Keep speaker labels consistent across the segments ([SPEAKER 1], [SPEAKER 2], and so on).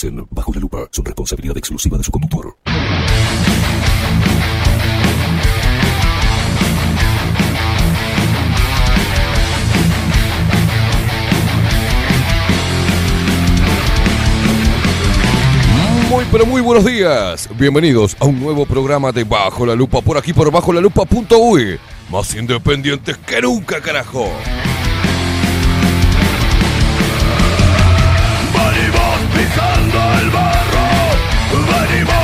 [SPEAKER 1] opiniones vertidas en Bajo la lupa son responsabilidad exclusiva de su conductor. Muy pero muy buenos días. Bienvenidos a un nuevo programa de Bajo la Lupa por aquí por bajo la lupa.uy. Más independientes que nunca, carajo.
[SPEAKER 2] Venimos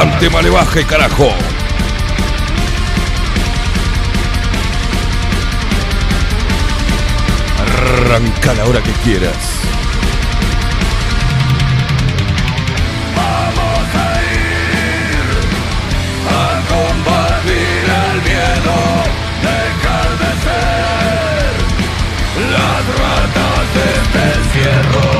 [SPEAKER 1] Aguante, malevaje, carajo. Arranca la hora que quieras.
[SPEAKER 2] Vamos a ir a combatir el miedo, de ser las ratas de este encierro,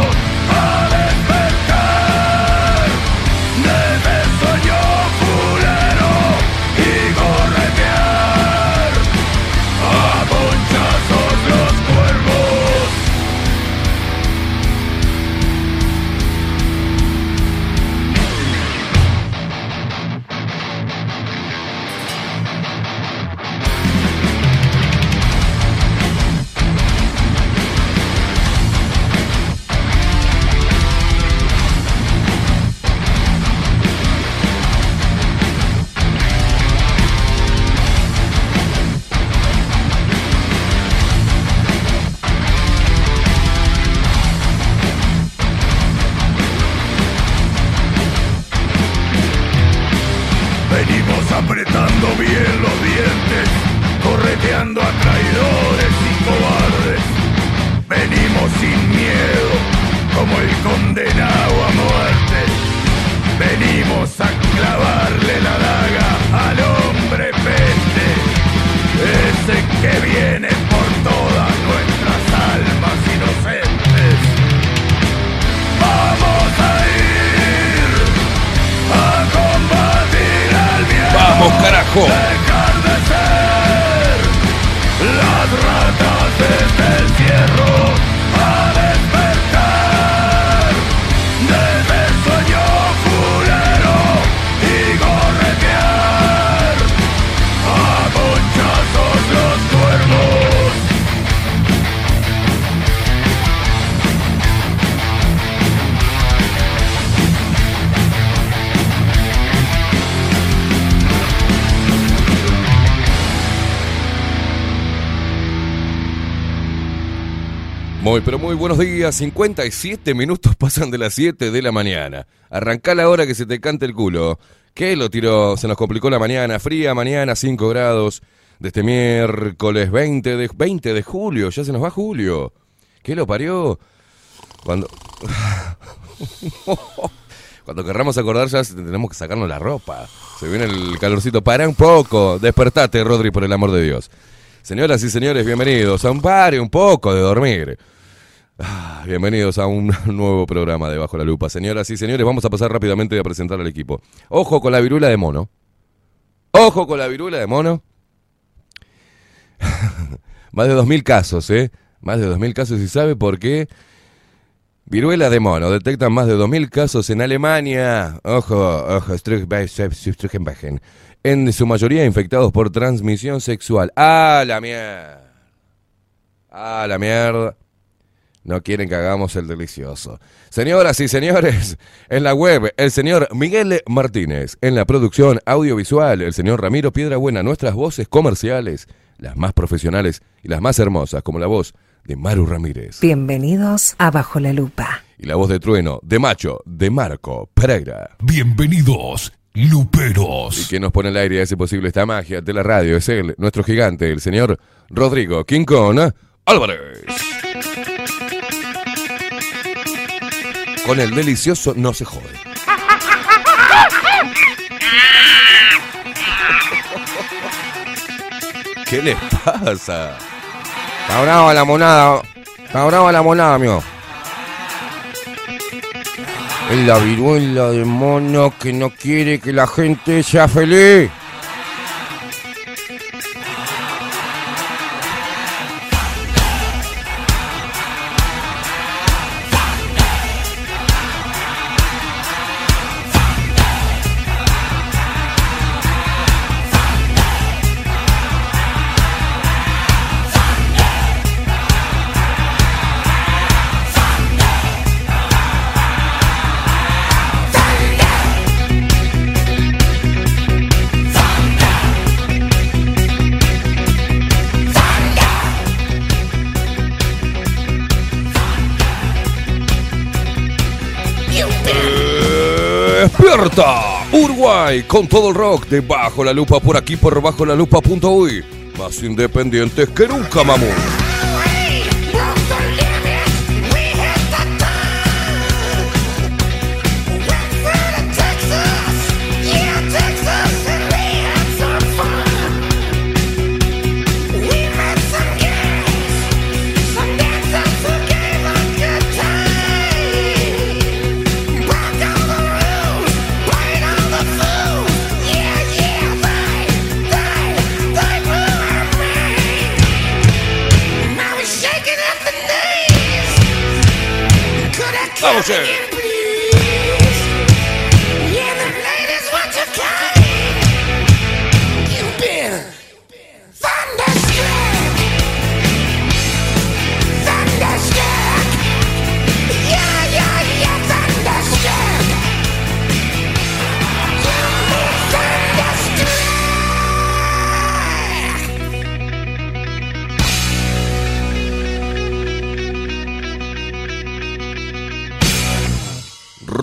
[SPEAKER 1] Muy, buenos días. 57 minutos pasan de las 7 de la mañana. Arrancá la hora que se te cante el culo. ¿Qué lo tiró? Se nos complicó la mañana. Fría mañana, 5 grados. De este miércoles 20 de, 20 de julio. Ya se nos va julio. ¿Qué lo parió? Cuando. Cuando querramos acordar ya tenemos que sacarnos la ropa. Se viene el calorcito. Para un poco. Despertate, Rodri, por el amor de Dios. Señoras y señores, bienvenidos a un pare un poco de dormir. Ah, bienvenidos a un nuevo programa de Bajo la Lupa. Señoras y señores, vamos a pasar rápidamente a presentar al equipo. Ojo con la viruela de mono. Ojo con la viruela de mono. Más de 2.000 casos, ¿eh? Más de 2.000 casos y sabe por qué. Viruela de mono. Detectan más de 2.000 casos en Alemania. Ojo, ojo. En su mayoría infectados por transmisión sexual. ¡Ah, la mierda! ¡Ah, la mierda! No quieren que hagamos el delicioso. Señoras y señores, en la web, el señor Miguel Martínez. En la producción audiovisual, el señor Ramiro Piedrabuena. Nuestras voces comerciales, las más profesionales y las más hermosas, como la voz de Maru Ramírez.
[SPEAKER 3] Bienvenidos a Bajo la Lupa.
[SPEAKER 1] Y la voz de trueno, de macho, de Marco Pereira.
[SPEAKER 4] Bienvenidos, Luperos.
[SPEAKER 1] Y quien nos pone al aire y hace posible esta magia de la radio es él, nuestro gigante, el señor Rodrigo Quincón Álvarez. Con el delicioso no se jode. ¿Qué les pasa? Está brava la monada. Está brava la monada, amigo. Es la viruela de mono que no quiere que la gente sea feliz. Uruguay con todo el rock de Bajo la Lupa por aquí por bajo la lupa.uy. Más independientes que nunca, mamón. Vamos, eh.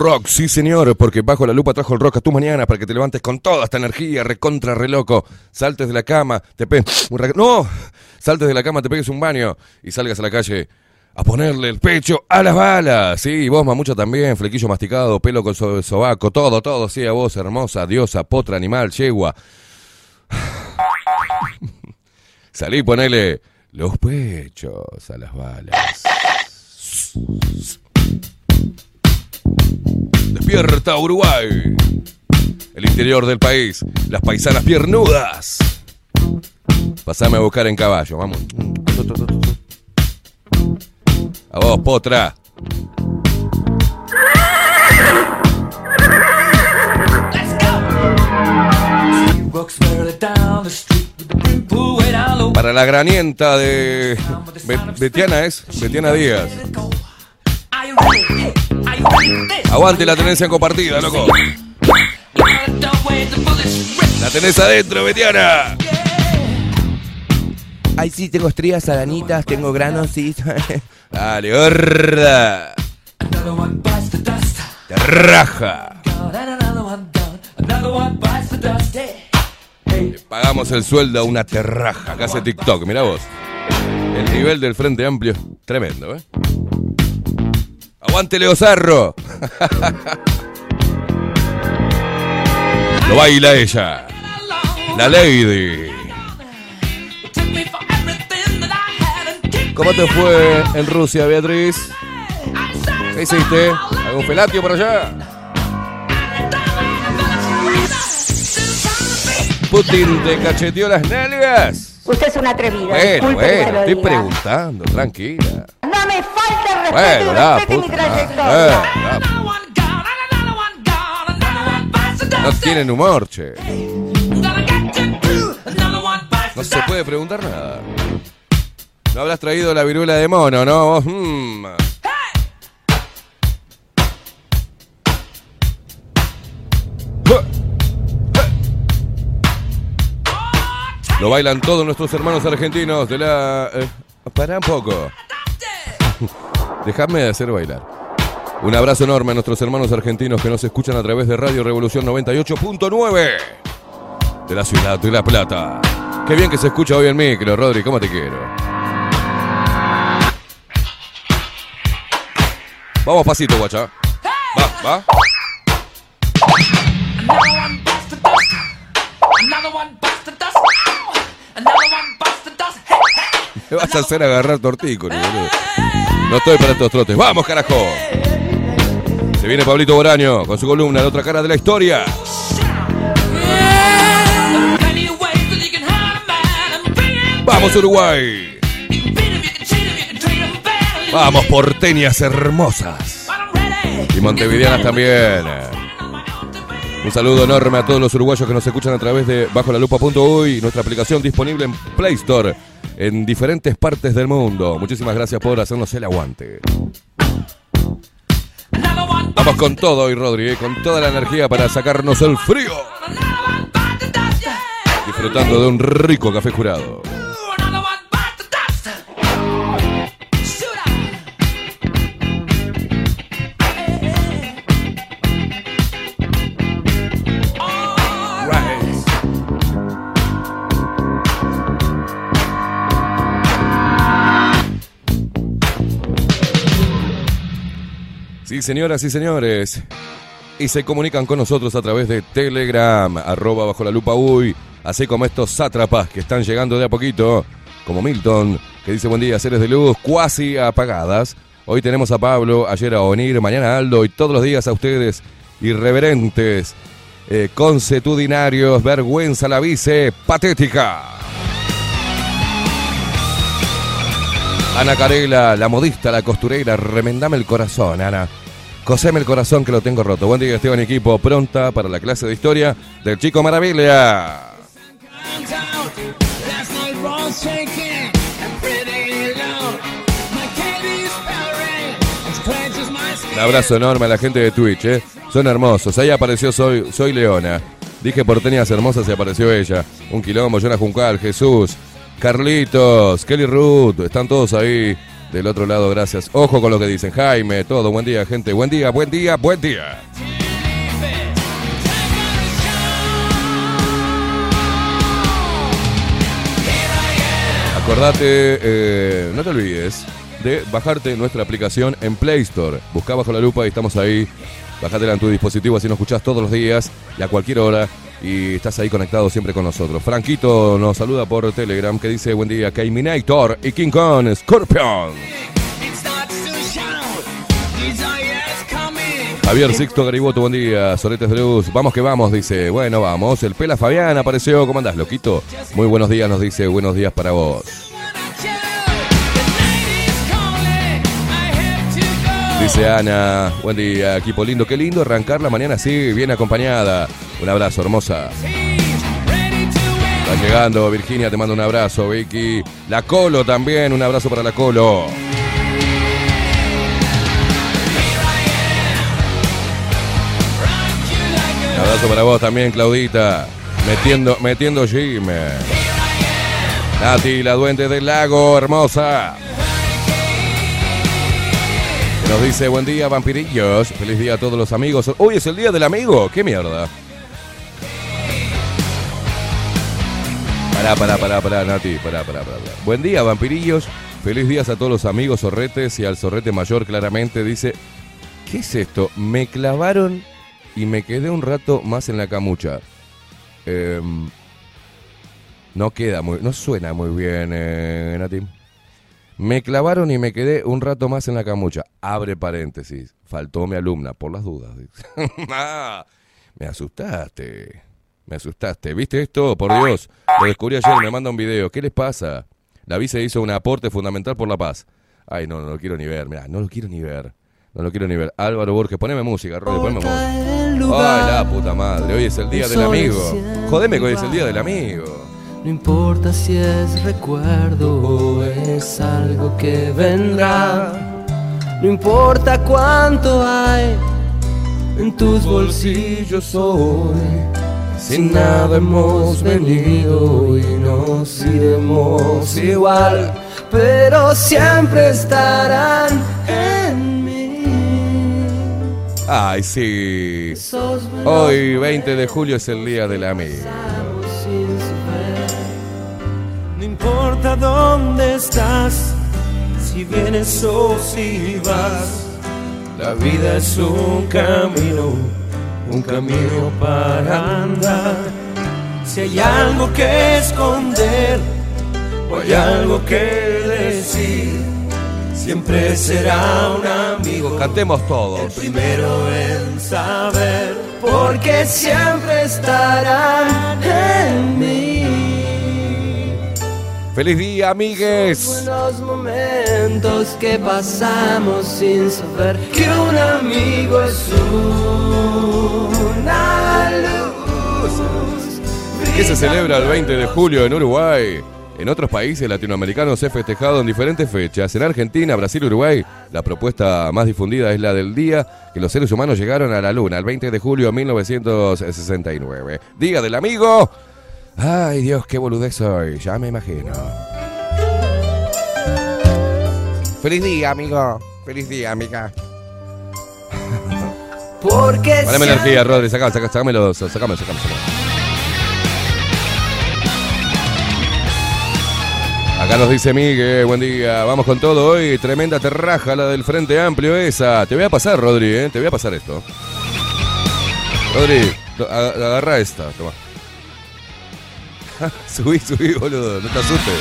[SPEAKER 1] Rock, sí señor, porque bajo la lupa trajo el rock a tu mañana para que te levantes con toda esta energía, recontra, re loco, saltes de la cama, te pegues un No, saltes de la cama, te pegues un baño y salgas a la calle a ponerle el pecho a las balas. Sí, vos mamucha también, flequillo masticado, pelo con so- sobaco, todo, todo, sí, a vos, hermosa, diosa, potra, animal, yegua. Salí y ponele los pechos a las balas. Despierta Uruguay. El interior del país. Las paisanas piernudas. Pasame a buscar en caballo, vamos. A vos, potra. Para la granienta de Be- Betiana es, Betiana Díaz. Aguante la tenencia compartida, loco. La tenés adentro, Betiana. Ay, sí, tengo estrías aranitas, tengo granos, sí. Dale, gorda. Te raja. Le pagamos el sueldo a una terraja que hace TikTok, mira vos. El nivel del Frente Amplio es tremendo, ¿eh? ¡Aguante Leo Zarro! Lo baila ella. La Lady. ¿Cómo te fue en Rusia, Beatriz? ¿Qué hiciste? ¿Algún felatio por allá? Putin te cacheteó las nalgas.
[SPEAKER 5] Usted es una atrevida.
[SPEAKER 1] Bueno, bueno, estoy preguntando, tranquila.
[SPEAKER 5] No me falte el respeto
[SPEAKER 1] Bueno,
[SPEAKER 5] y
[SPEAKER 1] la
[SPEAKER 5] respete mi trayectoria.
[SPEAKER 1] la- No tienen humor, che. No se puede preguntar nada. No habrás traído la viruela de mono, ¿no? Vos, mm. Lo bailan todos nuestros hermanos argentinos de la... eh, para un poco. Dejadme de hacer bailar. Un abrazo enorme a nuestros hermanos argentinos que nos escuchan a través de Radio Revolución 98.9 de la ciudad de La Plata. Qué bien que se escucha hoy el micro, Rodri, ¿cómo te quiero? Vamos pasito, guacha. Va, va. Me vas a hacer agarrar tortícolis, boludo. No estoy para estos trotes. ¡Vamos, carajo! Se viene Pablito Boraño con su columna La otra cara de la historia. ¡Vamos, Uruguay! ¡Vamos, porteñas hermosas! Y montevideanas también. Un saludo enorme a todos los uruguayos que nos escuchan a través de Bajo la Lupa.uy, nuestra aplicación disponible en Play Store en diferentes partes del mundo. Muchísimas gracias por hacernos el aguante. Vamos con todo hoy, Rodri, eh, con toda la energía para sacarnos el frío. Disfrutando de un rico café jurado. Señoras y señores. Y se comunican con nosotros a través de Telegram, arroba bajo la lupa uy, así como estos sátrapas que están llegando de a poquito, como Milton, que dice buen día, seres de luz cuasi apagadas. Hoy tenemos a Pablo, ayer a Onir, mañana Aldo y todos los días a ustedes, irreverentes, eh, consuetudinarios, vergüenza la vice, patética. Ana Carela, la modista, la costurera, remendame el corazón, Ana. Coseme el corazón que lo tengo roto. Buen día, Esteban equipo. Pronta para la clase de historia del Chico Maravilla. Un abrazo enorme a la gente de Twitch, ¿eh? Son hermosos. Ahí apareció Soy, soy Leona. Dije porteñas hermosas y apareció ella. Un quilombo, Jonah Juncal, Jesús, Carlitos, Kelly Ruth. Están todos ahí del otro lado, gracias. Ojo con lo que dicen. Jaime, todo. Buen día, gente. Buen día, buen día, buen día. Acordate, eh, no te olvides de bajarte nuestra aplicación en Play Store. Busca bajo la lupa y estamos ahí. Bájatela en tu dispositivo así nos escuchás todos los días y a cualquier hora. Y estás ahí conectado siempre con nosotros. Franquito nos saluda por Telegram que dice buen día, Minator y King Kong Scorpion. Javier Sixto Gariboto, buen día. Soletes de Luz, vamos que vamos, dice. Bueno, vamos. El Pela Fabián apareció. ¿Cómo andás, loquito? Muy buenos días, nos dice. Buenos días para vos. Dice Ana, buen día, equipo lindo, qué lindo arrancar la mañana así, bien acompañada. Un abrazo, hermosa. Está llegando, Virginia, te mando un abrazo, Vicky. La Colo también, un abrazo para la Colo. Un abrazo para vos también, Claudita. Metiendo, metiendo gym. Nati, la duende del lago, hermosa. Nos dice, buen día, vampirillos. Feliz día a todos los amigos. Hoy es el día del amigo. ¿Qué mierda? Pará, pará, pará, pará, Nati. Pará, pará, pará. Buen día, vampirillos. Feliz días a todos los amigos zorretes y al zorrete mayor claramente dice, ¿qué es esto? Me clavaron y me quedé un rato más en la camucha. Em, no queda muy, no suena muy bien, eh, Nati. Me clavaron y me quedé un rato más en la camucha. Abre paréntesis. Faltó mi alumna, por las dudas. Ah, me asustaste. Me asustaste. ¿Viste esto? Por Dios. Lo descubrí ayer, me manda un video. ¿Qué les pasa? La vice hizo un aporte fundamental por la paz. Ay, no, no lo quiero ni ver, mirá, no lo quiero ni ver. No lo quiero ni ver. Álvaro Borges, poneme música, Rodri, poneme música. Ay, la puta madre, hoy es el día del amigo. Jodeme que hoy es el día del amigo.
[SPEAKER 5] No importa si es recuerdo o es algo que vendrá. No importa cuánto hay en tus bolsillos hoy. Sin nada hemos venido y nos iremos igual. Pero siempre estarán en mí.
[SPEAKER 1] Ay, sí. Hoy, 20 de julio, es el día del amigo.
[SPEAKER 5] Importa dónde estás, si vienes o si vas. La vida es un camino, un camino para andar. Si hay algo que esconder o hay algo que decir, siempre será un amigo.
[SPEAKER 1] Cantemos todos.
[SPEAKER 5] Primero en saber, porque siempre estarán en mí.
[SPEAKER 1] ¡Feliz día, amigues!
[SPEAKER 5] Buenos momentos que pasamos sin saber que un amigo es una luz.
[SPEAKER 1] que se celebra el 20 de julio en Uruguay. En otros países latinoamericanos es festejado en diferentes fechas. En Argentina, Brasil, Uruguay, la propuesta más difundida es la del día que los seres humanos llegaron a la Luna, el 20 de julio de 1969. Día del amigo. Ay, Dios, qué boludez soy, ya me imagino. Feliz día, amigo. Feliz día, amiga.
[SPEAKER 5] Porque
[SPEAKER 1] Poneme energía, Rodri, sacame, sacame, sacámelo, sacame, sacame, sacame. Acá nos dice Miguel, buen día, vamos con todo hoy, tremenda terraja la del Frente Amplio esa. Te voy a pasar, Rodri, ¿eh? te voy a pasar esto. Rodri, agarra esta, toma. subí, subí, boludo, no te asustes.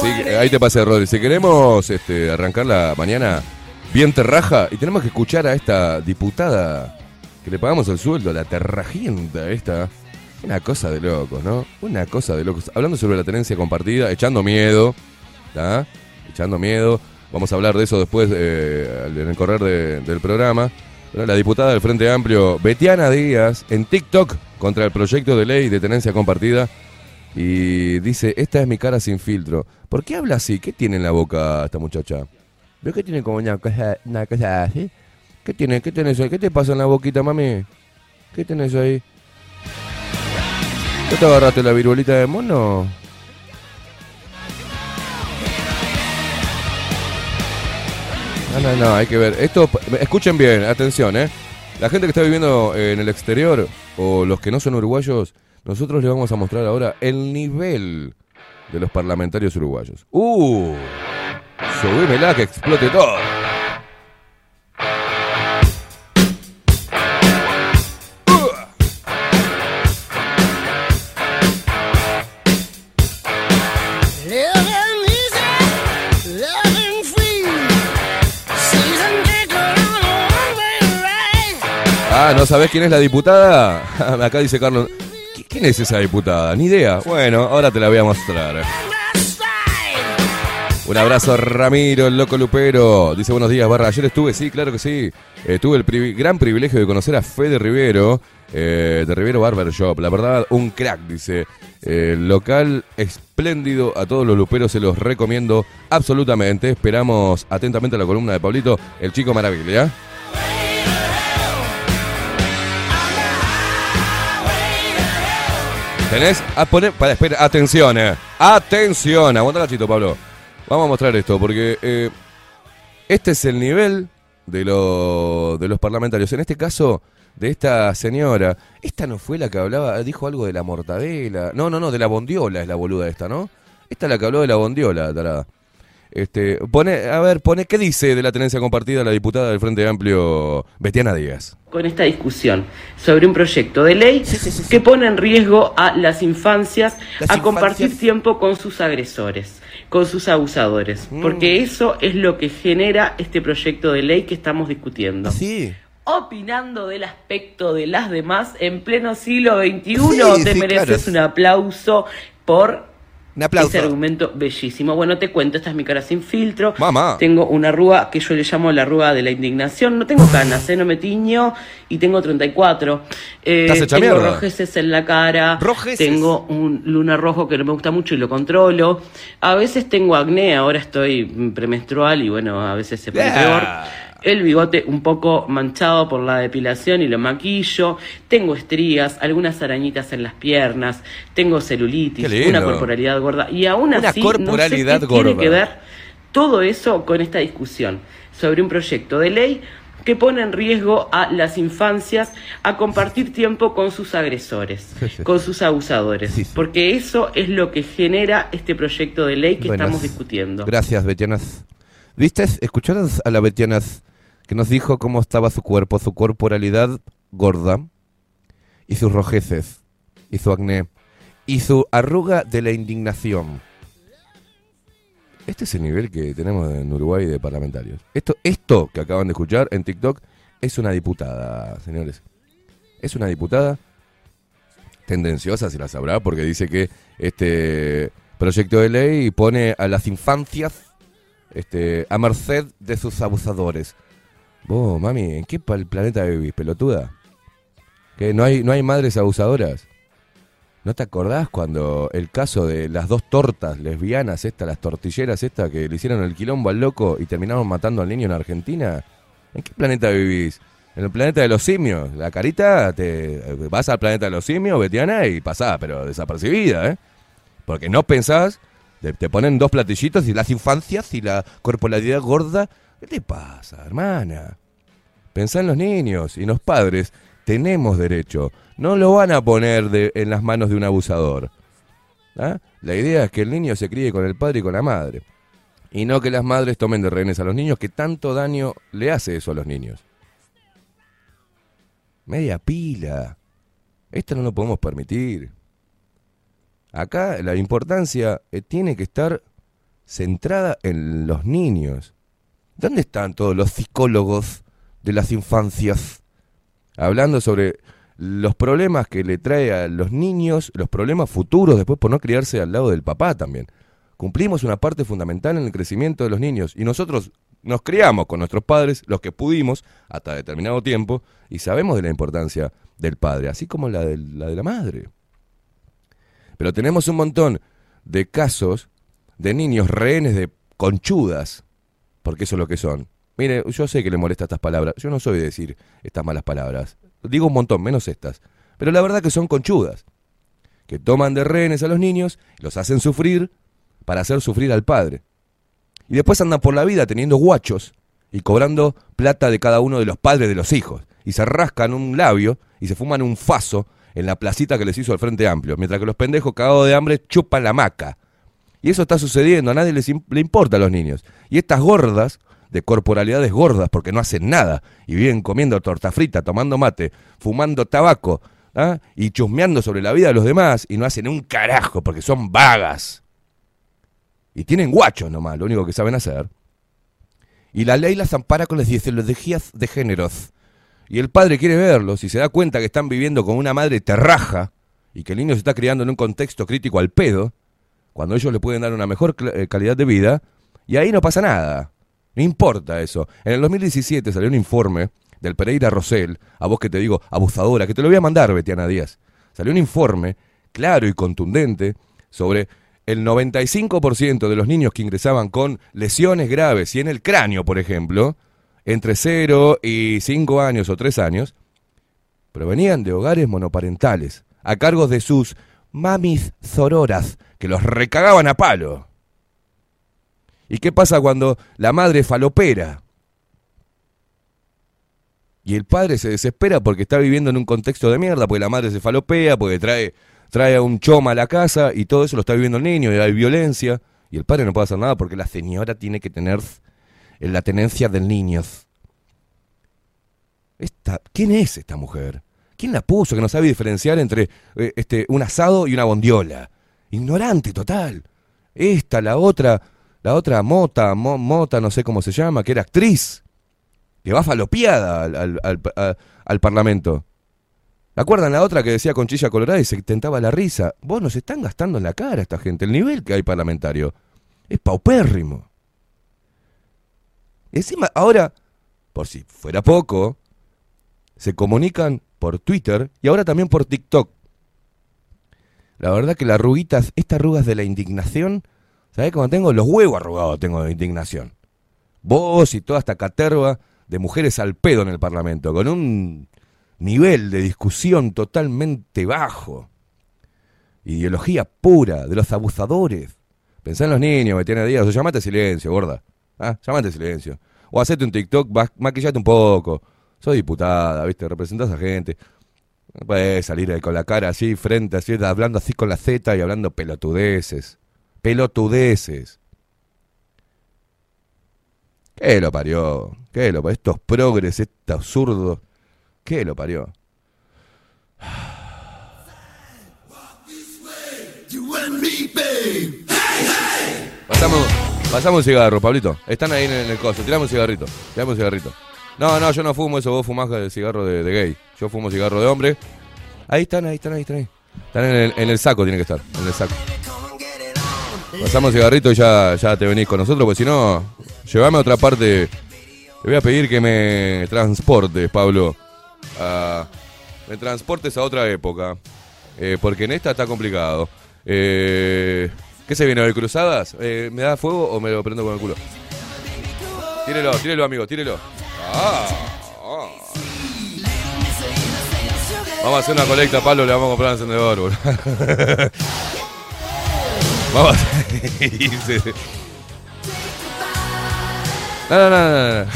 [SPEAKER 1] Sí, ahí te pasé, Rodri. Si queremos este, arrancar la mañana bien terraja y tenemos que escuchar a esta diputada que le pagamos el sueldo, la terrajienta esta. Una cosa de locos, ¿no? Una cosa de locos. Hablando sobre la tenencia compartida, echando miedo, ¿está? Echando miedo. Vamos a hablar de eso después eh, en el correr de- del programa. La diputada del Frente Amplio, Betiana Díaz, en TikTok contra el proyecto de ley de tenencia compartida y dice, esta es mi cara sin filtro. ¿Por qué habla así? ¿Qué tiene en la boca esta muchacha? ¿Veo que tiene como una cosa, una así? ¿Qué tiene? ¿Qué tenés ahí? ¿Qué te pasa en la boquita, mami? ¿Qué tenés ahí? ¿Qué te agarraste la viruelita de mono? No, no, no, hay que ver. Esto, escuchen bien, atención, ¿eh? La gente que está viviendo en el exterior o los que no son uruguayos, nosotros les vamos a mostrar ahora el nivel de los parlamentarios uruguayos. ¡Uh! Subímela que explote todo. Ah, ¿no sabés quién es la diputada? Acá dice Carlos. "¿Qui- ¿Quién es esa diputada? Ni idea. Bueno, ahora te la voy a mostrar. Un abrazo Ramiro, el loco Lupero. Dice buenos días, Barra. Ayer estuve, sí, claro que sí. Eh, tuve el gran privilegio de conocer a Fede Rivero, eh, de Rivero Barber Shop. La verdad, un crack, dice. Eh, local espléndido. A todos los luperos se los recomiendo absolutamente. Esperamos atentamente la columna de Pablito, el chico maravilla. ¿Tenés? A poner, para, espera, atención, eh. Atención, aguanta cachito, Pablo. Vamos a mostrar esto, porque eh, este es el nivel de, lo- de los parlamentarios. En este caso, de esta señora. Esta no fue la que hablaba, dijo algo de la mortadela. No, no, no, de la bondiola es la boluda esta, ¿no? Esta es la que habló de la bondiola, tarada. Este, pone, a ver, pone, ¿qué dice de la tenencia compartida la diputada del Frente Amplio, Betiana Díaz?
[SPEAKER 6] con esta discusión sobre un proyecto de ley que pone en riesgo a las infancias
[SPEAKER 1] Las
[SPEAKER 6] a compartir
[SPEAKER 1] infancias.
[SPEAKER 6] tiempo con sus agresores. con sus abusadores,
[SPEAKER 1] Mm.
[SPEAKER 6] porque eso es lo que genera este proyecto de ley que estamos discutiendo.
[SPEAKER 1] Sí.
[SPEAKER 6] Opinando del aspecto de las demás en pleno siglo XXI,
[SPEAKER 1] Sí,
[SPEAKER 6] te
[SPEAKER 1] sí,
[SPEAKER 6] mereces
[SPEAKER 1] claro.
[SPEAKER 6] un aplauso por
[SPEAKER 1] Un aplauso.
[SPEAKER 6] ese argumento bellísimo. Bueno, te cuento, esta es mi cara sin filtro.
[SPEAKER 1] Mamá.
[SPEAKER 6] Tengo una arruga que yo le llamo la arruga de la indignación. No tengo canas, ¿eh? no me tiño y tengo 34. Eh,
[SPEAKER 1] Estás hecha
[SPEAKER 6] tengo
[SPEAKER 1] mierda.
[SPEAKER 6] rojeces en la cara.
[SPEAKER 1] Rojeces.
[SPEAKER 6] Tengo un luna rojo que no me gusta mucho y lo controlo. A veces tengo acné, ahora estoy premenstrual y bueno, a veces se pone
[SPEAKER 1] Yeah.
[SPEAKER 6] peor. El bigote un poco manchado por la depilación y lo maquillo. Tengo estrías, algunas arañitas en las piernas. Tengo celulitis, una corporalidad gorda. Y aún
[SPEAKER 1] Una
[SPEAKER 6] así,
[SPEAKER 1] corporalidad
[SPEAKER 6] no sé qué tiene que ver todo eso con esta discusión sobre un proyecto de ley que pone en riesgo a las infancias a compartir tiempo con sus agresores,
[SPEAKER 1] Sí, sí.
[SPEAKER 6] con sus abusadores.
[SPEAKER 1] Sí.
[SPEAKER 6] Porque eso es lo que genera este proyecto de ley que
[SPEAKER 1] Buenas.
[SPEAKER 6] estamos discutiendo.
[SPEAKER 1] Gracias, Betianas. ¿Viste? ¿Escucharon a la Betianas que nos dijo cómo estaba su cuerpo, su corporalidad gorda y sus rojeces y su acné y su arruga de la indignación? Este es el nivel que tenemos en Uruguay de parlamentarios. Esto, esto que acaban de escuchar en TikTok es una diputada, señores. Es una diputada tendenciosa, si la sabrá, porque dice que este proyecto de ley pone a las infancias este, a merced de sus abusadores. Vos, mami, ¿en qué planeta vivís, pelotuda? ¿Que no hay, no hay madres abusadoras? ¿No te acordás cuando el caso de las dos tortas lesbianas, estas, las tortilleras estas, que le hicieron el quilombo al loco y terminaron matando al niño en Argentina? ¿En qué planeta vivís? En el planeta de los simios. La carita, te vas al planeta de los simios, Betiana, y pasás, pero desapercibida, ¿eh? Porque no pensás, te, te ponen dos platillitos y las infancias y la corporalidad gorda. ¿Qué te pasa, hermana? Pensá en los niños y los padres. Tenemos derecho. No lo van a poner en las manos de un abusador. ¿Ah? La idea es que el niño se críe con el padre y con la madre. Y no que las madres tomen de rehenes a los niños, que tanto daño le hace eso a los niños. Media pila. Esto no lo podemos permitir. Acá la importancia eh, tiene que estar centrada en los niños. ¿Dónde están todos los psicólogos de las infancias? Hablando sobre los problemas que le trae a los niños, los problemas futuros después por no criarse al lado del papá también. Cumplimos una parte fundamental en el crecimiento de los niños y nosotros nos criamos con nuestros padres, los que pudimos, hasta determinado tiempo, y sabemos de la importancia del padre, así como la de la, de la madre. Pero tenemos un montón de casos de niños rehenes de conchudas, porque eso es lo que son. Mire, yo sé que le molesta estas palabras, yo no soy de decir estas malas palabras, digo un montón, menos estas, pero la verdad que son conchudas, que toman de rehenes a los niños, los hacen sufrir para hacer sufrir al padre. Y después andan por la vida teniendo guachos y cobrando plata de cada uno de los padres de los hijos. Y se rascan un labio y se fuman un faso en la placita que les hizo el Frente Amplio, mientras que los pendejos cagados de hambre chupan la maca. Y eso está sucediendo, a nadie les le importa a los niños. Y estas gordas, de corporalidades gordas, porque no hacen nada, y viven comiendo torta frita, tomando mate, fumando tabaco, ¿ah? y chusmeando sobre la vida de los demás, y no hacen un carajo, porque son vagas. Y tienen guachos nomás, lo único que saben hacer. Y la ley las ampara con las ideologías de géneros. Y el padre quiere verlos y se da cuenta que están viviendo con una madre terraja y que el niño se está criando en un contexto crítico al pedo, cuando ellos le pueden dar una mejor eh, calidad de vida, y ahí no pasa nada. No importa eso. En el 2017 salió un informe del Pereira Rosell, a vos que te digo abusadora, que te lo voy a mandar, Betiana Díaz. Salió un informe claro y contundente sobre el 95% de los niños que ingresaban con lesiones graves y en el cráneo, por ejemplo, entre 0 y 5 años o 3 años, provenían de hogares monoparentales, a cargo de sus mamis zororas, que los recagaban a palo. ¿Y qué pasa cuando la madre falopera? Y el padre se desespera porque está viviendo en un contexto de mierda, porque la madre se falopea, porque trae, trae a un choma a la casa y todo eso lo está viviendo el niño y hay violencia. Y el padre no puede hacer nada porque la señora tiene que tener la tenencia del niño. Esta, ¿Quién es esta mujer? ¿Quién la puso que no sabe diferenciar entre eh, este, un asado y una bondiola? Ignorante total. Esta, la otra, la otra Mota, Mo- Mota, no sé cómo se llama, que era actriz, que va falopeada al, al- al- Parlamento. ¿La acuerdan la otra que decía Conchilla Colorada y se tentaba la risa? Vos nos están gastando en la cara esta gente. El nivel que hay parlamentario es paupérrimo. Encima, ahora, por si fuera poco, se comunican por Twitter y ahora también por TikTok. La verdad que las arruguitas, estas arrugas de la indignación, ¿sabés cómo tengo? Los huevos arrugados tengo de indignación. Vos y toda esta caterva de mujeres al pedo en el Parlamento, con un nivel de discusión totalmente bajo. Ideología pura de los abusadores. Pensá en los niños que tienen días, o llamate silencio, gorda. ¿Ah? Llamate silencio. O hacete un TikTok, maquillate un poco. Soy diputada, ¿viste? Representás a gente. No puedes salir ahí con la cara así, frente así, hablando así con la Z y hablando pelotudeces. Pelotudeces. ¿Qué lo parió? ¿Qué lo parió? Estos progres, este absurdo. ¿Qué lo parió? Pasamos, pasamos un cigarro, Pablito. Están ahí en el coso. Tiramos un cigarrito. Tiramos un cigarrito. No, no, yo no fumo eso. Vos fumás el cigarro de, gay. Yo fumo cigarro de hombre. Ahí están, ahí están, ahí están. Ahí. Están en el, en el saco, tiene que estar. En el saco. Pasamos cigarrito y ya, ya te venís con nosotros, porque si no, llévame a otra parte. Te voy a pedir que me transportes, Pablo. a- me transportes a otra época. Eh, porque en esta está complicado. Eh, ¿Qué se viene? ¿De cruzadas? Eh, ¿Me da fuego o me lo prendo con el culo? Tírelo, tírelo, amigo, tírelo. Ah. Vamos a hacer una colecta, Pablo, le vamos a comprar un encendedor, boludo. Vamos a. No, no, no, no, no.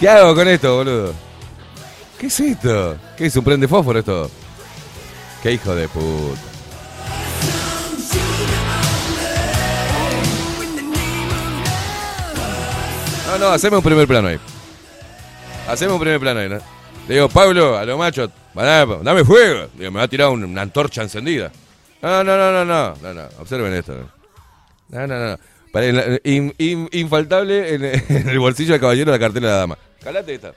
[SPEAKER 1] ¿Qué hago con esto, boludo? ¿Qué es esto? ¿Qué es un prende fósforo esto? Qué hijo de puta. No, no, haceme un primer plano ahí. Haceme un primer plano ahí, ¿no? Le digo, Pablo, a los machos, dame, fuego. Digo, me va a tirar un- una antorcha encendida. No, no, no, no, no, no, no. Observen esto. No, no, no. In- infaltable en, el bolsillo del caballero la cartera de la dama. Calate esta.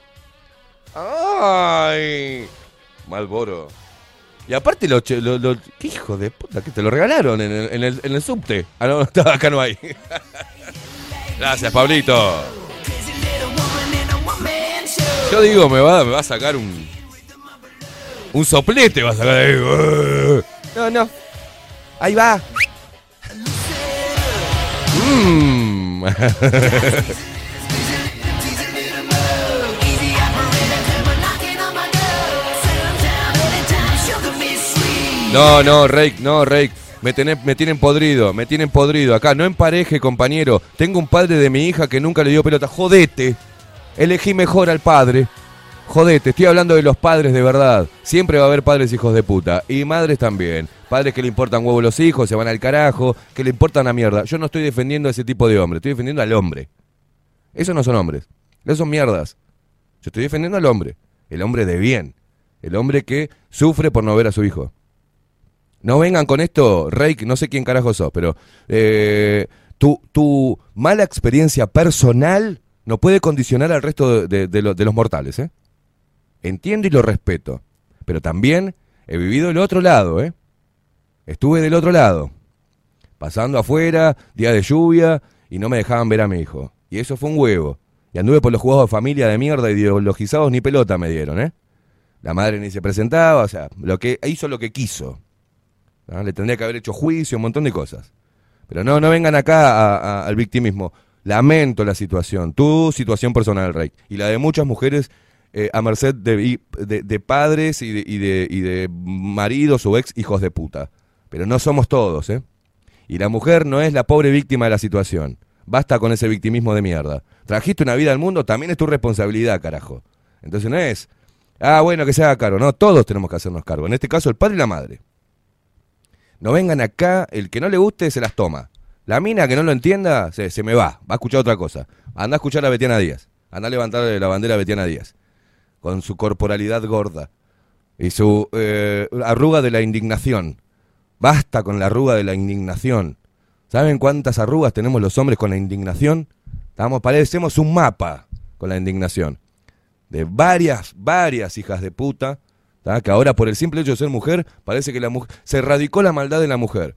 [SPEAKER 1] ¡Ay! Malboro. Y aparte, lo, che- lo- lo- ¿qué hijo de puta? Que te lo regalaron en el, en el, subte. Ah, no, acá no hay. Gracias, Pablito. Yo digo, me va, me va a sacar un. Un soplete, va a sacar ahí. No, no. Ahí va. Mm. No, no, Rake, no, Rake. Me, tenés- me tienen podrido, me tienen podrido. Acá, no empareje, compañero. Tengo un padre de mi hija que nunca le dio pelota. Jodete. Elegí mejor al padre. Jodete, estoy hablando de los padres de verdad. Siempre va a haber padres hijos de puta. Y madres también. Padres que le importan huevos los hijos, se van al carajo, que le importan a mierda. Yo no estoy defendiendo a ese tipo de hombre, estoy defendiendo al hombre. Esos no son hombres. Esos son mierdas. Yo estoy defendiendo al hombre. El hombre de bien. El hombre que sufre por no ver a su hijo. No vengan con esto, Rake, no sé quién carajo sos, pero eh, tu, tu mala experiencia personal no puede condicionar al resto de, de- de lo- de los mortales, ¿eh? Entiendo y lo respeto, pero también he vivido el otro lado, ¿eh? Estuve del otro lado, pasando afuera, día de lluvia, y no me dejaban ver a mi hijo. Y eso fue un huevo. Y anduve por los juegos de familia de mierda, ideologizados, ni pelota me dieron, ¿eh? La madre ni se presentaba, o sea, lo que hizo lo que quiso. Le tendría que haber hecho juicio, un montón de cosas. Pero no, no vengan acá a- al victimismo. Lamento la situación, tu situación personal, Rey, y la de muchas mujeres eh, a merced de, padres y de, y, de, y de maridos o ex hijos de puta. Pero no somos todos, ¿eh? Y la mujer no es la pobre víctima de la situación. Basta con ese victimismo de mierda. Trajiste una vida al mundo, también es tu responsabilidad, carajo. Entonces no es, ah, bueno, que se haga cargo. No, todos tenemos que hacernos cargo. En este caso, el padre y la madre. No vengan acá, el que no le guste se las toma. La mina que no lo entienda, se, se me va, va a escuchar otra cosa. Anda a escuchar a Betiana Díaz. Anda a levantar la bandera a Betiana Díaz. Con su corporalidad gorda. Y su eh, arruga de la indignación. Basta con la arruga de la indignación. ¿Saben cuántas arrugas tenemos los hombres con la indignación? Estamos, parecemos un mapa con la indignación. De varias, varias hijas de puta, que ahora por el simple hecho de ser mujer, parece que la mujer se erradicó la maldad de la mujer.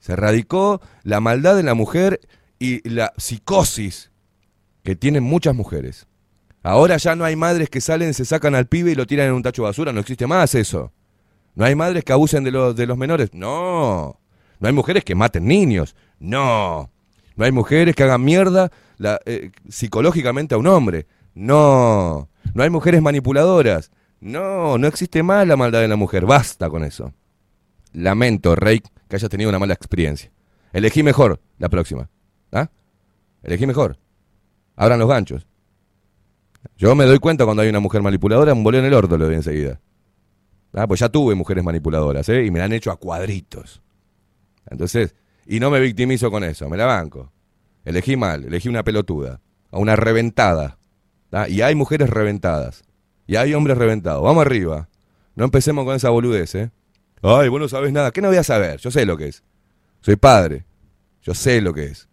[SPEAKER 1] Se erradicó la maldad de la mujer y la psicosis que tienen muchas mujeres. Ahora ya no hay madres que salen, se sacan al pibe y lo tiran en un tacho de basura, no existe más eso. No hay madres que abusen de los, de los menores, no. No hay mujeres que maten niños, no. No hay mujeres que hagan mierda eh, psicológicamente a un hombre, no. No hay mujeres manipuladoras, no. No existe más la maldad de la mujer, basta con eso. Lamento, Rey, que hayas tenido una mala experiencia. Elegí mejor la próxima. ¿Ah? Elegí mejor. Abran los ganchos. Yo me doy cuenta cuando hay una mujer manipuladora, un boleo en el orto lo doy enseguida. Ah, pues ya tuve mujeres manipuladoras, ¿eh? Y me la han hecho a cuadritos. Entonces, y no me victimizo con eso, me la banco. Elegí mal, elegí una pelotuda, a una reventada. ¿tá? Y hay mujeres reventadas. Y hay hombres reventados. Vamos arriba. No empecemos con esa boludez, ¿eh? Ay, vos no sabés nada. ¿Qué no voy a saber? Yo sé lo que es. Soy padre. Yo sé lo que es.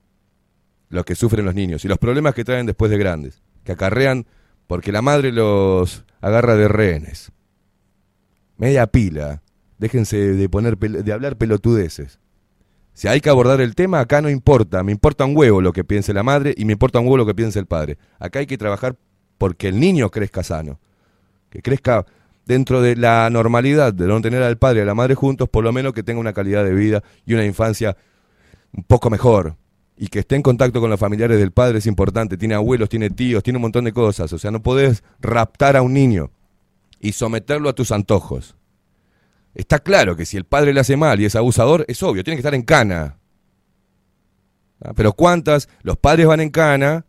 [SPEAKER 1] Lo que sufren los niños y los problemas que traen después de grandes. Que acarrean porque la madre los agarra de rehenes. Media pila. Déjense de, poner, de hablar pelotudeces. Si hay que abordar el tema, acá no importa. Me importa un huevo lo que piense la madre y me importa un huevo lo que piense el padre. Acá hay que trabajar porque el niño crezca sano. Que crezca dentro de la normalidad de no tener al padre y a la madre juntos, por lo menos que tenga una calidad de vida y una infancia un poco mejor. Y que esté en contacto con los familiares del padre es importante. Tiene abuelos, tiene tíos, tiene un montón de cosas. O sea, no podés raptar a un niño y someterlo a tus antojos. Está claro que si el padre le hace mal y es abusador, es obvio, tiene que estar en cana. ¿Ah? Pero ¿cuántas? Los padres van en cana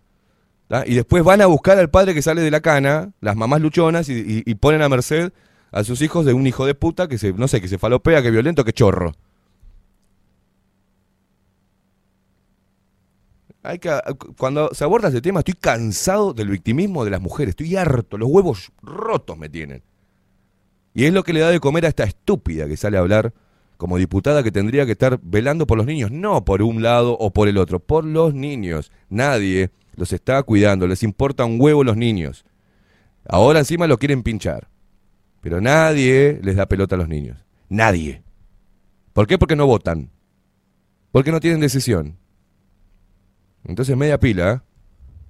[SPEAKER 1] y después van a buscar al padre que sale de la cana, las mamás luchonas, y ponen a merced a sus hijos de un hijo de puta que se, no sé, que se falopea, que violento, que chorro. Hay que, cuando se aborda ese tema, estoy cansado del victimismo de las mujeres, estoy harto, los huevos rotos me tienen. Y es lo que le da de comer a esta estúpida que sale a hablar como diputada que tendría que estar velando por los niños, no por un lado o por el otro, por los niños. Nadie los está cuidando, les importa un huevo los niños. Ahora encima lo quieren pinchar. Pero nadie les da pelota a los niños. Nadie. ¿Por qué? Porque no votan. Porque no tienen decisión. Entonces media pila.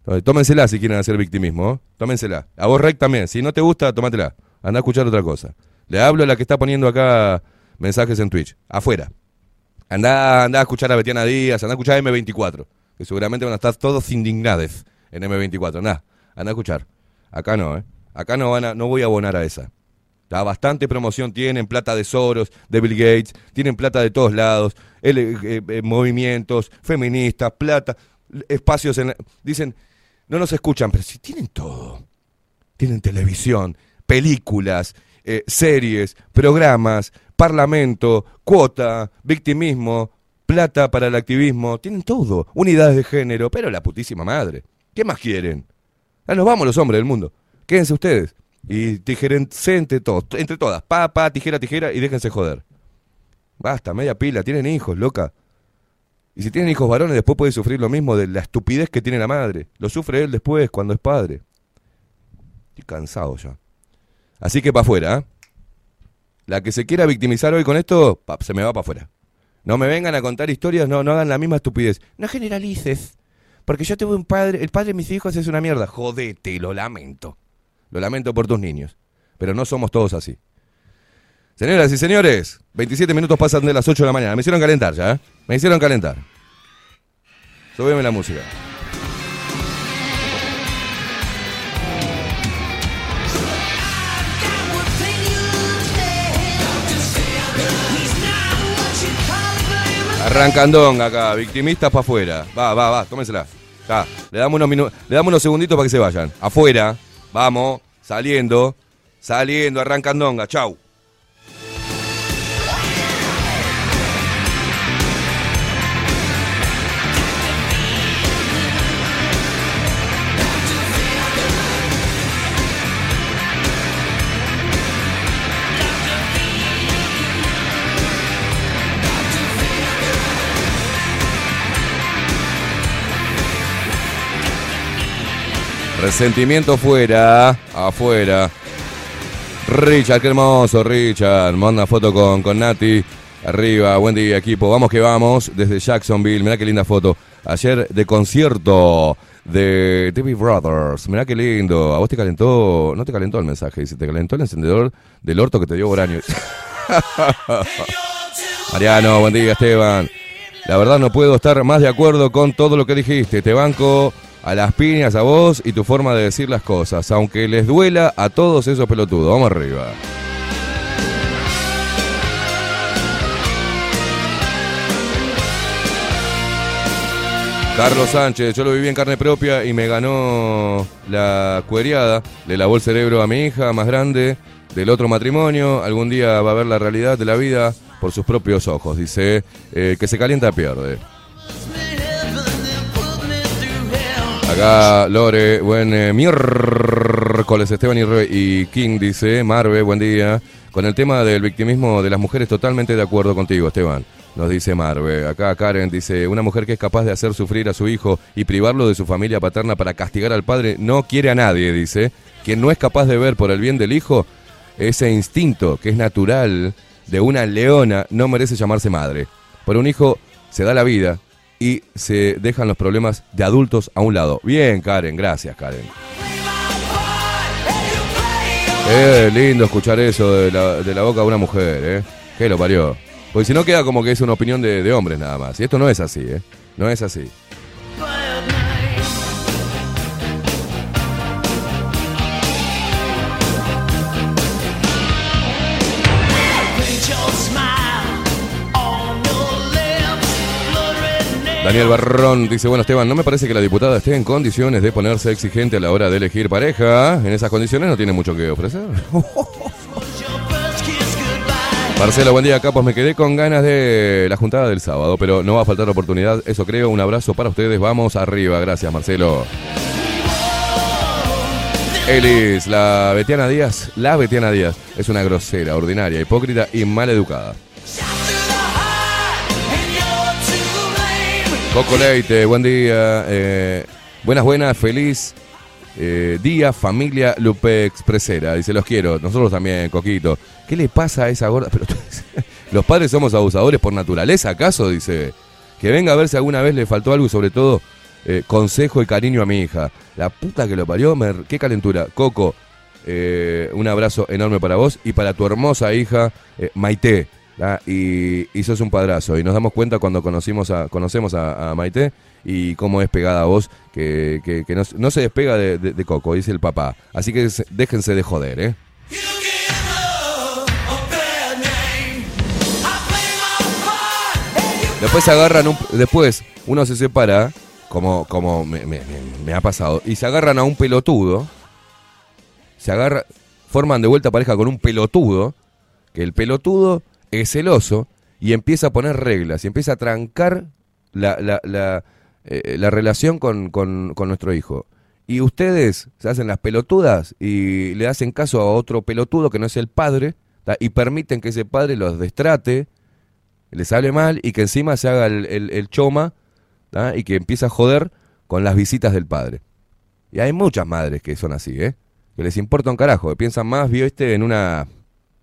[SPEAKER 1] ¿eh? Tómensela si quieren hacer victimismo. ¿eh? Tómensela. A vos, Rec, también. Si no te gusta, tómatela. Anda a escuchar otra cosa. Le hablo a la que está poniendo acá mensajes en Twitch. Afuera. Anda, anda a escuchar a Betiana Díaz, anda a escuchar a M24. Que seguramente van a estar todos indignados en M24. Nada, anda a escuchar. Acá no, ¿eh? Acá no, van a, no voy a abonar a esa. Está bastante promoción tienen, plata de Soros, de Bill Gates, tienen plata de todos lados, L- eh, eh, movimientos, feministas, plata, espacios en... la- Dicen, no nos escuchan, pero si tienen todo. Tienen televisión, películas, eh, series, programas, parlamento, cuota, victimismo, plata para el activismo, tienen todo, unidades de género, pero la putísima madre. ¿Qué más quieren? Ya nos vamos los hombres del mundo. Quédense ustedes. Y tijerense entre todos, entre todas. Pa, tijera, tijera y déjense joder. Basta, media pila, tienen hijos, loca. Y si tienen hijos varones, después puede sufrir lo mismo de la estupidez que tiene la madre. Lo sufre él después, cuando es padre. Estoy cansado ya. Así que para afuera, ¿eh? La que se quiera victimizar hoy con esto, pa, se me va para afuera. No me vengan a contar historias, no, no hagan la misma estupidez. No generalices. Porque yo tuve un padre, el padre de mis hijos es una mierda. Jodete, lo lamento. Lo lamento por tus niños. Pero no somos todos así. Señoras y señores, 27 minutos pasan de las 8 de la mañana. Me hicieron calentar ya, ¿eh? Me hicieron calentar. Súbeme la música. Arrancandón acá, victimistas para afuera. Va, va, va, tómensela. Ya, le damos unos minu- le damos unos segunditos para que se vayan. Afuera, vamos, saliendo, saliendo, arrancandonga, chau. Resentimiento fuera, afuera. Richard, qué hermoso, Richard. Manda foto con, con Nati. Arriba, buen día, equipo. Vamos que vamos. Desde Jacksonville. Mirá qué linda foto. Ayer de concierto de TV Brothers. Mirá qué lindo. A vos te calentó. No te calentó el mensaje. Dice, te calentó el encendedor del orto que te dio Boraño. Mariano, buen día, Esteban. La verdad no puedo estar más de acuerdo con todo lo que dijiste. Te banco a las piñas a vos y tu forma de decir las cosas, aunque les duela a todos esos pelotudos. Vamos arriba. Carlos Sánchez, yo lo viví en carne propia y me ganó la cueriada. Le lavó el cerebro a mi hija más grande del otro matrimonio. Algún día va a ver la realidad de la vida por sus propios ojos. Dice eh, que se calienta pierde. Acá Lore, buen eh, miércoles Esteban y, y King dice, Marve, buen día. Con el tema del victimismo de las mujeres, totalmente de acuerdo contigo, Esteban. Nos dice Marve. Acá Karen dice, una mujer que es capaz de hacer sufrir a su hijo y privarlo de su familia paterna para castigar al padre, no quiere a nadie, dice. Quien no es capaz de ver por el bien del hijo, ese instinto que es natural de una leona no merece llamarse madre. Por un hijo se da la vida y se dejan los problemas de adultos a un lado. Bien, Karen, gracias, Karen. Eh, lindo escuchar eso de la, boca de una mujer, ¿eh? Que lo parió. Porque si no queda como que es una opinión de hombres nada más. Y esto no es así, ¿eh? No es así. Daniel Barrón dice, bueno Esteban, no me parece que la diputada esté en condiciones de ponerse exigente a la hora de elegir pareja. En esas condiciones no tiene mucho que ofrecer. Marcelo, buen día, capos. Me quedé con ganas de la juntada del sábado, pero no va a faltar oportunidad. Eso creo. Un abrazo para ustedes. Vamos arriba. Gracias, Marcelo. Elis, la Betiana Díaz, la Betiana Díaz es una grosera, ordinaria, hipócrita y mal educada. Coco Leite, buen día. eh, buenas, buenas, feliz eh, día, familia Lupe Expresera. Dice, los quiero. Nosotros también, Coquito. ¿Qué le pasa a esa gorda? Pero, ¿Los padres somos abusadores por naturaleza, acaso? Dice. Que venga a ver si alguna vez le faltó algo y sobre todo eh, consejo y cariño a mi hija. La puta que lo parió, qué calentura. Coco, un abrazo enorme para vos y para tu hermosa hija Maite. Y, y sos un padrazo. Y nos damos cuenta cuando conocimos a, conocemos a, Maite y cómo es pegada a vos, que, que- no, se despega de, Coco, dice el papá. Así que se- déjense de joder, ¿eh? Después se agarran un, después uno se separa, como, como me- me ha pasado, y se agarran a un pelotudo, se agarra, forman de vuelta pareja con un pelotudo, que el pelotudo es celoso y empieza a poner reglas y empieza a trancar la, la, la, eh, la relación con, con- nuestro hijo. Y ustedes se hacen las pelotudas y le hacen caso a otro pelotudo que no es el padre y permiten que ese padre los destrate, les hable mal y que encima se haga el, el- choma y que empieza a joder con las visitas del padre. Y hay muchas madres que son así, ¿eh? Que les importa un carajo, que piensan más, vio este, en una...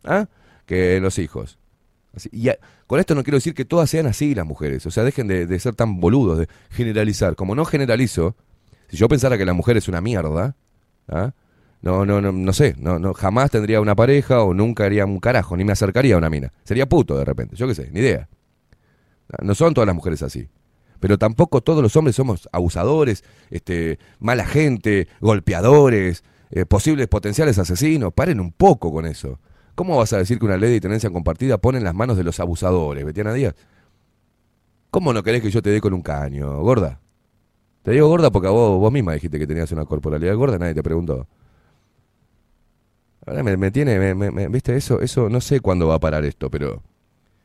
[SPEAKER 1] ¿ah? que en los hijos. Y a- con esto no quiero decir que todas sean así las mujeres, o sea, dejen de, de ser tan boludos, de generalizar. Como no generalizo, si yo pensara que la mujer es una mierda, ¿ah? no, no, no, no sé, no, no, jamás tendría una pareja o nunca haría un carajo, ni me acercaría a una mina. Sería puto de repente, yo qué sé, ni idea. ¿Ah? No son todas las mujeres así. Pero tampoco todos los hombres somos abusadores, este, mala gente, golpeadores, eh, posibles potenciales asesinos. Paren un poco con eso. ¿Cómo vas a decir que una ley de tenencia compartida pone en las manos de los abusadores, Betiana Díaz? ¿Cómo no querés que yo te dé con un caño, gorda? Te digo gorda porque vos, vos misma dijiste que tenías una corporalidad gorda, nadie te preguntó. Ahora me, tiene, me- me- viste, eso, eso, no sé cuándo va a parar esto, pero,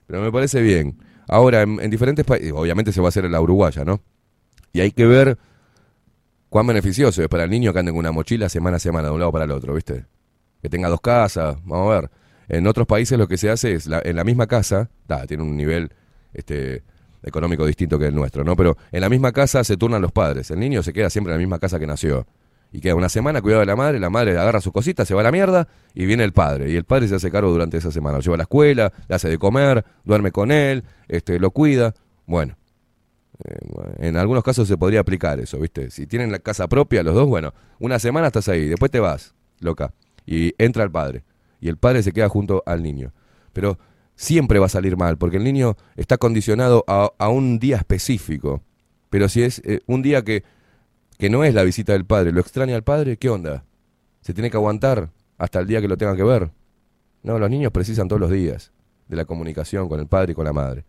[SPEAKER 1] pero me parece bien. Ahora, en, en diferentes países, obviamente se va a hacer en la uruguaya, ¿no? Y hay que ver cuán beneficioso es para el niño que ande con una mochila semana a semana de un lado para el otro, ¿viste? Que tenga dos casas, vamos a ver. En otros países lo que se hace es, la- en la misma casa, da, tiene un nivel este, económico distinto que el nuestro, ¿no? Pero en la misma casa se turnan los padres. El niño se queda siempre en la misma casa que nació. Y queda una semana cuidado de la madre, la madre agarra sus cositas, se va a la mierda y viene el padre. Y el padre se hace cargo durante esa semana. Lo lleva a la escuela, le hace de comer, duerme con él, este, lo cuida. Bueno, eh, en algunos casos se podría aplicar eso, ¿viste? Si tienen la casa propia los dos, bueno, una semana estás ahí, después te vas, loca. Y entra el padre. Y el padre se queda junto al niño. Pero siempre va a salir mal, porque el niño está condicionado a, un día específico. Pero si es eh, un día que, que no es la visita del padre, lo extraña al padre, ¿qué onda? ¿Se tiene que aguantar hasta el día que lo tenga que ver? No, los niños precisan todos los días de la comunicación con el padre y con la madre.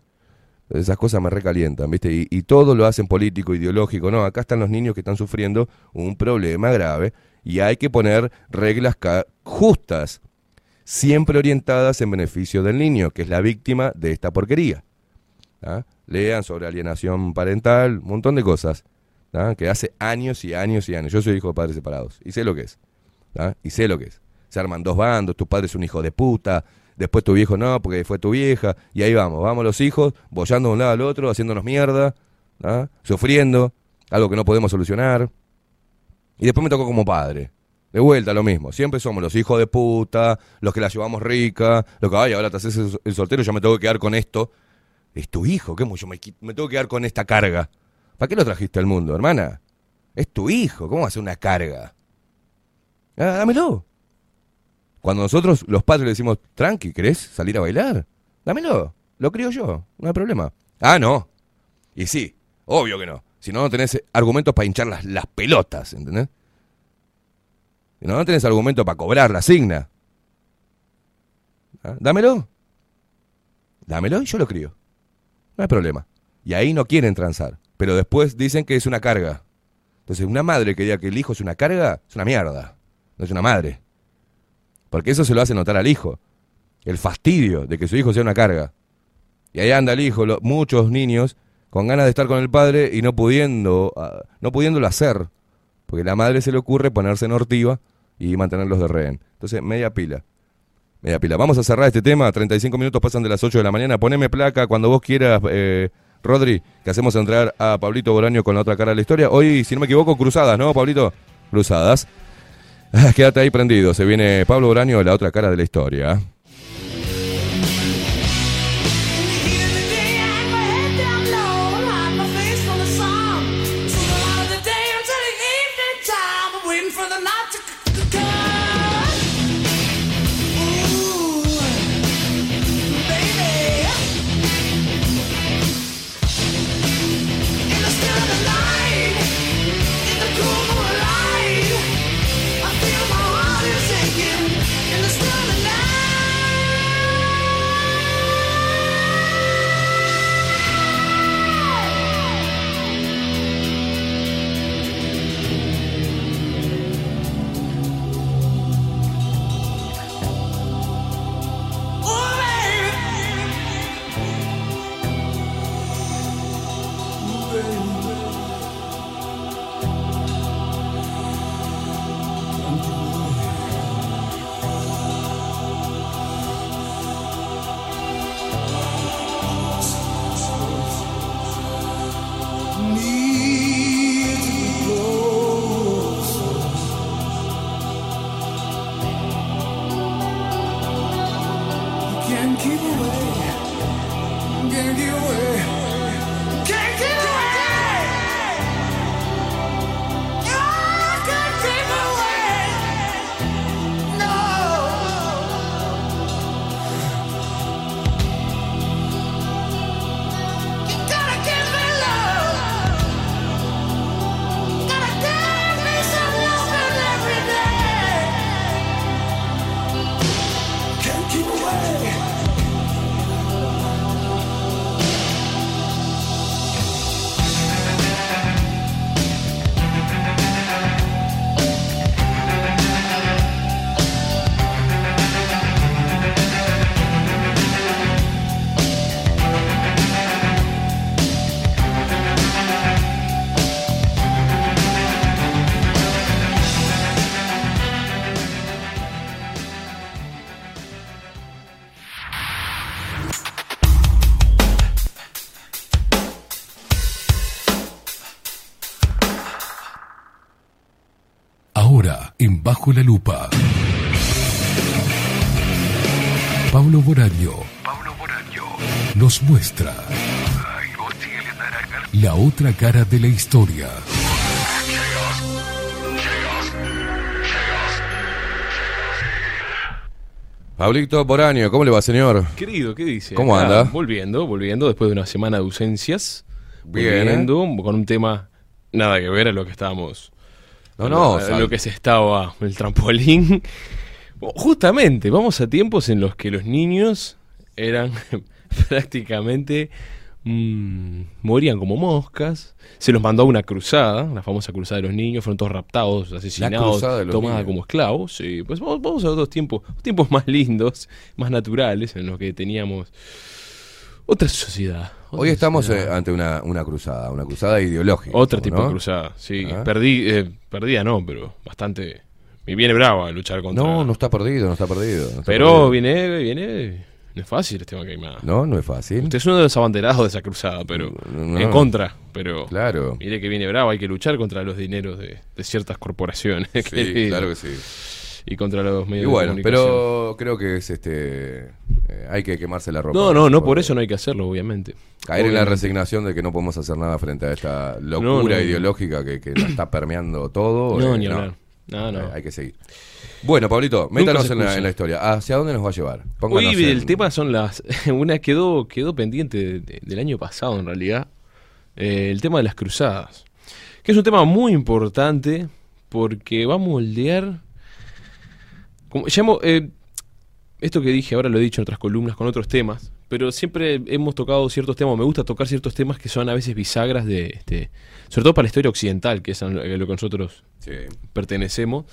[SPEAKER 1] Esas cosas me recalientan, ¿viste? Y, y todo lo hacen político, ideológico. No, acá están los niños que están sufriendo un problema grave y hay que poner reglas justas, siempre orientadas en beneficio del niño, que es la víctima de esta porquería. ¿ah? Lean sobre alienación parental, un montón de cosas, ¿ah? que hace años y años y años. Yo soy hijo de padres separados y sé lo que es. ¿ah? Y sé lo que es. Se arman dos bandos, tu padre es un hijo de puta, después tu viejo no, porque fue tu vieja, y ahí vamos, vamos los hijos, bollando de un lado al otro, haciéndonos mierda, ¿ah? sufriendo, algo que no podemos solucionar. Y después me tocó como padre. De vuelta lo mismo. Siempre somos los hijos de puta, los que la llevamos rica, los que, ay, ahora te haces el- soltero, yo me tengo que quedar con esto. Es tu hijo, ¿qué mucho? Me, me tengo que quedar con esta carga. ¿Para qué lo trajiste al mundo, hermana? Es tu hijo, ¿cómo ser una carga? Ah, dámelo. Cuando nosotros, los padres, le decimos, tranqui, ¿querés salir a bailar? Dámelo, lo crío yo, no hay problema. Ah, no. Y sí, obvio que no. Si no, no tenés argumentos para hinchar las, las pelotas, ¿entendés? No, no tenés argumentos para cobrar la signa. ¿Ah? Dámelo. Dámelo y yo lo crío. No hay problema. Y ahí no quieren transar. Pero después dicen que es una carga. Entonces, una madre que diga que el hijo es una carga, es una mierda. No es una madre. Porque eso se lo hace notar al hijo. El fastidio de que su hijo sea una carga. Y ahí anda el hijo, muchos niños con ganas de estar con el padre y no pudiendo, ah, no pudiéndolo hacer. Porque la madre se le ocurre ponerse en ortiva y mantenerlos de rehén. Entonces, media pila. Media pila. Vamos a cerrar este tema. 35 minutos pasan de las 8 de la mañana. Poneme placa cuando vos quieras, eh, Rodri, que hacemos entrar a Pablito Boraño con la otra cara de la historia. Hoy, si no me equivoco, cruzadas, ¿no, Pablito? Cruzadas. Ah, Quédate ahí prendido. Se viene Pablo Boraño, la otra cara de la historia.
[SPEAKER 4] Bajo la Lupa. Pablo Boraño. Pablo Boraño. Nos muestra. La otra cara de la historia.
[SPEAKER 1] Pablito Boraño, ¿cómo le va, señor?
[SPEAKER 7] Querido, ¿qué dice?
[SPEAKER 1] ¿Cómo
[SPEAKER 7] Acá,
[SPEAKER 1] anda?
[SPEAKER 7] Volviendo, volviendo después de una semana de ausencias.
[SPEAKER 1] Bien, ¿eh?
[SPEAKER 7] Volviendo con un tema nada que ver a lo que estábamos.
[SPEAKER 1] No, no,
[SPEAKER 7] lo, lo que se estaba el trampolín. Justamente, vamos a tiempos en los que los niños eran prácticamente. mm, morían como moscas. Se los mandó a una cruzada, la famosa cruzada de los niños. Fueron todos raptados, asesinados, tomados como esclavos. Sí, pues vamos, vamos a otros tiempos, tiempos más lindos, más naturales, en los que teníamos otra sociedad.
[SPEAKER 1] Hoy estamos eh, ante una, una cruzada, una cruzada ideológica.
[SPEAKER 7] Otro tipo
[SPEAKER 1] ¿no?
[SPEAKER 7] de cruzada, sí.
[SPEAKER 1] Ah.
[SPEAKER 7] Perdí, eh, perdida no, pero bastante. Me viene brava a luchar contra.
[SPEAKER 1] No, no está perdido, no está perdido. no está
[SPEAKER 7] Pero
[SPEAKER 1] perdido.
[SPEAKER 7] viene, viene. No es fácil este tema que hay más.
[SPEAKER 1] No, no es fácil.
[SPEAKER 7] Usted es uno de los abanderados de esa cruzada, pero.
[SPEAKER 1] No.
[SPEAKER 7] En contra, pero.
[SPEAKER 1] Claro.
[SPEAKER 7] Mire que viene bravo, hay que luchar contra los dineros de, de ciertas corporaciones.
[SPEAKER 1] Sí, claro que sí.
[SPEAKER 7] Y contra los medios
[SPEAKER 1] Y
[SPEAKER 7] de
[SPEAKER 1] bueno,
[SPEAKER 7] comunicación.
[SPEAKER 1] pero creo que es este. eh, hay que quemarse la ropa.
[SPEAKER 7] No, no, no, por eso no hay que hacerlo, obviamente.
[SPEAKER 1] Caer en la resignación de que no podemos hacer nada frente a esta locura
[SPEAKER 7] No, no.
[SPEAKER 1] ideológica que, que nos está permeando todo.
[SPEAKER 7] No,
[SPEAKER 1] eh,
[SPEAKER 7] ni hablar. No, no.
[SPEAKER 1] Eh, Hay que seguir. Bueno, Pablito, métanos en la,
[SPEAKER 7] excusa.
[SPEAKER 1] en la historia. ¿Hacia dónde nos va a llevar? Pónganos en-
[SPEAKER 7] el tema son las. Una quedó, quedó pendiente de- de- del año pasado, en realidad. eh, el tema de las cruzadas. Que es un tema muy importante porque va a moldear. Como, eh, esto que dije ahora lo he dicho en otras columnas con otros temas. Pero siempre hemos tocado ciertos temas. Me gusta tocar ciertos temas que son a veces bisagras de. Este, sobre todo para la historia occidental, que es a lo que nosotros
[SPEAKER 1] Sí.
[SPEAKER 7] pertenecemos,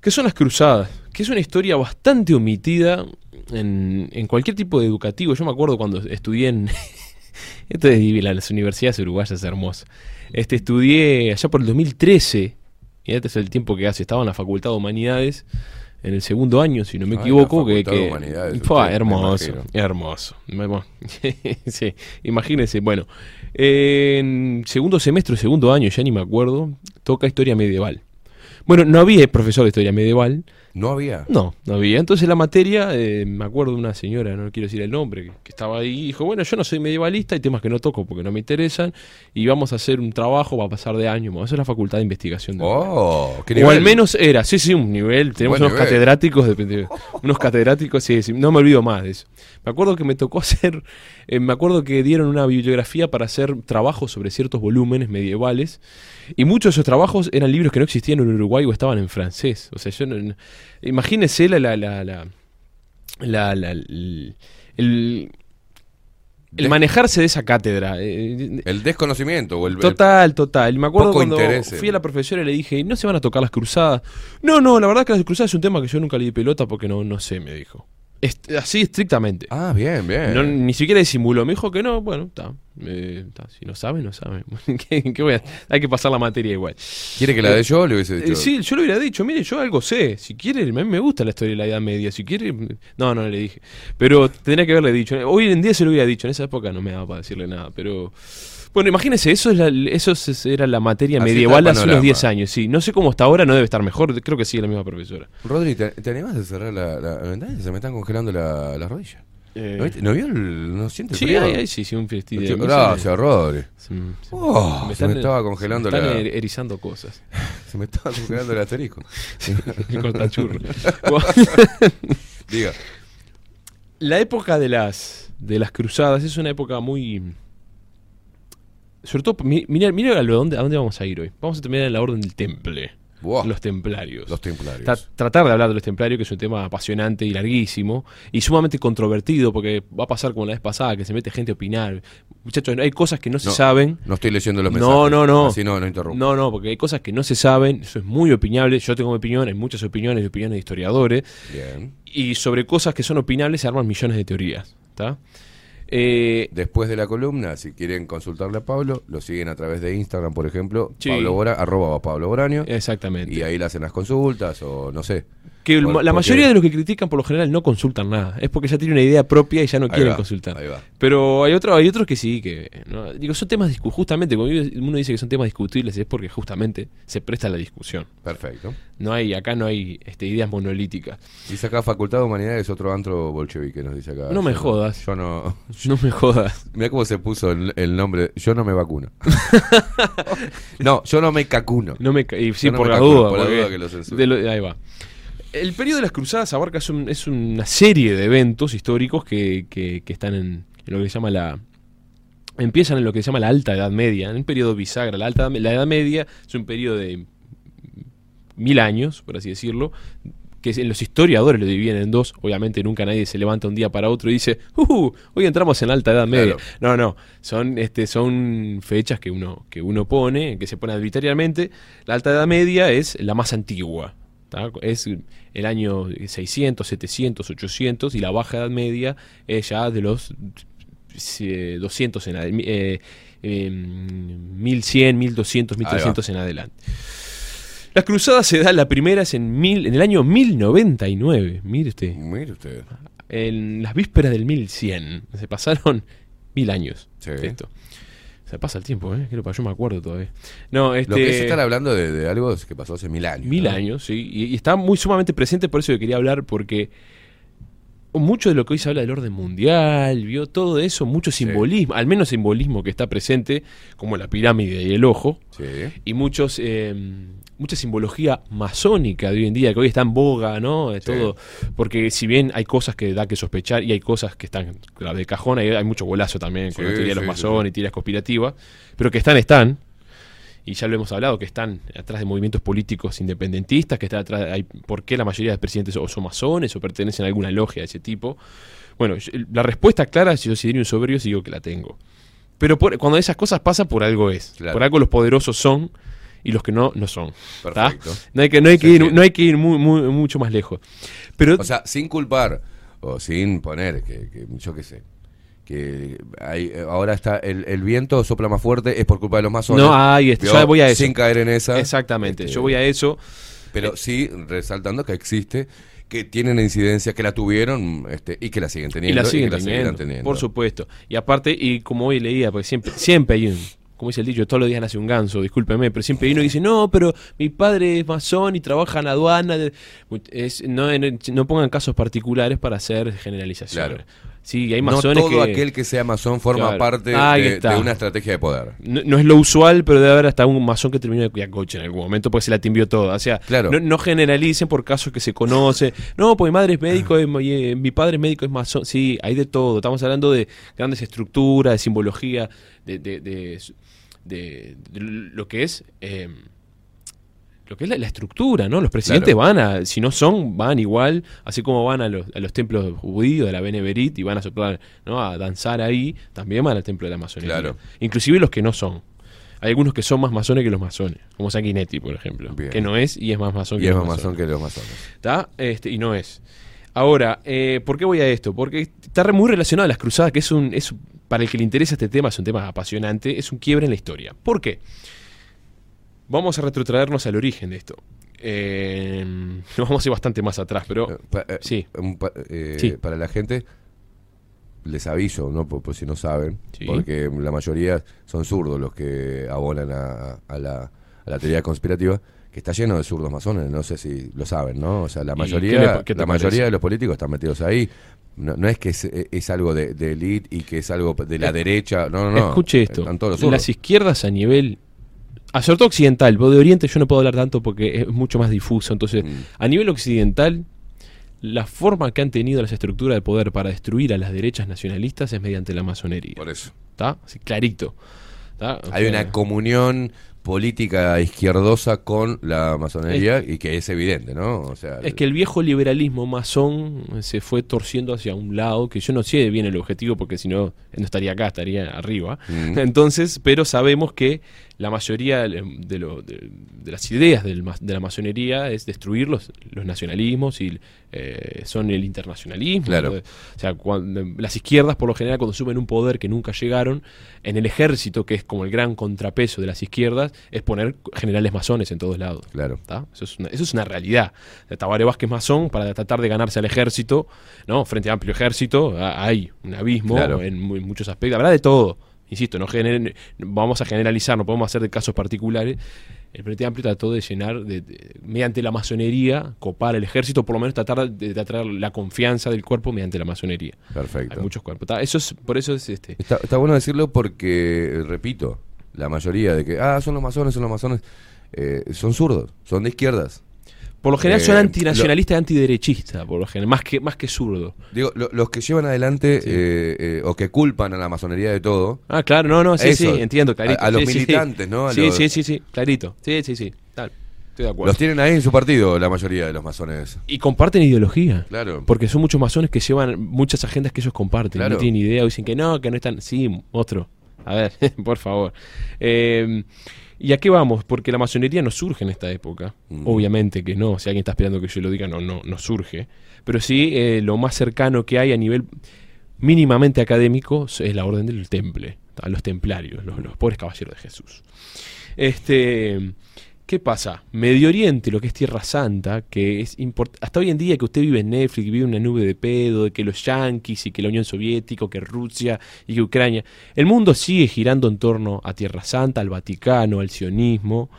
[SPEAKER 7] que son las cruzadas, que es una historia bastante omitida en, en cualquier tipo de educativo. Yo me acuerdo cuando estudié en... Esto es las universidades uruguayas es hermoso. Este, estudié allá por el 2013, y este es el tiempo que hace, estaba en la Facultad de Humanidades, en el segundo año, si no me
[SPEAKER 1] Ah,
[SPEAKER 7] equivoco. que, que-
[SPEAKER 1] usted, me
[SPEAKER 7] hermoso, hermoso. Sí, imagínense, bueno, en segundo semestre, segundo año, ya ni me acuerdo, toca historia medieval. Bueno, no había profesor de historia medieval,
[SPEAKER 1] No había.
[SPEAKER 7] no, no había. Entonces la materia, eh, me acuerdo de una señora, no quiero decir el nombre, que, que estaba ahí y dijo, bueno, yo no soy medievalista, hay temas que no toco porque no me interesan, y vamos a hacer un trabajo, va a pasar de año, eso es la facultad de investigación. de
[SPEAKER 1] Oh, qué
[SPEAKER 7] o al menos era, sí, sí, un nivel. Tenemos
[SPEAKER 1] Buen
[SPEAKER 7] unos
[SPEAKER 1] nivel.
[SPEAKER 7] catedráticos, de- de- unos catedráticos, sí, sí, no me olvido más de eso. Me acuerdo que me tocó hacer, eh, me acuerdo que dieron una bibliografía para hacer trabajos sobre ciertos volúmenes medievales, y muchos de esos trabajos eran libros que no existían en Uruguay o estaban en francés. O sea, yo no, no- imagínese la, la, la, la, la- la- el, el- manejarse de esa cátedra. eh,
[SPEAKER 1] El desconocimiento o el.
[SPEAKER 7] Total, total. Me acuerdo cuando
[SPEAKER 1] interés
[SPEAKER 7] fui a la profesora y le dije, ¿no se van a tocar las cruzadas? No, no, la verdad que las cruzadas es un tema que yo nunca le di pelota porque no, no sé, me dijo. Est- así estrictamente.
[SPEAKER 1] Ah, bien, bien.
[SPEAKER 7] No, ni siquiera disimuló. Me dijo que no, bueno, está. eh. Si no sabe, no sabe. ¿Qué, qué voy a- Hay que pasar la materia igual.
[SPEAKER 1] ¿Quiere que la dé yo? Le hubiese dicho.
[SPEAKER 7] Eh, sí, yo le hubiera dicho, mire, yo algo sé. Si quiere, a mí me gusta la historia de la Edad Media. Si quiere. No, no le dije. Pero tendría que haberle dicho. Hoy en día se lo hubiera dicho. En esa época no me daba para decirle nada. Pero. Bueno, imagínese, eso, es la, eso es- era la materia
[SPEAKER 1] Así
[SPEAKER 7] medieval
[SPEAKER 1] el
[SPEAKER 7] hace unos
[SPEAKER 1] panorama.
[SPEAKER 7] 10 años. Sí, no sé cómo está ahora, no debe estar mejor. Creo que sigue la misma profesora.
[SPEAKER 1] Rodri, ¿te, te animás a cerrar la, la ventana? Se me están congelando la- las rodillas.
[SPEAKER 7] Eh,
[SPEAKER 1] ¿No, viste? ¿No vio el.? ¿No siente el
[SPEAKER 7] sí,
[SPEAKER 1] frío?
[SPEAKER 7] ahí, ahí sí, sí, un festín
[SPEAKER 1] Gracias, Rodri.
[SPEAKER 7] Se,
[SPEAKER 1] Oh,
[SPEAKER 7] me
[SPEAKER 1] se me
[SPEAKER 7] están-
[SPEAKER 1] estaba congelando
[SPEAKER 7] me están
[SPEAKER 1] la-
[SPEAKER 7] er- erizando cosas.
[SPEAKER 1] Se me estaba congelando el asterisco.
[SPEAKER 7] Qué cortachurro.
[SPEAKER 1] Diga.
[SPEAKER 7] La época de las de las cruzadas es una época muy sobre todo mi- mira mira a dónde a dónde vamos a ir hoy. Vamos a terminar en la orden del temple. Los templarios.
[SPEAKER 1] los templarios.
[SPEAKER 7] Tra- tratar de hablar de los templarios, que es un tema apasionante y larguísimo, y sumamente controvertido, porque va a pasar como la vez pasada, que se mete gente a opinar. Muchachos, hay cosas que no se saben.
[SPEAKER 1] No estoy leyendo los mensajes.
[SPEAKER 7] No, no, no.
[SPEAKER 1] Así no, no interrumpo.
[SPEAKER 7] No, no, porque hay cosas que no se saben, eso es muy opinable. Yo tengo mi opinión, hay muchas opiniones, opiniones de historiadores,
[SPEAKER 1] Bien.
[SPEAKER 7] y sobre cosas que son opinables se arman millones de teorías. ¿Está? Eh,
[SPEAKER 1] Después de la columna, si quieren consultarle a Pablo, lo siguen a través de Instagram, por ejemplo,
[SPEAKER 7] Sí.
[SPEAKER 1] Pablo Bora, arroba Pablo Boraño,
[SPEAKER 7] exactamente.
[SPEAKER 1] y ahí le hacen las consultas o no sé.
[SPEAKER 7] Que
[SPEAKER 1] Por-
[SPEAKER 7] la mayoría de los que critican por lo general no consultan nada. Es porque ya tienen una idea propia y ya no
[SPEAKER 1] Ahí
[SPEAKER 7] quieren
[SPEAKER 1] va,
[SPEAKER 7] consultar. Pero hay otros, hay otros que sí, que ¿no? digo, son temas justamente cuando uno dice que son temas discutibles es porque justamente se presta a la discusión.
[SPEAKER 1] Perfecto.
[SPEAKER 7] No hay, acá no hay este, ideas monolíticas.
[SPEAKER 1] Dice acá Facultad de Humanidades, otro antro bolchevique, nos dice acá.
[SPEAKER 7] No me
[SPEAKER 1] Yo
[SPEAKER 7] jodas.
[SPEAKER 1] Yo no.
[SPEAKER 7] No me jodas.
[SPEAKER 1] Mira cómo se puso el, el nombre. Yo no me vacuno. no, yo no me cacuno.
[SPEAKER 7] No me, y sí,
[SPEAKER 1] no
[SPEAKER 7] por
[SPEAKER 1] me
[SPEAKER 7] la duda.
[SPEAKER 1] por la
[SPEAKER 7] porque
[SPEAKER 1] duda que lo
[SPEAKER 7] de lo- ahí va. El periodo de las cruzadas abarca es, un- es una serie de eventos históricos que, que- que están en, en lo que se llama la. Empiezan en lo que se llama la Alta Edad Media, en un periodo bisagra. La, alta, Edad- la Edad Media es un periodo de mil años, por así decirlo, que en los historiadores lo dividen en dos. Obviamente nunca nadie se levanta un día para otro y dice, "Uh, hoy entramos en la alta edad media.
[SPEAKER 1] Claro.
[SPEAKER 7] No, no, son, este, son fechas que uno, que uno pone, que se pone arbitrariamente. La alta edad media es la más antigua. ¿Tá? Es el año 600, 700, 800 y la baja edad media es ya de los eh, 200 en adelante. Eh, eh, 1100, 1200, 1300 en adelante. Las cruzadas se da, la primera es en, mil, en el año 1099, mire usted,
[SPEAKER 1] Mire usted.
[SPEAKER 7] en las vísperas del 1100. Se pasaron mil años.
[SPEAKER 1] Sí.
[SPEAKER 7] de esto. Se pasa el tiempo, ¿eh? Creo yo me acuerdo todavía. No, este,
[SPEAKER 1] Lo que es estar hablando de, de algo que pasó hace mil años.
[SPEAKER 7] Mil
[SPEAKER 1] ¿no?
[SPEAKER 7] años, sí. Y, y está muy sumamente presente, por eso que quería hablar, porque mucho de lo que hoy se habla del orden mundial, vio todo eso, mucho simbolismo, al menos simbolismo que está presente, como la pirámide y el ojo,
[SPEAKER 1] Sí.
[SPEAKER 7] y muchos eh, mucha simbología masónica de hoy en día que hoy está en boga no De
[SPEAKER 1] Sí.
[SPEAKER 7] todo porque si bien hay cosas que da que sospechar y hay cosas que están de cajón hay, hay mucho golazo también con la
[SPEAKER 1] Sí,
[SPEAKER 7] teoría de los masones y teorías conspirativas pero que están están y ya lo hemos hablado que están atrás de movimientos políticos independentistas que están atrás hay por qué la mayoría de presidentes o son masones o pertenecen a alguna logia de ese tipo bueno la respuesta clara si yo si diría un soberbio sí digo que la tengo pero por- cuando esas cosas pasan, por algo es.
[SPEAKER 1] Claro.
[SPEAKER 7] Por algo los poderosos son y los que no, no son.
[SPEAKER 1] Perfecto.
[SPEAKER 7] No hay que, no hay que ir, no hay que ir muy, muy- mucho más lejos. Pero
[SPEAKER 1] O sea, sin culpar o sin poner que, que yo qué sé. Que hay, ahora está el, el viento sopla más fuerte es por culpa de los masones.
[SPEAKER 7] no, ahí está, ya voy a eso.
[SPEAKER 1] Sin caer en esa.
[SPEAKER 7] Exactamente,
[SPEAKER 1] Este,
[SPEAKER 7] yo voy a eso.
[SPEAKER 1] Pero sí resaltando que existe, que tienen incidencia, que la tuvieron este, y que la siguen
[SPEAKER 7] Y
[SPEAKER 1] teniendo.
[SPEAKER 7] la siguen
[SPEAKER 1] que
[SPEAKER 7] teniendo,
[SPEAKER 1] seguirán teniendo.
[SPEAKER 7] Por supuesto. Y aparte, y como hoy leía, porque siempre, siempre hay un, como dice el dicho, todos los días nace un ganso, discúlpeme, pero siempre uno dice, no, pero mi padre es masón y trabaja en aduana. de-". Es, no, no pongan casos particulares para hacer generalizaciones.
[SPEAKER 1] Claro.
[SPEAKER 7] Sí, hay
[SPEAKER 1] No todo
[SPEAKER 7] que...
[SPEAKER 1] aquel que sea masón forma
[SPEAKER 7] Claro.
[SPEAKER 1] parte de, una estrategia de poder.
[SPEAKER 7] No, no es lo usual, pero debe haber hasta un masón que terminó de cuidacoche en algún momento porque se la timbió toda. O sea,
[SPEAKER 1] Claro.
[SPEAKER 7] no, no generalicen por casos que se conoce. No, porque mi madre es médico, mi, eh, mi padre es médico, es masón. Sí, hay de todo. Estamos hablando de grandes estructuras, de simbología, de, de, de- de- de lo que es. eh, lo que es la, la estructura, ¿no? Los presidentes
[SPEAKER 1] Claro.
[SPEAKER 7] van a, si no son, van igual, así como van a los, a los templos judíos de la Beneverit y van a soplar, ¿no? A danzar ahí, también van al templo de la masonería.
[SPEAKER 1] Claro.
[SPEAKER 7] Inclusive los que no son. Hay algunos que son más masones que los masones, como Sanguinetti, por ejemplo,
[SPEAKER 1] Bien.
[SPEAKER 7] que no es y es más masón
[SPEAKER 1] Y
[SPEAKER 7] que
[SPEAKER 1] es
[SPEAKER 7] los
[SPEAKER 1] más masón
[SPEAKER 7] masones.
[SPEAKER 1] que los masones.
[SPEAKER 7] ¿Está? Este, y no es. Ahora, eh, ¿por qué voy a esto? Porque está muy relacionado a las cruzadas, que es un, es, para el que le interesa este tema, es un tema apasionante, es un quiebre en la historia. ¿Por qué? Vamos a retrotraernos al origen de esto. Eh, nos vamos a ir bastante más atrás, pero...
[SPEAKER 1] Eh, pa- eh,
[SPEAKER 7] Sí.
[SPEAKER 1] pa- eh,
[SPEAKER 7] Sí.
[SPEAKER 1] Para la gente, les aviso, ¿no? Por, por si no saben,
[SPEAKER 7] Sí.
[SPEAKER 1] porque la mayoría son zurdos los que abonan a, a la, a la teoría conspirativa, que está lleno de zurdos masones, no sé si lo saben, ¿no? O sea, la
[SPEAKER 7] ¿Y
[SPEAKER 1] mayoría,
[SPEAKER 7] le-
[SPEAKER 1] la mayoría de los políticos están metidos ahí. No, no es que es, es algo de, de elite y que es algo de la
[SPEAKER 7] Es-
[SPEAKER 1] derecha, no, no, no.
[SPEAKER 7] Escuche esto. Las izquierdas a nivel... A sobre todo occidental, vos de Oriente yo no puedo hablar tanto porque es mucho más difuso. Entonces,
[SPEAKER 1] Mm.
[SPEAKER 7] a nivel occidental, la forma que han tenido las estructuras de poder para destruir a las derechas nacionalistas es mediante la masonería.
[SPEAKER 1] Por eso.
[SPEAKER 7] ¿Está? Así, clarito. ¿Tá? O
[SPEAKER 1] Hay
[SPEAKER 7] sea,
[SPEAKER 1] una comunión política izquierdosa con la masonería y que es evidente, ¿no? O sea,
[SPEAKER 7] Es que el viejo liberalismo masón se fue torciendo hacia un lado, que yo no sé bien el objetivo, porque si no, no estaría acá, estaría arriba.
[SPEAKER 1] Mm.
[SPEAKER 7] Entonces, pero sabemos que la mayoría de, lo- de- de las ideas del de la masonería es destruir los, los nacionalismos y eh, son el internacionalismo.
[SPEAKER 1] Claro.
[SPEAKER 7] O sea, cuando, las izquierdas por lo general cuando suben un poder que nunca llegaron, en el ejército, que es como el gran contrapeso de las izquierdas, es poner generales masones en todos lados.
[SPEAKER 1] Claro.
[SPEAKER 7] Eso, es una, eso es una realidad. Tabaré Vázquez masón para tratar de ganarse al ejército, ¿no? Frente a amplio ejército, hay un abismo
[SPEAKER 1] Claro.
[SPEAKER 7] en, en muchos aspectos. Habrá de todo. Insisto, no generen- vamos a generalizar, no podemos hacer de casos particulares. El Frente Amplio trató de llenar, de- de- mediante la masonería, copar el ejército, por lo menos tratar de, de atraer la confianza del cuerpo mediante la masonería.
[SPEAKER 1] Perfecto.
[SPEAKER 7] Hay muchos cuerpos. Eso es, por eso es este.
[SPEAKER 1] Está, está bueno decirlo porque, repito, la mayoría de que, ah, son los masones, son los masones, eh, son zurdos, son de izquierdas.
[SPEAKER 7] Por lo general
[SPEAKER 1] Eh,
[SPEAKER 7] son antinacionalistas y antiderechistas, por lo general, más que, más que zurdo.
[SPEAKER 1] Digo, lo- los que llevan adelante
[SPEAKER 7] Sí.
[SPEAKER 1] eh, eh, o que culpan a la masonería de todo,
[SPEAKER 7] Ah, claro, no, no, sí,
[SPEAKER 1] Eso,
[SPEAKER 7] sí, entiendo, clarito.
[SPEAKER 1] a- a los
[SPEAKER 7] Sí, sí, sí.
[SPEAKER 1] militantes, ¿no? A
[SPEAKER 7] sí,
[SPEAKER 1] los-
[SPEAKER 7] sí, sí, sí, clarito. Sí, sí, sí, tal. Estoy de acuerdo.
[SPEAKER 1] los tienen ahí en su partido, la mayoría de los masones.
[SPEAKER 7] Y comparten ideología.
[SPEAKER 1] Claro.
[SPEAKER 7] Porque son muchos masones que llevan muchas agendas que ellos comparten.
[SPEAKER 1] Claro.
[SPEAKER 7] No tienen idea o dicen que no, que no están. Sí, otro. A ver, por favor. Eh, ¿Y a qué vamos? Porque la masonería no surge en esta época.
[SPEAKER 1] Mm.
[SPEAKER 7] Obviamente que no. Si alguien está esperando que yo lo diga, no, no, no surge. Pero sí, eh, lo más cercano que hay a nivel mínimamente académico es la orden del temple. ¿tá? Los templarios, los, los pobres caballeros de Jesús. Este, ¿Qué pasa? Medio Oriente, lo que es Tierra Santa, que es import- hasta hoy en día que usted vive en Netflix, que vive en una nube de pedo, de que los yanquis y que la Unión Soviética, que Rusia y que Ucrania, el mundo sigue girando en torno a Tierra Santa, al Vaticano, al sionismo.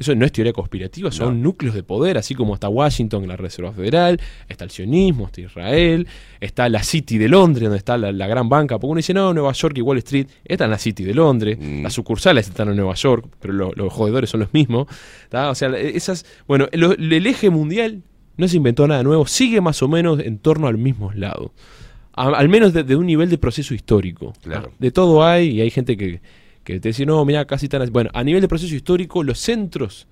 [SPEAKER 7] Eso no es teoría conspirativa, son
[SPEAKER 1] No.
[SPEAKER 7] núcleos de poder, así como está Washington la Reserva Federal, está el sionismo, está Israel, está la City de Londres, donde está la, la gran banca. Porque uno dice, no, Nueva York y Wall Street, está en la City de Londres,
[SPEAKER 1] Mm.
[SPEAKER 7] las sucursales están en Nueva York, pero lo- los jodedores son los mismos. ¿Tá? O sea, esas. Bueno, lo- el eje mundial no se inventó nada nuevo, sigue más o menos en torno al mismo lado. A- al menos de, de un nivel de proceso histórico.
[SPEAKER 1] Claro.
[SPEAKER 7] De todo hay, y hay gente que, que te dice, no, mira, casi tan así. Bueno, a nivel de proceso histórico, los centros.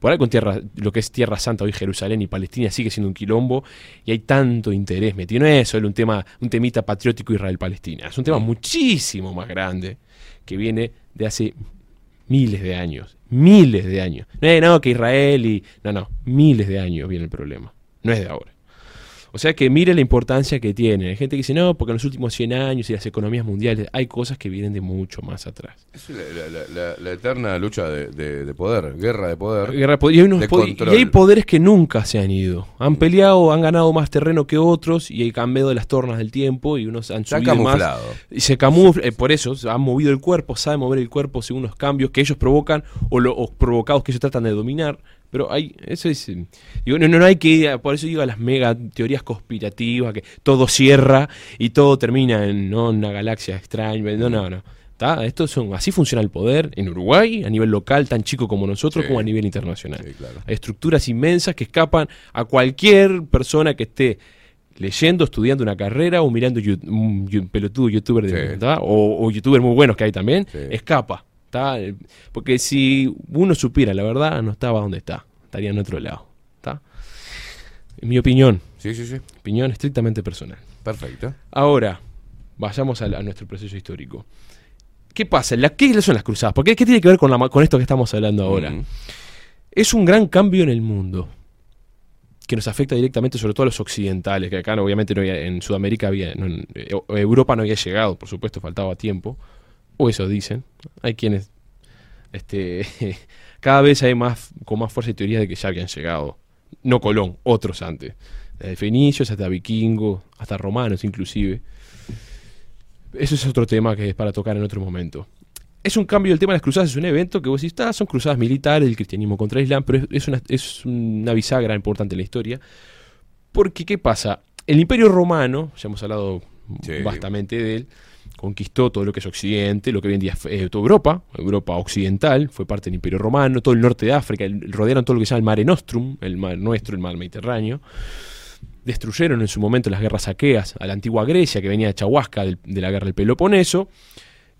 [SPEAKER 7] Por ahí con tierra, lo que es Tierra Santa, hoy Jerusalén y Palestina sigue siendo un quilombo y hay tanto interés metido. No es solo un tema, un temita patriótico Israel-Palestina, es un tema muchísimo más grande que viene de hace miles de años, miles de años. No no, que Israel y... No, no, miles de años viene el problema, no es de ahora. O sea que mire la importancia que tiene. Hay gente que dice, no, porque en los últimos 100 años y las economías mundiales hay cosas que vienen de mucho más atrás.
[SPEAKER 1] Es la, la- la- la- la eterna lucha de, de- de poder, guerra de poder.
[SPEAKER 7] Guerra de poder. y, hay unos
[SPEAKER 1] de
[SPEAKER 7] po- y
[SPEAKER 1] control.
[SPEAKER 7] hay poderes que nunca se han ido. Han peleado, han ganado más terreno que otros y hay cambiado de las tornas del tiempo y unos han subido más. Y se camufla, eh, por eso, han movido el cuerpo, saben mover el cuerpo según los cambios que ellos provocan o, lo- o provocados que ellos tratan de dominar. Pero hay, eso es, eh, digo, no, no, no hay que por eso digo a las mega teorías conspirativas, que todo cierra y todo termina en ¿no? una galaxia extraña. No, no, no. ¿Tá? Esto son, así funciona el poder en Uruguay, a nivel local, tan chico como nosotros,
[SPEAKER 1] Sí.
[SPEAKER 7] como a nivel internacional.
[SPEAKER 1] Sí, claro.
[SPEAKER 7] Hay estructuras inmensas que escapan a cualquier persona que esté leyendo, estudiando una carrera o mirando un pelotudo youtuber de,
[SPEAKER 1] Sí.
[SPEAKER 7] o, o youtubers muy buenos que hay también, escapa. ¿Tá? Eh, Porque si uno supiera la verdad, no estaba donde está, estaría en otro lado. ¿tá? En mi opinión,
[SPEAKER 1] Sí, sí, sí.
[SPEAKER 7] opinión estrictamente personal.
[SPEAKER 1] Perfecto.
[SPEAKER 7] Ahora, vayamos a, a nuestro proceso histórico. ¿Qué pasa? La- ¿Qué son las cruzadas? ¿Por qué, ¿Qué tiene que ver con, la con esto que estamos hablando ahora?
[SPEAKER 1] Mm.
[SPEAKER 7] Es un gran cambio en el mundo que nos afecta directamente, sobre todo a los occidentales, que acá obviamente no había- en Sudamérica había, no, en eh, Europa no había llegado, por supuesto, faltaba tiempo, o eso dicen. Hay quienes, este, cada vez hay más, con más fuerza y teorías de que ya habían llegado, no Colón, otros antes, desde fenicios hasta vikingos, hasta romanos inclusive. Eso es otro tema que es para tocar en otro momento. Es un cambio, el tema de las cruzadas es un evento que vos decís, "Ah, son cruzadas militares del cristianismo contra el Islam, pero es, es una, es una bisagra importante en la historia. Porque, ¿qué pasa? El Imperio Romano, ya hemos hablado
[SPEAKER 1] Sí.
[SPEAKER 7] bastante de él, conquistó todo lo que es Occidente, lo que hoy en día es eh, toda Europa, Europa occidental, fue parte del Imperio Romano, todo el norte de África, el- rodearon todo lo que se llama el Mare Nostrum, el mar nuestro, el mar Mediterráneo. Destruyeron en su momento las guerras saqueas a la antigua Grecia, que venía de Chahuasca de la guerra del Peloponeso.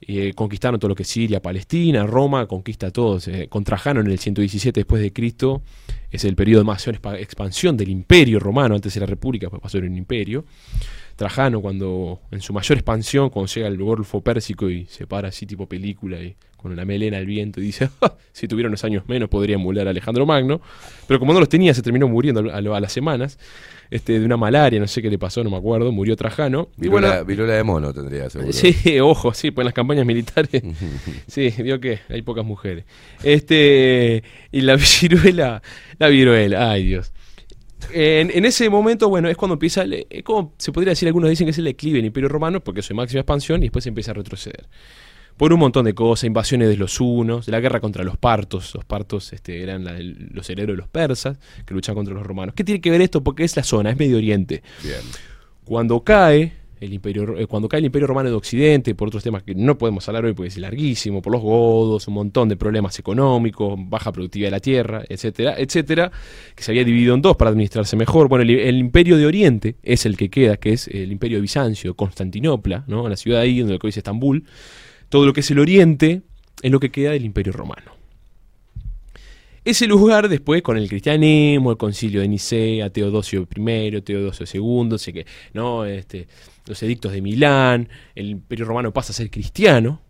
[SPEAKER 7] Eh, conquistaron todo lo que es Siria, Palestina, Roma, conquista todo. Se contrajaron en el 117 después de Cristo. Es el periodo de mayor expa- expansión del imperio romano. Antes era república, después pasó a un imperio. Trajano cuando en su mayor expansión, cuando llega el Golfo Pérsico y se para así tipo película y con la melena al viento y dice, "Ah, si tuviera unos años menos podría emular a Alejandro Magno, pero como no los tenía se terminó muriendo a, las semanas este, de una malaria, no sé qué le pasó, no me acuerdo, murió Trajano. Y bueno,
[SPEAKER 1] Viruela, viruela de mono tendría seguro.
[SPEAKER 7] Sí, ojo, sí, pues en las campañas militares. sí, vio que hay pocas mujeres. Este, y la viruela, la viruela, ay Dios. En, en ese momento, bueno, es cuando empieza, el- es como se podría decir, algunos dicen que es el declive del Imperio Romano, porque es su máxima expansión, y después empieza a retroceder. Por un montón de cosas, invasiones de los hunos, la guerra contra los partos. Los partos este, eran la- los herederos de los persas, que luchaban contra los romanos. ¿Qué tiene que ver esto? Porque es la zona, es Medio Oriente.
[SPEAKER 1] Bien.
[SPEAKER 7] Cuando cae el imperio, eh, cuando cae el Imperio Romano de Occidente, por otros temas que no podemos hablar hoy porque es larguísimo, por los godos, un montón de problemas económicos, baja productividad de la tierra, etcétera, etcétera, que se había dividido en dos para administrarse mejor. Bueno, el, Imperio de Oriente es el que queda, que es el Imperio de Bizancio, Constantinopla, ¿no? la ciudad ahí donde hoy es Estambul. Todo lo que es el Oriente es lo que queda del Imperio Romano. Ese lugar después con el cristianismo, el concilio de Nicea, Teodosio I, Teodosio II, sé que, ¿no? este, los edictos de Milán, el imperio romano pasa a ser cristiano,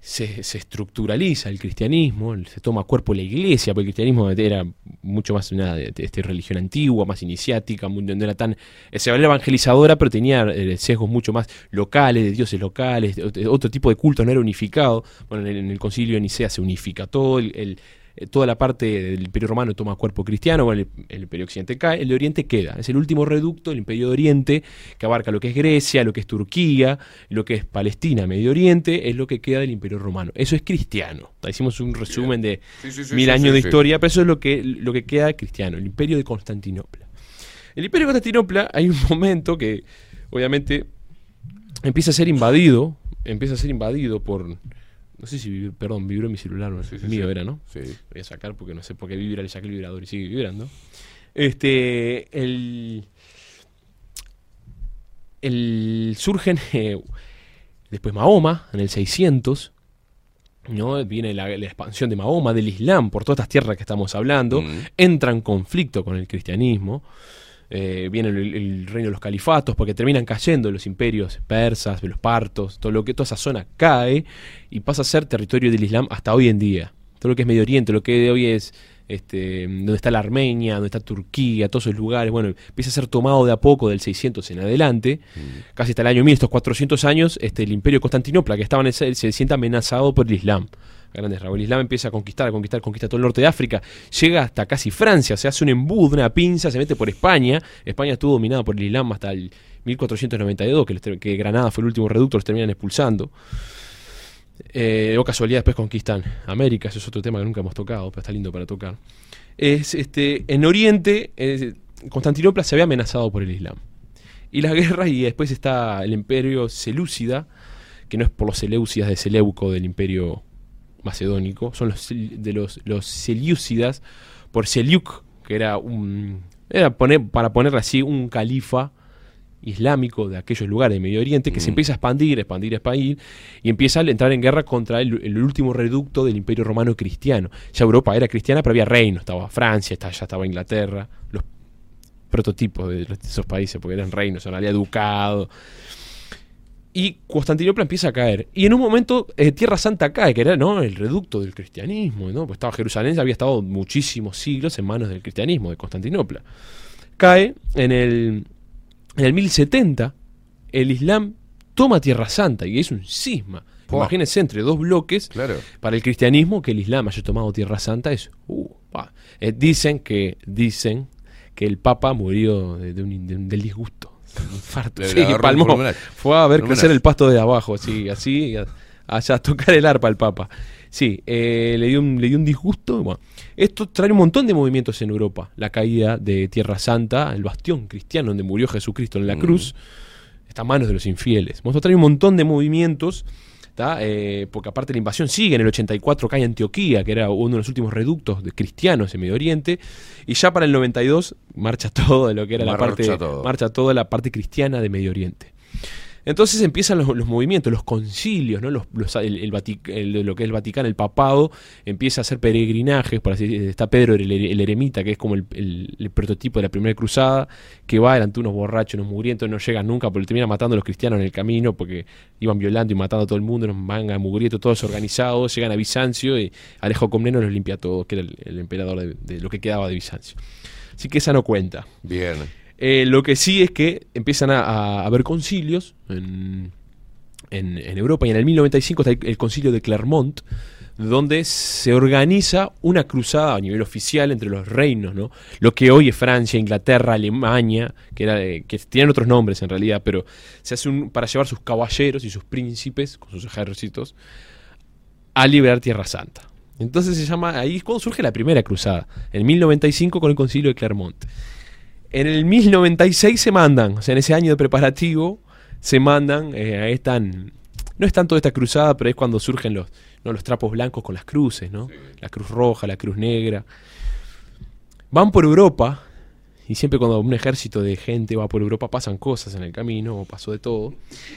[SPEAKER 7] se, se estructuraliza el cristianismo, se toma cuerpo la iglesia, porque el cristianismo era mucho más una este, religión antigua, más iniciática, no era tan... Se evangelizadora, pero tenía eh, sesgos mucho más locales, de dioses locales, otro tipo de culto, no era unificado. Bueno, en el, en el concilio de Nicea se unifica todo, el- el- eh, toda la parte del imperio romano toma cuerpo cristiano, bueno, el, el imperio occidente cae, el de oriente queda, es el último reducto, el imperio de oriente, que abarca lo que es Grecia, lo que es Turquía, lo que es Palestina, Medio Oriente, es lo que queda del imperio romano. Eso es cristiano. Hicimos un resumen de
[SPEAKER 1] Sí, sí, sí,
[SPEAKER 7] mil años de historia, pero eso es lo que, lo que queda cristiano, el imperio de Constantinopla. El imperio de Constantinopla hay un momento que obviamente empieza a ser invadido, empieza a ser invadido por... No sé si, vibr- perdón, vibró mi celular,
[SPEAKER 1] Sí, sí,
[SPEAKER 7] mío
[SPEAKER 1] sí.
[SPEAKER 7] era, ¿no?
[SPEAKER 1] Sí.
[SPEAKER 7] Lo voy a sacar porque no sé por qué vibra, le saqué el vibrador y sigue vibrando. Este, el, el surgen eh, después Mahoma en el 600, ¿no? Viene la, la expansión de Mahoma, del Islam, por todas estas tierras que estamos hablando,
[SPEAKER 1] Mm.
[SPEAKER 7] entra en conflicto con el cristianismo. Eh, viene el, el reino de los califatos, porque terminan cayendo los imperios persas, los partos, todo lo que toda esa zona cae y pasa a ser territorio del Islam hasta hoy en día. Todo lo que es Medio Oriente, lo que hoy es este, donde está la Armenia, donde está Turquía, todos esos lugares, bueno, empieza a ser tomado de a poco del 600 en adelante, casi hasta el año 1000, estos 400 años, este, el imperio de Constantinopla, que estaba en ese- se siente amenazado por el Islam. Grandes. El Islam empieza a conquistar, a conquistar, conquista todo el norte de África, llega hasta casi Francia, se hace un embudo, una pinza, se mete por España. España estuvo dominada por el Islam hasta el 1492, que, que Granada fue el último reducto, los terminan expulsando. Eh, o casualidad después conquistan América, eso es otro tema que nunca hemos tocado, pero está lindo para tocar. Es, este, en Oriente, Constantinopla se había amenazado por el Islam. Y las guerras, y después está el imperio Selúcida, que no es por los Seleucidas de Seleuco del imperio macedónico, son los, de los, los Seleucidas por Seliuk, que era un. Era poner, para ponerle así, un califa islámico de aquellos lugares de Medio Oriente que se empieza a expandir, expandir, expandir y empieza a entrar en guerra contra el, el último reducto del Imperio Romano cristiano. Ya Europa era cristiana, pero había reinos, estaba Francia, estaba- ya estaba Inglaterra, los prototipos de esos países, porque eran reinos, realidad ducado. Y Constantinopla empieza a caer. Y en un momento eh, Tierra Santa cae, que era ¿no? el reducto del cristianismo. ¿no? Pues estaba Jerusalén, había estado muchísimos siglos en manos del cristianismo, de Constantinopla. Cae en el, en el 1070, el Islam toma Tierra Santa y es un cisma. Imagínense entre dos bloques
[SPEAKER 1] Claro.
[SPEAKER 7] para el cristianismo que el Islam haya tomado Tierra Santa es uh. Eh, dicen que dicen que el Papa murió de, de un, de un- del disgusto
[SPEAKER 1] Le-
[SPEAKER 7] sí, palmó.
[SPEAKER 1] pulmonar.
[SPEAKER 7] fue a ver
[SPEAKER 1] Pulmonar.
[SPEAKER 7] crecer el pasto de abajo así así a- allá a tocar el arpa al Papa sí eh, le dio un le dio un disgusto bueno, esto trae un montón de movimientos en Europa la caída de Tierra Santa el bastión cristiano donde murió Jesucristo en la
[SPEAKER 1] Mm.
[SPEAKER 7] cruz está a manos de los infieles. Esto trae un montón de movimientos. Eh, porque aparte la invasión sigue, en el 84 cae Antioquía, que era uno de los últimos reductos de cristianos en Medio Oriente, y ya para el 92 marcha todo de lo que era la parte,
[SPEAKER 1] todo.
[SPEAKER 7] marcha toda la parte cristiana de Medio Oriente. Entonces empiezan los, movimientos, los concilios, ¿no? Los, los- el, el lo que es el Vaticano, el papado, empieza a hacer peregrinajes, por así decirlo. Está Pedro el, eremita, que es como el, prototipo de la primera cruzada, que va delante unos borrachos, unos mugrientos, no llegan nunca, porque termina matando a los cristianos en el camino, porque iban violando y matando a todo el mundo, unos manga mugrientos, todos organizados, llegan a Bizancio y Alejo Comneno los limpia a todos, que era el, el emperador de, de lo que quedaba de Bizancio. Así que esa no cuenta.
[SPEAKER 1] Bien.
[SPEAKER 7] Eh, lo que sí es que empiezan a, haber concilios en, en- Europa y en el 1095 está el, concilio de Clermont, donde se organiza una cruzada a nivel oficial entre los reinos, ¿no? Lo que hoy es Francia, Inglaterra, Alemania, eh, que tienen otros nombres en realidad, pero se hace un, para llevar sus caballeros y sus príncipes con sus ejércitos a liberar Tierra Santa. Entonces se llama, ahí es cuando surge la primera cruzada, en 1095 con el concilio de Clermont. En el 1096 se mandan, o sea, en ese año de preparativo, se mandan, eh, ahí están, no es tanto esta cruzada, pero es cuando surgen los, ¿no? los trapos blancos con las cruces, ¿no? La cruz roja, la cruz negra. Van por Europa, y siempre cuando un ejército de gente va por Europa pasan cosas en el camino, o pasó de todo.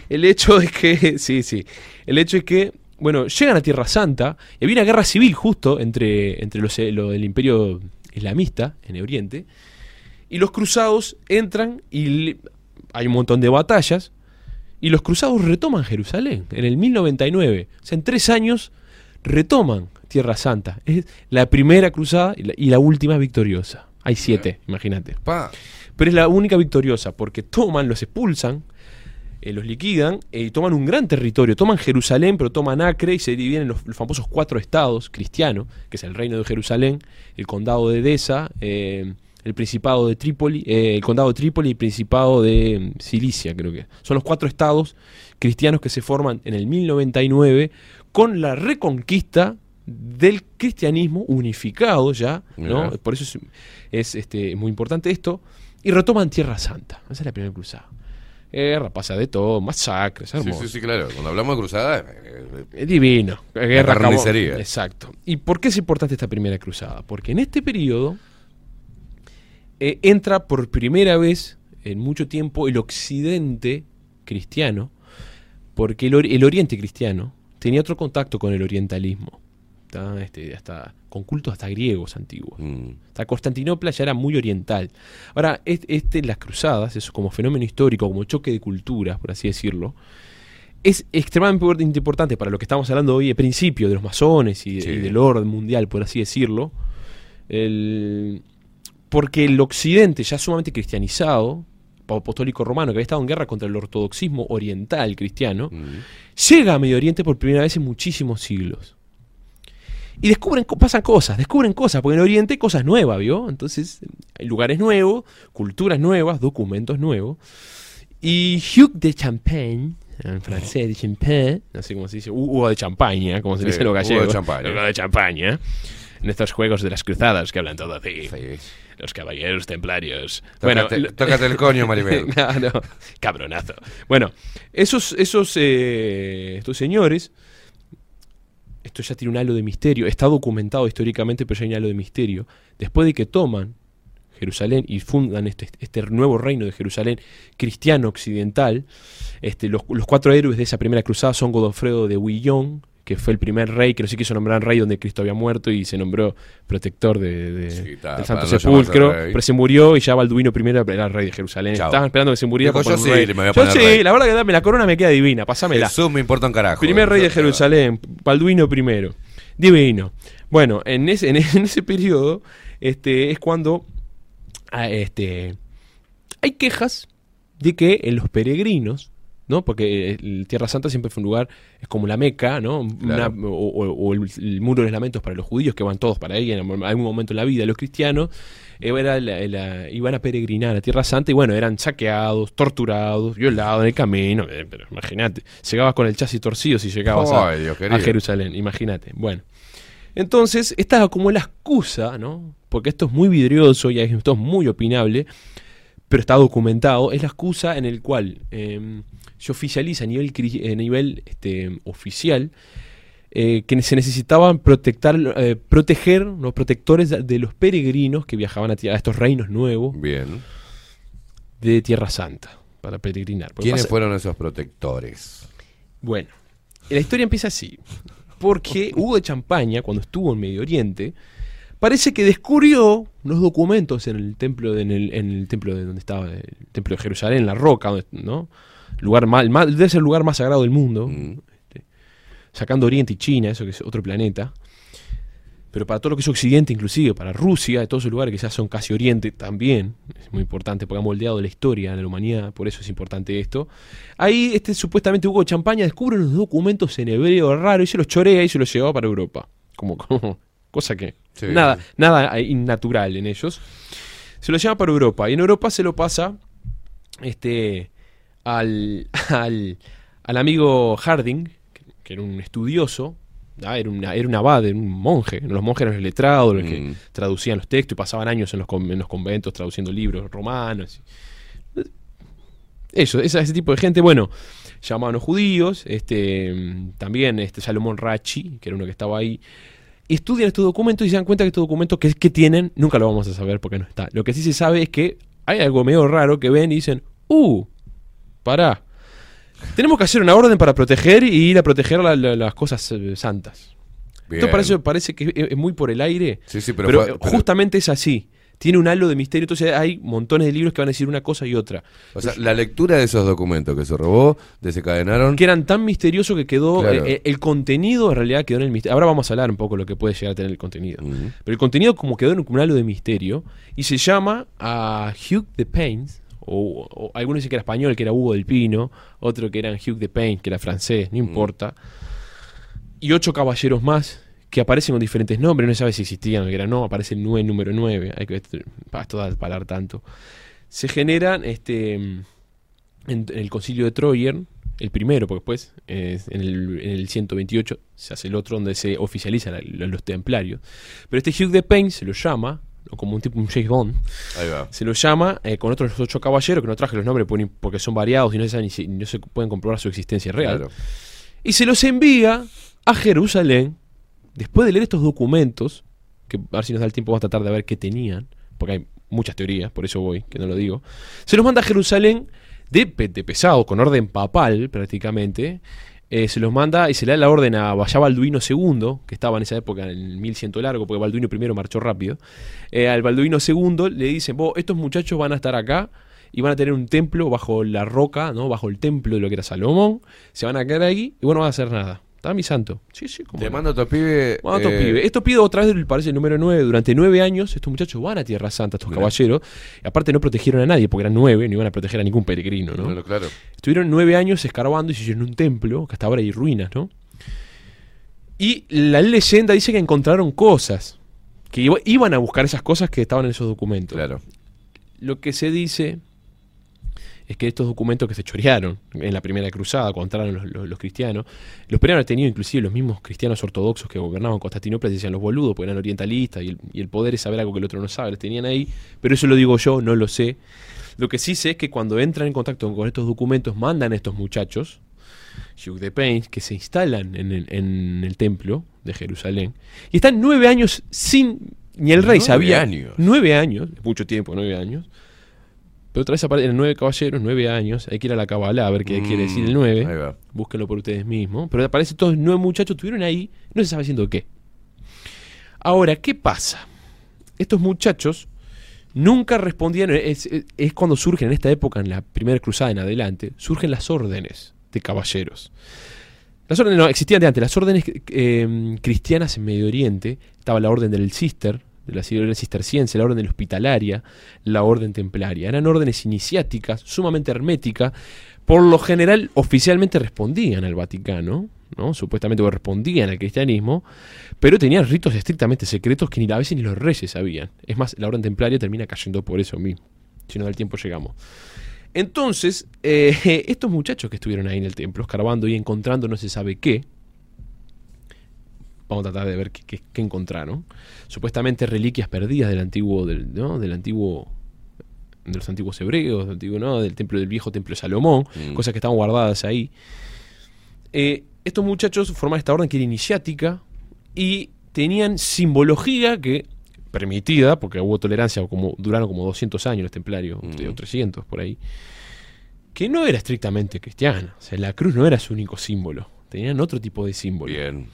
[SPEAKER 7] El hecho es que, sí, sí, el hecho es que, bueno, llegan a Tierra Santa, y había una guerra civil justo entre, entre los, eh, lo del imperio islamista en Oriente, y los cruzados entran y hay un montón de batallas. Y los cruzados retoman Jerusalén en el 1099. O sea, en tres años retoman Tierra Santa. Es la primera cruzada y la, y la última victoriosa. Hay siete, imagínate. Pero es la única victoriosa porque toman, los expulsan, eh, los liquidan eh, y toman un gran territorio. Toman Jerusalén, pero toman Acre y se dividen en los, los famosos cuatro estados cristianos, que es el reino de Jerusalén, el condado de Edesa, eh, el principado de Trípoli, eh, el condado de Trípoli y el principado de mm, Cilicia, creo que. Son los cuatro estados cristianos que se forman en el 1099 con la reconquista del cristianismo unificado ya, ¿no? Por eso es, es, este, muy importante esto. Y retoman Tierra Santa. Esa es la primera cruzada. Guerra, pasa de todo, masacres,
[SPEAKER 1] Sí,
[SPEAKER 7] hermoso.
[SPEAKER 1] sí, sí, claro. Cuando hablamos de cruzada, eh,
[SPEAKER 7] Es divino. Guerra
[SPEAKER 1] carnicería.
[SPEAKER 7] Exacto. ¿Y por qué es importante esta primera cruzada? Porque en este periodo eh, entra por primera vez en mucho tiempo el occidente cristiano, porque el, ori- el oriente cristiano tenía otro contacto con el orientalismo. Este, hasta, con cultos hasta griegos antiguos.
[SPEAKER 1] mm,
[SPEAKER 7] Hasta Constantinopla ya era muy oriental. Ahora, este, este, las cruzadas, eso como fenómeno histórico, como choque de culturas, por así decirlo, es extremadamente importante para lo que estamos hablando hoy, el principio de los masones y,
[SPEAKER 1] Sí.
[SPEAKER 7] y del orden mundial, por así decirlo. El- porque el occidente, ya sumamente cristianizado, apostólico romano, que había estado en guerra contra el ortodoxismo oriental cristiano,
[SPEAKER 1] mm.
[SPEAKER 7] llega a Medio Oriente por primera vez en muchísimos siglos. Y descubren, pasan cosas, descubren cosas, porque en Oriente hay cosas nuevas, ¿vio? Entonces, hay lugares nuevos, culturas nuevas, documentos nuevos. Y Hugh de Champagne, en francés, de Champagne, no sé cómo se dice, Hugo de Champaña, como se
[SPEAKER 1] Sí,
[SPEAKER 7] dice en los
[SPEAKER 1] Hugo de
[SPEAKER 7] gallegos.
[SPEAKER 1] Champaña.
[SPEAKER 7] Hugo de Champaña. En estos juegos de las cruzadas que hablan todo así.
[SPEAKER 1] Sí.
[SPEAKER 7] Los caballeros templarios.
[SPEAKER 1] Tócate,
[SPEAKER 7] lo-
[SPEAKER 1] tócate el coño, Maribel.
[SPEAKER 7] Cabronazo. Bueno, esos, esos eh, estos señores, esto ya tiene un halo de misterio, está documentado históricamente, pero ya hay un halo de misterio. Después de que toman Jerusalén y fundan este, este nuevo reino de Jerusalén cristiano occidental, este, los, los cuatro héroes de esa primera cruzada son Godofredo de Bouillon, que fue el primer rey que no se quiso nombrar rey donde Cristo había muerto y se nombró protector de, de-
[SPEAKER 1] Sí,
[SPEAKER 7] del Santo
[SPEAKER 1] no
[SPEAKER 7] Sepulcro, pero se murió y ya Balduino I era rey de Jerusalén. Estaban esperando que se muriera.
[SPEAKER 1] Dijo,
[SPEAKER 7] para
[SPEAKER 1] yo sí,
[SPEAKER 7] rey.
[SPEAKER 1] me voy a
[SPEAKER 7] Yo
[SPEAKER 1] poner
[SPEAKER 7] sí,
[SPEAKER 1] rey.
[SPEAKER 7] la verdad que dame, la corona me queda divina, pásamela.
[SPEAKER 1] Jesús me importa un carajo.
[SPEAKER 7] Primer rey de Jerusalén, Balduino I. Divino. Bueno, en ese, en, en ese periodo este, es cuando ah, este, hay quejas de que en los peregrinos, ¿no? Porque el Tierra Santa siempre fue un lugar, es como la Meca, ¿no? Una- o, o- o el, el muro de los lamentos para los judíos que van todos para ahí en algún momento en la vida. Los cristianos eh, era la- la- iban a peregrinar a Tierra Santa y bueno, eran saqueados, torturados, violados en el camino. eh, pero imagínate, llegabas con el chasis torcido si llegabas a. Jerusalén, imagínate. Bueno. Entonces, esta es como la excusa, ¿no? Porque esto es muy vidrioso y esto es muy opinable, pero está documentado. Es la excusa en el cual eh, se oficializa a nivel, a nivel este, oficial eh, que se necesitaban protectar, eh, proteger los protectores de, los peregrinos que viajaban a, a estos reinos nuevos
[SPEAKER 1] Bien.
[SPEAKER 7] de Tierra Santa. para peregrinar. Porque
[SPEAKER 1] ¿Quiénes
[SPEAKER 7] pasa-
[SPEAKER 1] fueron esos protectores?
[SPEAKER 7] Bueno, la historia empieza así. Porque Hugo de Champaña, cuando estuvo en Medio Oriente, parece que descubrió unos documentos en el templo de, en el, en el templo de donde estaba el templo de Jerusalén, en la roca, ¿no? Lugar más, más- debe ser el lugar más sagrado del mundo,
[SPEAKER 1] Mm.
[SPEAKER 7] este, sacando Oriente y China, eso que es otro planeta. Pero para todo lo que es Occidente, inclusive para Rusia, de todos esos lugares que ya son casi Oriente también, es muy importante porque ha moldeado la historia de la humanidad, por eso es importante esto. Ahí, este supuestamente Hugo Champaña descubre unos documentos en hebreo raro y se los chorea y se los llevaba para Europa. Como, como cosa que
[SPEAKER 1] Sí.
[SPEAKER 7] nada, nada innatural en ellos. Se lo lleva para Europa y en Europa se lo pasa este al, al, al amigo Harding, que, era un estudioso, ¿ah? era, una, era un abad, era un monje. Los monjes eran los letrados, los que
[SPEAKER 1] Mm.
[SPEAKER 7] traducían los textos y pasaban años en los, con- en los conventos traduciendo libros romanos. Eso, esa- ese tipo de gente, bueno, llamaban a los judíos, este, también este Salomón Rachi, que era uno que estaba ahí, estudian estos documentos y se dan cuenta que estos documentos que, que tienen, nunca lo vamos a saber porque no está. Lo que sí se sabe es que hay algo medio raro que ven y dicen, uh, pará, tenemos que hacer una orden para proteger y ir a proteger la- la- las cosas eh, santas.
[SPEAKER 1] Bien.
[SPEAKER 7] Esto parece, parece que es, es muy por el aire,
[SPEAKER 1] Sí, sí, pero,
[SPEAKER 7] pero,
[SPEAKER 1] fue- pero-
[SPEAKER 7] justamente es así. Tiene un halo de misterio, entonces hay montones de libros que van a decir una cosa y otra.
[SPEAKER 1] O sea, la lectura de esos documentos que se robó desencadenaron.
[SPEAKER 7] Que eran tan misteriosos que quedó.
[SPEAKER 1] Claro.
[SPEAKER 7] eh, eh, el contenido en realidad quedó en el misterio. Ahora vamos a hablar un poco de lo que puede llegar a tener el contenido. Pero el contenido, como quedó en un halo de misterio, y se llama a Hugh de Pains. O, o algunos dicen que era español, que era Hugo del Pino. Otro que eran Hugh de Pains, que era francés, no importa. Y ocho caballeros más que aparecen con diferentes nombres. No se sabe si existían o que eran no. Aparece el 9, número 9. Hay que esto da para hablar tanto. Se generan este en, en el concilio de Troyer, el primero, porque después eh, en, el, en el 128 se hace el otro donde se oficializa la- la- los templarios. Pero este Hugh de Pain se lo llama, o como un tipo un James Bond,
[SPEAKER 1] Ahí va.
[SPEAKER 7] se lo llama eh, con otros ocho caballeros, que no traje los nombres por- porque son variados y no se, ni no se pueden comprobar su existencia real.
[SPEAKER 1] Claro.
[SPEAKER 7] Y se los envía a Jerusalén, después de leer estos documentos, que a ver si nos da el tiempo, vamos a tratar de ver qué tenían, porque hay muchas teorías, por eso voy, que no lo digo. Se los manda a Jerusalén de, de pesado, con orden papal prácticamente. Eh, se los manda y se le da la orden a Vallá Balduino II, que estaba en esa época en el 1100 largo, porque Balduino I marchó rápido. Eh, al Balduino II le dicen, vos, estos muchachos van a estar acá y van a tener un templo bajo la roca, ¿no? Bajo el templo de lo que era Salomón. Se van a quedar ahí y bueno, no van a hacer nada. ¿Está mi santo? Sí, sí, como
[SPEAKER 1] Te mando a tu pibe.
[SPEAKER 7] Bueno, estos
[SPEAKER 1] eh,
[SPEAKER 7] pibes. Esto pido otra vez, parece el número 9. Durante nueve años, estos muchachos van a Tierra Santa, estos
[SPEAKER 1] Mirá.
[SPEAKER 7] caballeros. Y aparte no protegieron a nadie, porque eran nueve, no iban a proteger a ningún peregrino, ¿no?
[SPEAKER 1] Claro.
[SPEAKER 7] Estuvieron nueve años escarbando y se hicieron un templo, que hasta ahora hay ruinas, ¿no? Y la leyenda dice que encontraron cosas. Que iba- iban a buscar esas cosas que estaban en esos documentos.
[SPEAKER 1] Claro.
[SPEAKER 7] Lo que se dice es que estos documentos que se chorearon en la primera cruzada, cuando entraron los, los- los cristianos, los podrían haber tenido inclusive los mismos cristianos ortodoxos que gobernaban Constantinopla, decían los boludos, porque eran orientalistas y el, y el poder es saber algo que el otro no sabe, los tenían ahí, pero eso lo digo yo, no lo sé. Lo que sí sé es que cuando entran en contacto con estos documentos, mandan a estos muchachos, Hugh de Pain, que se instalan en el, en el templo de Jerusalén, y están nueve años sin... Ni el rey
[SPEAKER 1] Nueve
[SPEAKER 7] sabía.
[SPEAKER 1] años.
[SPEAKER 7] Nueve años, mucho tiempo, nueve años. Pero otra vez aparecen nueve caballeros, nueve años. Hay que ir a la Kabbalah a ver qué
[SPEAKER 1] Mm,
[SPEAKER 7] quiere decir el nueve.
[SPEAKER 1] Ahí va.
[SPEAKER 7] Búsquenlo por ustedes mismos. Pero aparecen todos nueve muchachos, estuvieron ahí, no se sabe haciendo qué. Ahora, ¿qué pasa? Estos muchachos nunca respondían, es, es- es cuando surgen en esta época, en la primera cruzada en adelante, surgen las órdenes de caballeros. Las órdenes no, existían de antes, las órdenes eh, cristianas en Medio Oriente, estaba la orden del cister, de la orden cisterciense, la orden hospitalaria, la orden templaria. Eran órdenes iniciáticas, sumamente herméticas, por lo general oficialmente respondían al Vaticano, ¿no? supuestamente respondían al cristianismo, pero tenían ritos estrictamente secretos que ni a veces ni los reyes sabían. Es más, la orden templaria termina cayendo por eso mismo. Si no da el tiempo llegamos. Entonces, eh, estos muchachos que estuvieron ahí en el templo, escarbando y encontrando no se sabe qué, vamos a tratar de ver qué, qué- qué encontraron. Supuestamente reliquias perdidas del antiguo, del, ¿no? del antiguo, de los antiguos hebreos, del antiguo, ¿no? del templo del viejo templo de Salomón,
[SPEAKER 1] Mm.
[SPEAKER 7] cosas que estaban guardadas ahí. Eh, estos muchachos formaban esta orden que era iniciática y tenían simbología que permitida, porque hubo tolerancia, como duraron como 200 años los templarios,
[SPEAKER 1] Mm.
[SPEAKER 7] o 300 por ahí, que no era estrictamente cristiana. O sea, la cruz no era su único símbolo. Tenían otro tipo de símbolo.
[SPEAKER 1] Bien.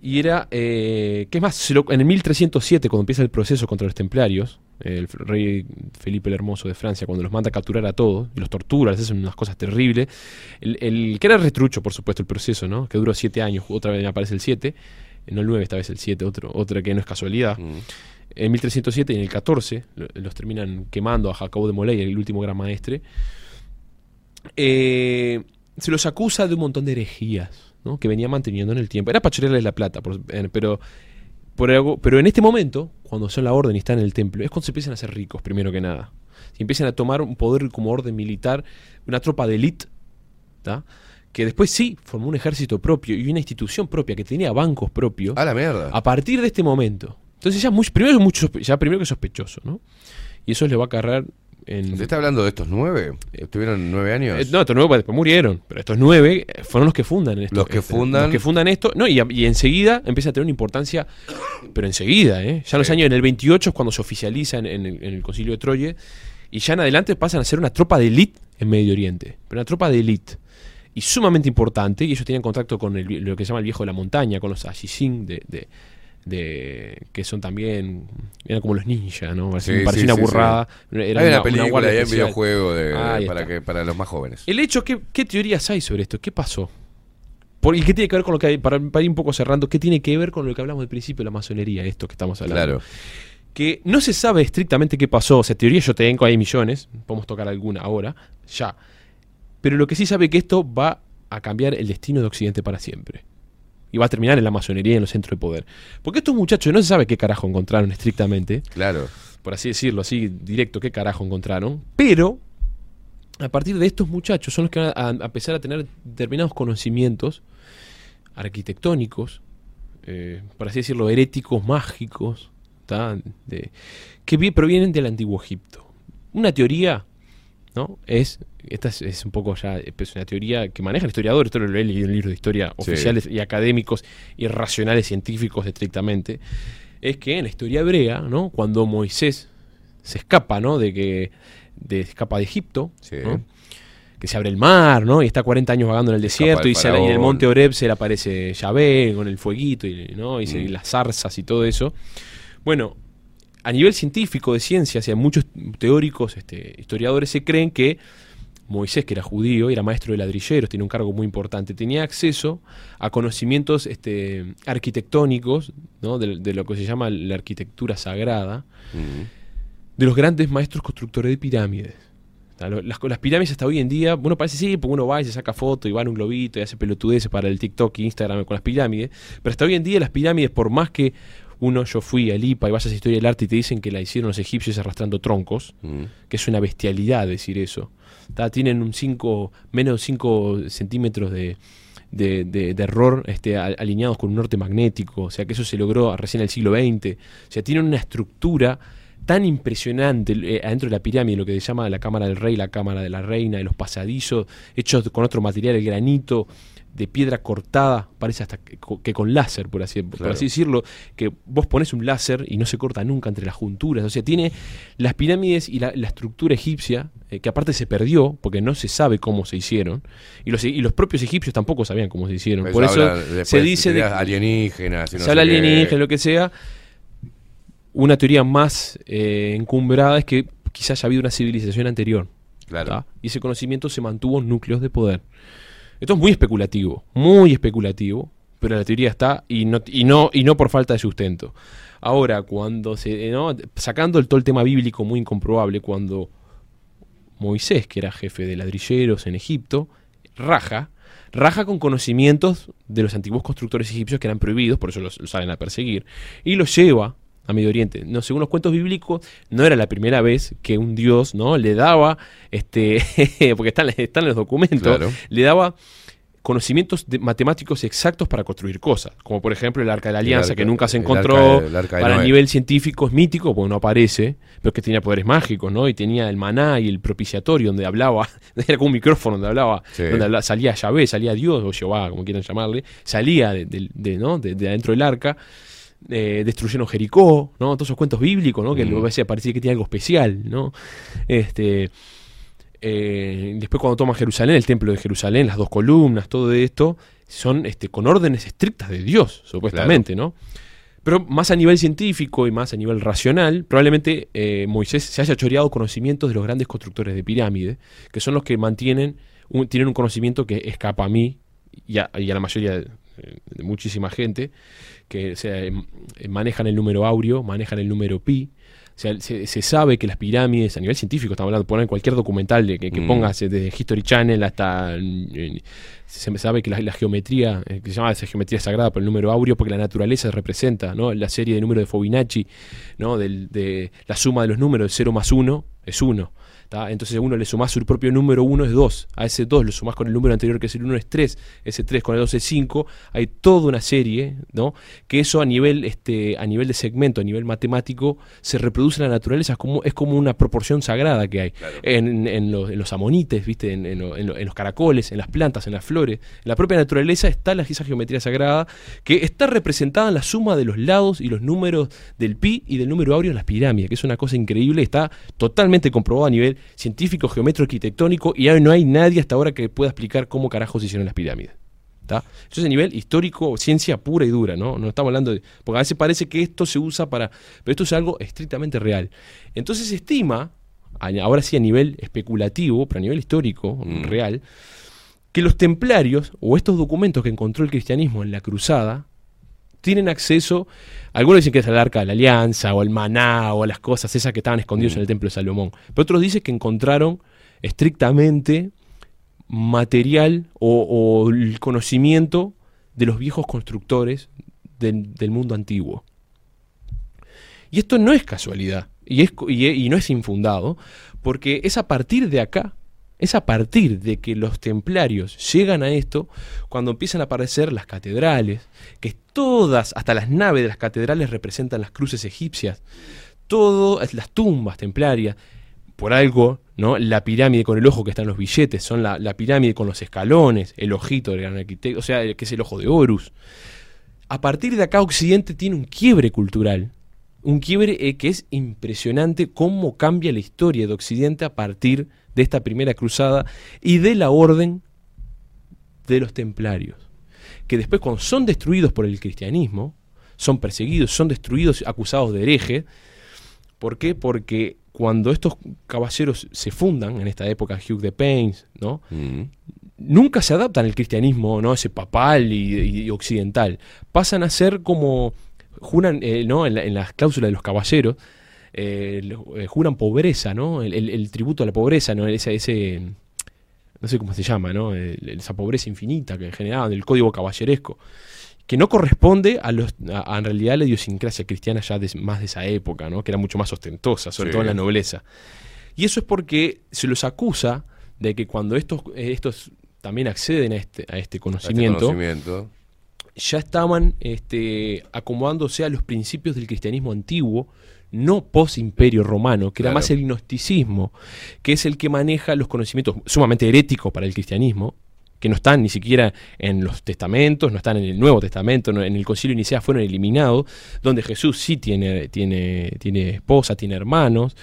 [SPEAKER 7] Y era, eh, ¿qué más? En el 1307, cuando empieza el proceso contra los templarios, el rey Felipe el Hermoso de Francia, cuando los manda a capturar a todos, y los tortura, les hacen unas cosas terribles, el, el- que era retrucho, por supuesto, el proceso, ¿no? Que duró siete años, otra vez aparece el 7, eh, no el 9, esta vez el 7, otro, otra que no es casualidad.
[SPEAKER 1] Mm.
[SPEAKER 7] En 1307 y en el 14 lo- los terminan quemando a Jacobo de Molay, el último gran maestre. Eh, se los acusa de un montón de herejías ¿no? que venía manteniendo en el tiempo. Era para chorearles la plata, por- pero, por algo, pero en este momento, cuando son la orden y están en el templo, es cuando se empiezan a hacer ricos, primero que nada. Y empiezan a tomar un poder como orden militar, una tropa de élite, que después sí formó un ejército propio y una institución propia que tenía bancos propios
[SPEAKER 1] A la mierda.
[SPEAKER 7] a partir de este momento. Entonces ya, muy, primero, es mucho, ya primero que sospechoso, ¿no? Y eso le va a cargar en...
[SPEAKER 1] ¿Usted está hablando de estos nueve? ¿Estuvieron nueve años?
[SPEAKER 7] Eh, no, estos nueve después murieron, pero estos nueve eh, fueron los que fundan esto.
[SPEAKER 1] Los que
[SPEAKER 7] este,
[SPEAKER 1] fundan-
[SPEAKER 7] Los que fundan esto, no, y, y enseguida empieza a tener una importancia, pero enseguida, ¿eh? Ya en los años, en el 28 es cuando se oficializan en el, en el concilio de Troye, y ya en adelante pasan a ser una tropa de élite en Medio Oriente, pero una tropa de élite. Y sumamente importante, y ellos tenían contacto con el lo que se llama el viejo de la montaña, con los Ashisin de, de, de- que son también, eran como los ninjas, ¿no?
[SPEAKER 1] Sí,
[SPEAKER 7] parecía
[SPEAKER 1] sí,
[SPEAKER 7] una
[SPEAKER 1] sí,
[SPEAKER 7] burrada. Era
[SPEAKER 1] hay
[SPEAKER 7] una-
[SPEAKER 1] una
[SPEAKER 7] una
[SPEAKER 1] película y hay un videojuego de, para, que, para los más jóvenes.
[SPEAKER 7] El hecho, ¿qué, qué teorías hay sobre esto? ¿Qué pasó? Por- ¿Y qué tiene que ver con lo que hay, para, para ir un poco cerrando, qué tiene que ver con lo que hablamos al principio de la masonería, esto que estamos hablando?
[SPEAKER 1] Claro.
[SPEAKER 7] Que no se sabe estrictamente qué pasó, o sea, teorías yo tengo, hay millones, podemos tocar alguna ahora, ya. Pero lo que sí sabe que esto va a cambiar el destino de Occidente para siempre. Y va a terminar en la masonería y en los centros de poder. Porque estos muchachos no se sabe qué carajo encontraron estrictamente,
[SPEAKER 1] Claro.
[SPEAKER 7] por así decirlo, así directo, qué carajo encontraron. Pero a partir de estos muchachos son los que van a, a empezar a tener determinados conocimientos arquitectónicos, eh, por así decirlo, heréticos, mágicos. De- que vi- provienen del antiguo Egipto. Una teoría, ¿no? Es, esta es, es un poco ya, es una teoría que manejan historiadores, esto lo he leído en libros de historia
[SPEAKER 1] Sí.
[SPEAKER 7] oficiales y académicos y racionales científicos estrictamente, es que en la historia hebrea, ¿no? Cuando Moisés se escapa, ¿no? De que de, escapa de Egipto,
[SPEAKER 1] Sí.
[SPEAKER 7] ¿no? que se abre el mar, ¿no? Y está 40 años vagando en el desierto
[SPEAKER 1] el
[SPEAKER 7] y, se- y en el monte Oreb se le aparece Yahvé con el fueguito y, ¿no? y, se-
[SPEAKER 1] Mm.
[SPEAKER 7] y las zarzas y todo eso. Bueno, a nivel científico de ciencias, y hay muchos teóricos, este, historiadores, se creen que Moisés, que era judío, era maestro de ladrilleros, tiene un cargo muy importante, tenía acceso a conocimientos este, arquitectónicos, ¿no? de, de lo que se llama la arquitectura sagrada, de los grandes maestros constructores de pirámides. Las, las pirámides hasta hoy en día, uno parece sí, porque uno va y se saca foto y va en un globito y hace pelotudeces para el TikTok e Instagram con las pirámides, pero hasta hoy en día las pirámides, por más que uno, yo fui al IPA y vayas a Historia del Arte y te dicen que la hicieron los egipcios arrastrando troncos,
[SPEAKER 1] Mm.
[SPEAKER 7] que es una bestialidad decir eso. ¿tá? Tienen un 5, menos de 5 centímetros de, de, de- de error este, a- alineados con un norte magnético, o sea que eso se logró recién en el siglo XX. O sea, tienen una estructura tan impresionante eh, adentro de la pirámide, lo que se llama la cámara del rey, la cámara de la reina, de los pasadizos, hechos con otro material, el granito, de piedra cortada, parece hasta que, co- que con láser, por así, por
[SPEAKER 1] Claro.
[SPEAKER 7] así decirlo, que vos pones un láser y no se corta nunca entre las junturas. O sea, tiene las pirámides y la, la estructura egipcia, eh, que aparte se perdió, porque no se sabe cómo se hicieron, y los, y los propios egipcios tampoco sabían cómo se hicieron.
[SPEAKER 1] Pues
[SPEAKER 7] por eso se dice de,
[SPEAKER 1] alienígenas. no
[SPEAKER 7] se habla
[SPEAKER 1] sé qué.
[SPEAKER 7] alienígena, lo que sea. Una teoría más eh, encumbrada es que quizás haya habido una civilización anterior.
[SPEAKER 1] Claro.
[SPEAKER 7] Y ese conocimiento se mantuvo en núcleos de poder. Esto es muy especulativo, muy especulativo, pero la teoría está y no, y no, y no por falta de sustento. Ahora, cuando se. ¿no? Sacando el, todo el tema bíblico muy incomprobable, cuando Moisés, que era jefe de ladrilleros en Egipto, raja, raja con conocimientos de los antiguos constructores egipcios que eran prohibidos, por eso los salen a perseguir, y los lleva a Medio Oriente. No, según los cuentos bíblicos, no era la primera vez que un dios ¿no? le daba, este, porque están, están en los documentos,
[SPEAKER 1] Claro.
[SPEAKER 7] le daba conocimientos de- matemáticos exactos para construir cosas, como por ejemplo el Arca de la Alianza,
[SPEAKER 1] arca-
[SPEAKER 7] que nunca se
[SPEAKER 1] el
[SPEAKER 7] encontró,
[SPEAKER 1] arca- el arca
[SPEAKER 7] para el nivel científico es mítico, porque no aparece, pero que tenía poderes mágicos, ¿no? Y tenía el maná y el propiciatorio, donde hablaba, era como un micrófono donde hablaba,
[SPEAKER 1] Sí.
[SPEAKER 7] donde salía Yahvé, salía Dios, o Jehová, como quieran llamarle, salía de, de- de, ¿no? de, de adentro del arca, eh, destruyeron Jericó, ¿no? Todos esos cuentos bíblicos, ¿no? Que
[SPEAKER 1] Mm.
[SPEAKER 7] a veces parecía que tenía algo especial, ¿no? Este, eh, después cuando toman Jerusalén, el templo de Jerusalén, las dos columnas, todo esto, son este, con órdenes estrictas de Dios, supuestamente, ¿no? Pero más a nivel científico y más a nivel racional, probablemente eh, Moisés se haya choreado conocimientos de los grandes constructores de pirámides, que son los que mantienen, un- tienen un conocimiento que escapa a mí y a, y a la mayoría de, de muchísima gente, que o sea, em- manejan el número áureo, manejan el número pi. O sea, se, se sabe que las pirámides, a nivel científico, estamos hablando, poner cualquier documental de, que, que
[SPEAKER 1] Mm.
[SPEAKER 7] pongas eh, desde History Channel hasta. eh, se sabe que la, la geometría, eh, que se llama esa geometría sagrada por el número áureo, porque la naturaleza representa, ¿no? La serie de números de Fibonacci, ¿no? Del, de la suma de los números, 0 más 1 es 1. ¿Tá? Entonces a uno le sumás su propio número 1 es 2. A ese 2 lo sumás con el número anterior que es el 1 es 3. Ese 3 con el 2 es 5. Hay toda una serie, ¿no? Que eso a nivel, este, a nivel de segmento, a nivel matemático, se reproduce en la naturaleza. Es como, es como una proporción sagrada que hay. En, en los, en los amonites, ¿viste? En, en los caracoles, en las plantas, en las flores. En la propia naturaleza está la, esa geometría sagrada que está representada en la suma de los lados y los números del pi y del número áureo en las pirámides, que es una cosa increíble, está totalmente comprobado a nivel científico, geométrico, arquitectónico, y no hay nadie hasta ahora que pueda explicar cómo carajos se hicieron las pirámides. ¿tá? Eso es a nivel histórico, ciencia pura y dura, ¿no? No estamos hablando de. Porque a veces parece que esto se usa para. Pero esto es algo estrictamente real. Entonces se estima, ahora sí a nivel especulativo, pero a nivel histórico,
[SPEAKER 1] Mm.
[SPEAKER 7] real, que los templarios, o estos documentos que encontró el cristianismo en la cruzada, tienen acceso, algunos dicen que es al arca de la alianza, o al maná, o las cosas esas que estaban escondidos en el templo de Salomón. Pero otros dicen que encontraron estrictamente material o, o el conocimiento de los viejos constructores del, del mundo antiguo. Y esto no es casualidad, y, es, y, e- y no es infundado, porque es a partir de acá, es a partir de que los templarios llegan a esto, cuando empiezan a aparecer las catedrales, que todas, hasta las naves de las catedrales representan las cruces egipcias, todas las tumbas templarias, por algo, ¿no? La pirámide con el ojo que está en los billetes, son la, pirámide con los escalones, el ojito del gran arquitecto, o sea, que es el ojo de Horus. A partir de acá Occidente tiene un quiebre cultural, un quiebre eh, que es impresionante cómo cambia la historia de Occidente a partir de esta primera cruzada y de la orden de los templarios, que después cuando son destruidos por el cristianismo, son perseguidos, son destruidos, acusados de hereje, ¿por qué? Porque cuando estos caballeros se fundan, en esta época Hugh de Paynes, ¿no?
[SPEAKER 1] Mm.
[SPEAKER 7] nunca se adaptan al cristianismo, ¿no? Ese papal y, y occidental. Pasan a ser como juran, eh, ¿no? En, la- en las cláusulas de los caballeros, eh, eh, juran pobreza, ¿no? El, el- el tributo a la pobreza, ¿no? Ese, ese no sé cómo se llama, ¿no? Esa pobreza infinita que generaban el código caballeresco que no corresponde a, los, a, a en realidad la idiosincrasia cristiana ya de- más de esa época, ¿no? que era mucho más ostentosa, sobre
[SPEAKER 1] Sí.
[SPEAKER 7] todo en la nobleza. Y eso es porque se los acusa de que cuando estos, eh, estos también acceden a este, a este
[SPEAKER 1] A este
[SPEAKER 7] conocimiento,
[SPEAKER 1] conocimiento.
[SPEAKER 7] ya estaban este, acomodándose a los principios del cristianismo antiguo, no post-imperio romano, que era
[SPEAKER 1] Claro.
[SPEAKER 7] más el gnosticismo, que es el que maneja los conocimientos sumamente heréticos para el cristianismo, que no están ni siquiera en los testamentos, no están en el Nuevo Testamento, no- en el concilio Nicea fueron eliminados, donde Jesús sí tiene, tiene, tiene esposa, tiene hermanos,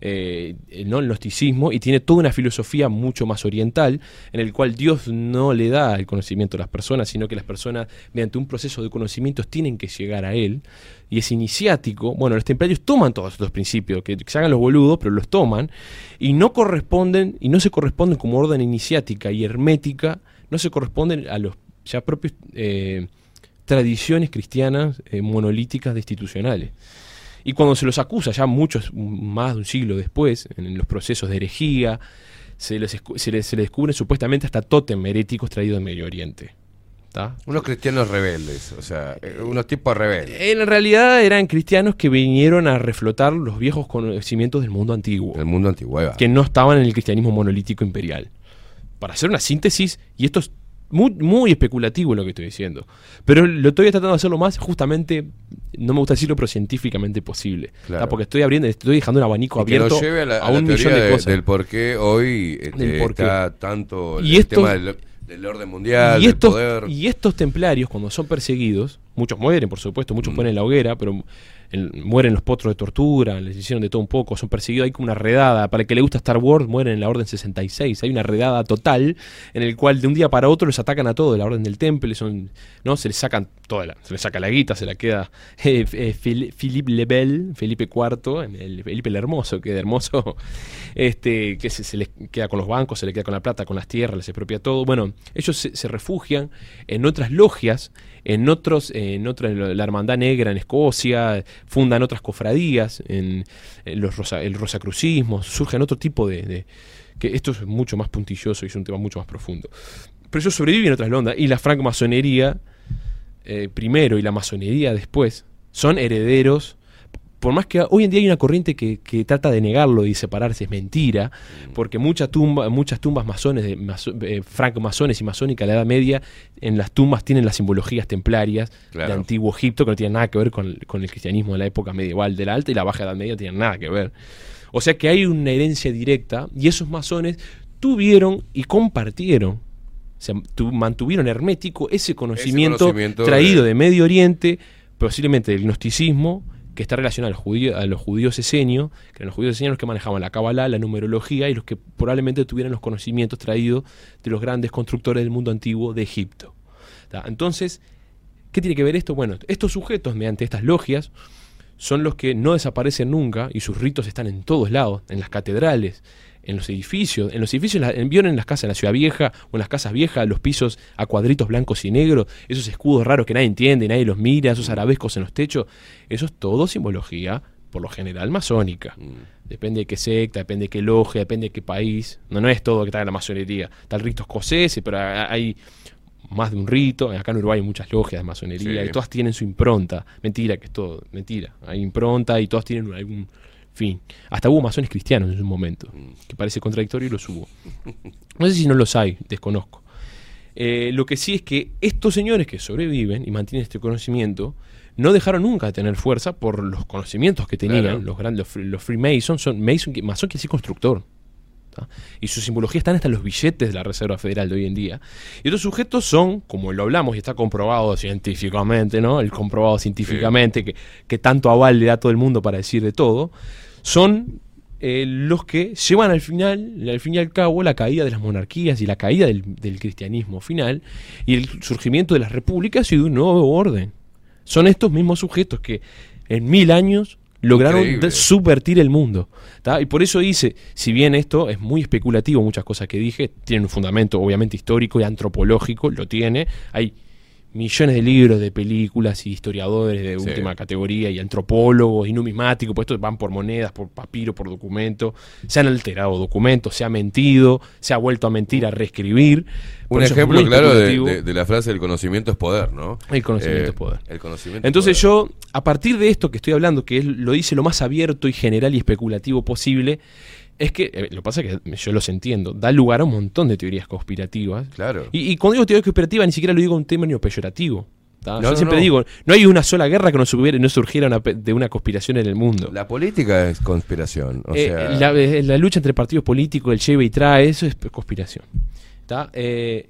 [SPEAKER 7] eh, el gnosticismo, y tiene toda una filosofía mucho más oriental, en el cual Dios no le da el conocimiento a las personas, sino que las personas, mediante un proceso de conocimientos, tienen que llegar a él, y es iniciático. Bueno, los templarios toman todos estos principios, que se hagan los boludos, pero los toman, y no corresponden, y no se corresponden como orden iniciática y hermética, no se corresponden a los ya propios eh, tradiciones cristianas eh, monolíticas destitucionales. Y cuando se los acusa, ya muchos, más de un siglo después, en los procesos de herejía, se les, se les, se les descubren supuestamente hasta tótem heréticos traídos de Medio Oriente. ¿tá?
[SPEAKER 1] Unos cristianos rebeldes, o sea, eh, unos tipos rebeldes.
[SPEAKER 7] En realidad eran cristianos que vinieron a reflotar los viejos conocimientos del mundo antiguo,
[SPEAKER 1] El mundo antiguo.
[SPEAKER 7] que no estaban en el cristianismo monolítico imperial. Para hacer una síntesis, y esto es muy, muy especulativo lo que estoy diciendo, pero lo estoy tratando de hacerlo más justamente, no me gusta decirlo, pero científicamente posible.
[SPEAKER 1] Claro.
[SPEAKER 7] Porque estoy abriendo, estoy dejando un abanico
[SPEAKER 1] Y que
[SPEAKER 7] abierto
[SPEAKER 1] nos lleve a la, a
[SPEAKER 7] a
[SPEAKER 1] la
[SPEAKER 7] un millón de,
[SPEAKER 1] de-
[SPEAKER 7] cosas.
[SPEAKER 1] del por qué hoy este,
[SPEAKER 7] Del por qué.
[SPEAKER 1] está tanto el,
[SPEAKER 7] Y
[SPEAKER 1] el
[SPEAKER 7] esto-
[SPEAKER 1] tema del, del orden mundial,
[SPEAKER 7] y
[SPEAKER 1] del
[SPEAKER 7] estos,
[SPEAKER 1] poder.
[SPEAKER 7] y estos templarios, cuando son perseguidos, muchos mueren, por supuesto, muchos
[SPEAKER 1] Mm.
[SPEAKER 7] ponen en la hoguera, pero en- mueren los potros de tortura, les hicieron de todo un poco, son perseguidos, hay como una redada, para el que le gusta Star Wars, mueren en la Orden 66, hay una redada total en el cual de un día para otro los atacan a todos, la Orden del Temple, son, ¿no? se les sacan toda la, se les saca la guita, se la queda eh, eh, Phil- Philippe le Bel, Felipe IV, el, Felipe el Hermoso, que hermoso, este, que se, les queda con los bancos, se le queda con la plata, con las tierras, les expropia todo. Bueno, ellos se refugian en otras logias, en otros, en otra, la Hermandad Negra en Escocia, fundan otras cofradías, en, los rosa- el rosacrucismo, surgen otro tipo de, que esto es mucho más puntilloso y es un tema mucho más profundo. Pero ellos sobreviven en otras ondas y la francmasonería eh, primero y la masonería después son herederos. Por más que hoy en día hay una corriente que, que trata de negarlo y separarse, es mentira, porque mucha tumba, muchas tumbas masones, de, maso- eh, francmasones y masónicas de la Edad Media, en las tumbas tienen las simbologías templarias
[SPEAKER 1] Claro.
[SPEAKER 7] del antiguo Egipto, que no tienen nada que ver con, con el cristianismo de la época medieval, de la Alta y la Baja Edad Media, no tienen nada que ver. O sea que hay una herencia directa y esos masones tuvieron y compartieron, o sea, tu- mantuvieron hermético ese conocimiento,
[SPEAKER 1] conocimiento
[SPEAKER 7] traído
[SPEAKER 1] de-
[SPEAKER 7] de Medio Oriente, posiblemente del gnosticismo, que está relacionado a los judíos esenios, que eran los judíos esenios los que manejaban la cábala, la numerología y los que probablemente tuvieran los conocimientos traídos de los grandes constructores del mundo antiguo de Egipto. Entonces, ¿qué tiene que ver esto? Bueno, estos sujetos, mediante estas logias, son los que no desaparecen nunca y sus ritos están en todos lados, en las catedrales, en los edificios, en los edificios, en en- vieron en las casas de la ciudad vieja o en las casas viejas, los pisos a cuadritos blancos y negros, esos escudos raros que nadie entiende, nadie los mira, esos arabescos en los techos, eso es todo simbología, por lo general masónica. Depende de qué secta, depende de qué logia, depende de qué país. No, no es todo que está en la masonería. Está el rito escocés, pero hay más de un rito. Acá en Uruguay hay muchas logias de masonería
[SPEAKER 1] Sí.
[SPEAKER 7] y todas tienen su impronta. Mentira, que es todo, mentira. Hay impronta y todas tienen algún fin. Hasta hubo masones cristianos en un momento, que parece contradictorio y los hubo. No sé si no los hay, desconozco. Eh, lo que sí es que estos señores que sobreviven y mantienen este conocimiento no dejaron nunca de tener fuerza por los conocimientos que tenían.
[SPEAKER 1] Claro.
[SPEAKER 7] Los, grandes, los, los Freemasons son Mason, que- masón quiere decir constructor. ¿tá? Y su simbología están hasta en los billetes de la Reserva Federal de hoy en día. Y estos sujetos son, como lo hablamos y está comprobado científicamente, ¿no? El comprobado científicamente, que, que tanto aval le da a todo el mundo para decir de todo, son eh, los que llevan al final, al fin y al cabo, la caída de las monarquías y la caída del, del cristianismo final y el surgimiento de las repúblicas y de un nuevo orden. Son estos mismos sujetos que en mil años lograron
[SPEAKER 1] Increíble.
[SPEAKER 7] subvertir el mundo. ¿tá? Y por eso dice, si bien esto es muy especulativo, muchas cosas que dije, tienen un fundamento obviamente histórico y antropológico, lo tiene, hay millones de libros, de películas y historiadores de
[SPEAKER 1] Sí.
[SPEAKER 7] última categoría y antropólogos y numismáticos, pues estos van por monedas, por papiro, por documento, se han alterado documentos, se ha mentido, se ha vuelto a mentir, a reescribir.
[SPEAKER 1] Un ejemplo claro de,
[SPEAKER 7] especulativo.
[SPEAKER 1] de- de la frase el conocimiento es poder, ¿no?
[SPEAKER 7] El conocimiento
[SPEAKER 1] Eh,
[SPEAKER 7] es poder.
[SPEAKER 1] El conocimiento es
[SPEAKER 7] Entonces
[SPEAKER 1] poder.
[SPEAKER 7] yo, a partir de esto que estoy hablando, que lo dice lo más abierto y general y especulativo posible, es que, eh, lo que pasa es que yo los entiendo, da lugar a un montón de teorías conspirativas.
[SPEAKER 1] Claro.
[SPEAKER 7] Y, y cuando digo teoría conspirativa, ni siquiera lo digo en término peyorativo.
[SPEAKER 1] No,
[SPEAKER 7] yo
[SPEAKER 1] no,
[SPEAKER 7] siempre
[SPEAKER 1] no.
[SPEAKER 7] digo, no hay una sola guerra que no, subiera- no surgiera una de una conspiración en el mundo.
[SPEAKER 1] La política es conspiración. O
[SPEAKER 7] Eh,
[SPEAKER 1] sea,
[SPEAKER 7] la, eh, la lucha entre partidos políticos, el lleva y trae, eso es conspiración. ¿tá? Eh,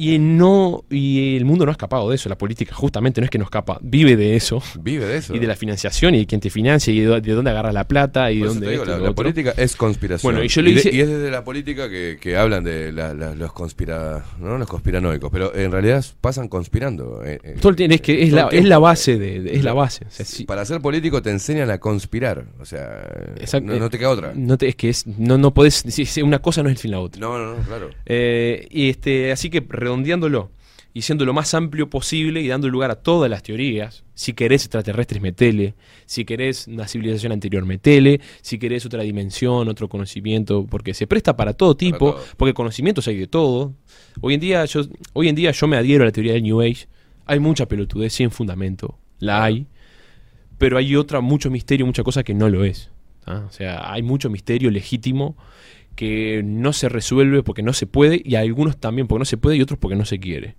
[SPEAKER 7] y no y el mundo no ha escapado de eso, la política justamente no es que no escapa, vive de eso.
[SPEAKER 1] vive de eso.
[SPEAKER 7] Y de la financiación y de quién te financia y de, dó- de dónde agarra la plata y de
[SPEAKER 1] Por
[SPEAKER 7] dónde
[SPEAKER 1] digo,
[SPEAKER 7] esto
[SPEAKER 1] la, política es conspiración.
[SPEAKER 7] Bueno, y yo le hice-
[SPEAKER 1] y es desde la política que, que hablan de la- la- los conspira, ¿no? los conspiranoicos, pero en realidad pasan conspirando. eh, eh,
[SPEAKER 7] Todo el tiempo- es que es
[SPEAKER 1] todo
[SPEAKER 7] la,
[SPEAKER 1] el
[SPEAKER 7] es la base de, es la base. O sea, sí,
[SPEAKER 1] Para ser político te enseñan a conspirar, o sea,
[SPEAKER 7] exacto,
[SPEAKER 1] no, no te queda otra.
[SPEAKER 7] No te- es que es, no, no podés, una cosa no es el fin la otra.
[SPEAKER 1] No, no, no, claro.
[SPEAKER 7] Eh, y este, así que redondeándolo y siendo lo más amplio posible y dando lugar a todas las teorías, si querés extraterrestres, metele, si querés una civilización anterior, metele, si querés otra dimensión, otro conocimiento, porque se presta para todo tipo,
[SPEAKER 1] todo.
[SPEAKER 7] porque conocimientos hay de todo. Hoy en día yo, hoy en día yo me adhiero a la teoría del New Age, hay mucha pelotudez sin fundamento, la hay, pero hay otra, mucho misterio, mucha cosa que no lo es. ¿ah? O sea, hay mucho misterio legítimo que no se resuelve porque no se puede, y algunos también porque no se puede y otros porque no se quiere.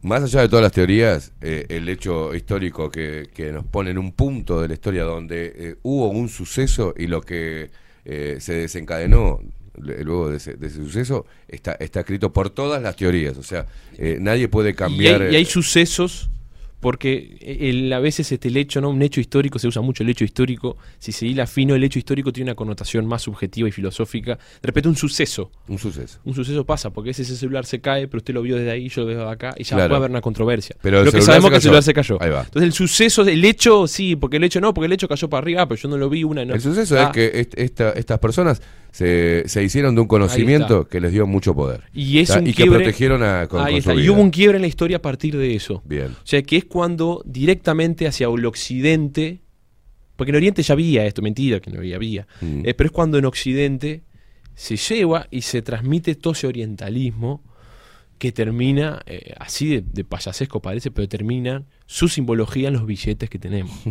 [SPEAKER 1] Más allá de todas las teorías, eh, el hecho histórico que, que nos pone en un punto de la historia donde eh, hubo un suceso y lo que eh, se desencadenó luego de ese, de ese suceso está, está escrito por todas las teorías. O sea, nadie puede
[SPEAKER 7] Y
[SPEAKER 1] cambiar.
[SPEAKER 7] hay, y hay sucesos porque el- a veces este, el hecho, ¿no? un hecho histórico, se usa mucho el hecho histórico, si se hila fino, el hecho histórico tiene una connotación más subjetiva y filosófica. De repente un suceso,
[SPEAKER 1] Un suceso.
[SPEAKER 7] un suceso pasa, porque ese, ese celular se cae, pero usted lo vio desde ahí, yo lo veo de acá, y ya
[SPEAKER 1] Claro.
[SPEAKER 7] puede haber una controversia.
[SPEAKER 1] Pero
[SPEAKER 7] lo que sabemos que el celular se cayó.
[SPEAKER 1] Ahí va.
[SPEAKER 7] Entonces el suceso, el hecho, sí, porque el hecho no, porque el hecho cayó para arriba, ah, pero yo no lo vi una. No.
[SPEAKER 1] El suceso
[SPEAKER 7] Ah,
[SPEAKER 1] es que est- esta- estas personas se, se hicieron de un conocimiento que les dio mucho poder.
[SPEAKER 7] Y es
[SPEAKER 1] y que protegieron a con,
[SPEAKER 7] Ahí
[SPEAKER 1] con
[SPEAKER 7] está.
[SPEAKER 1] su
[SPEAKER 7] Y hubo un quiebre en la historia a partir de eso.
[SPEAKER 1] Bien.
[SPEAKER 7] O sea, que es cuando directamente hacia el occidente, porque en Oriente ya había esto, mentira que no había, había,
[SPEAKER 1] Mm.
[SPEAKER 7] eh, pero es cuando en Occidente se lleva y se transmite todo ese orientalismo que termina, eh, así de, de payasesco parece, pero termina su simbología en los billetes que tenemos.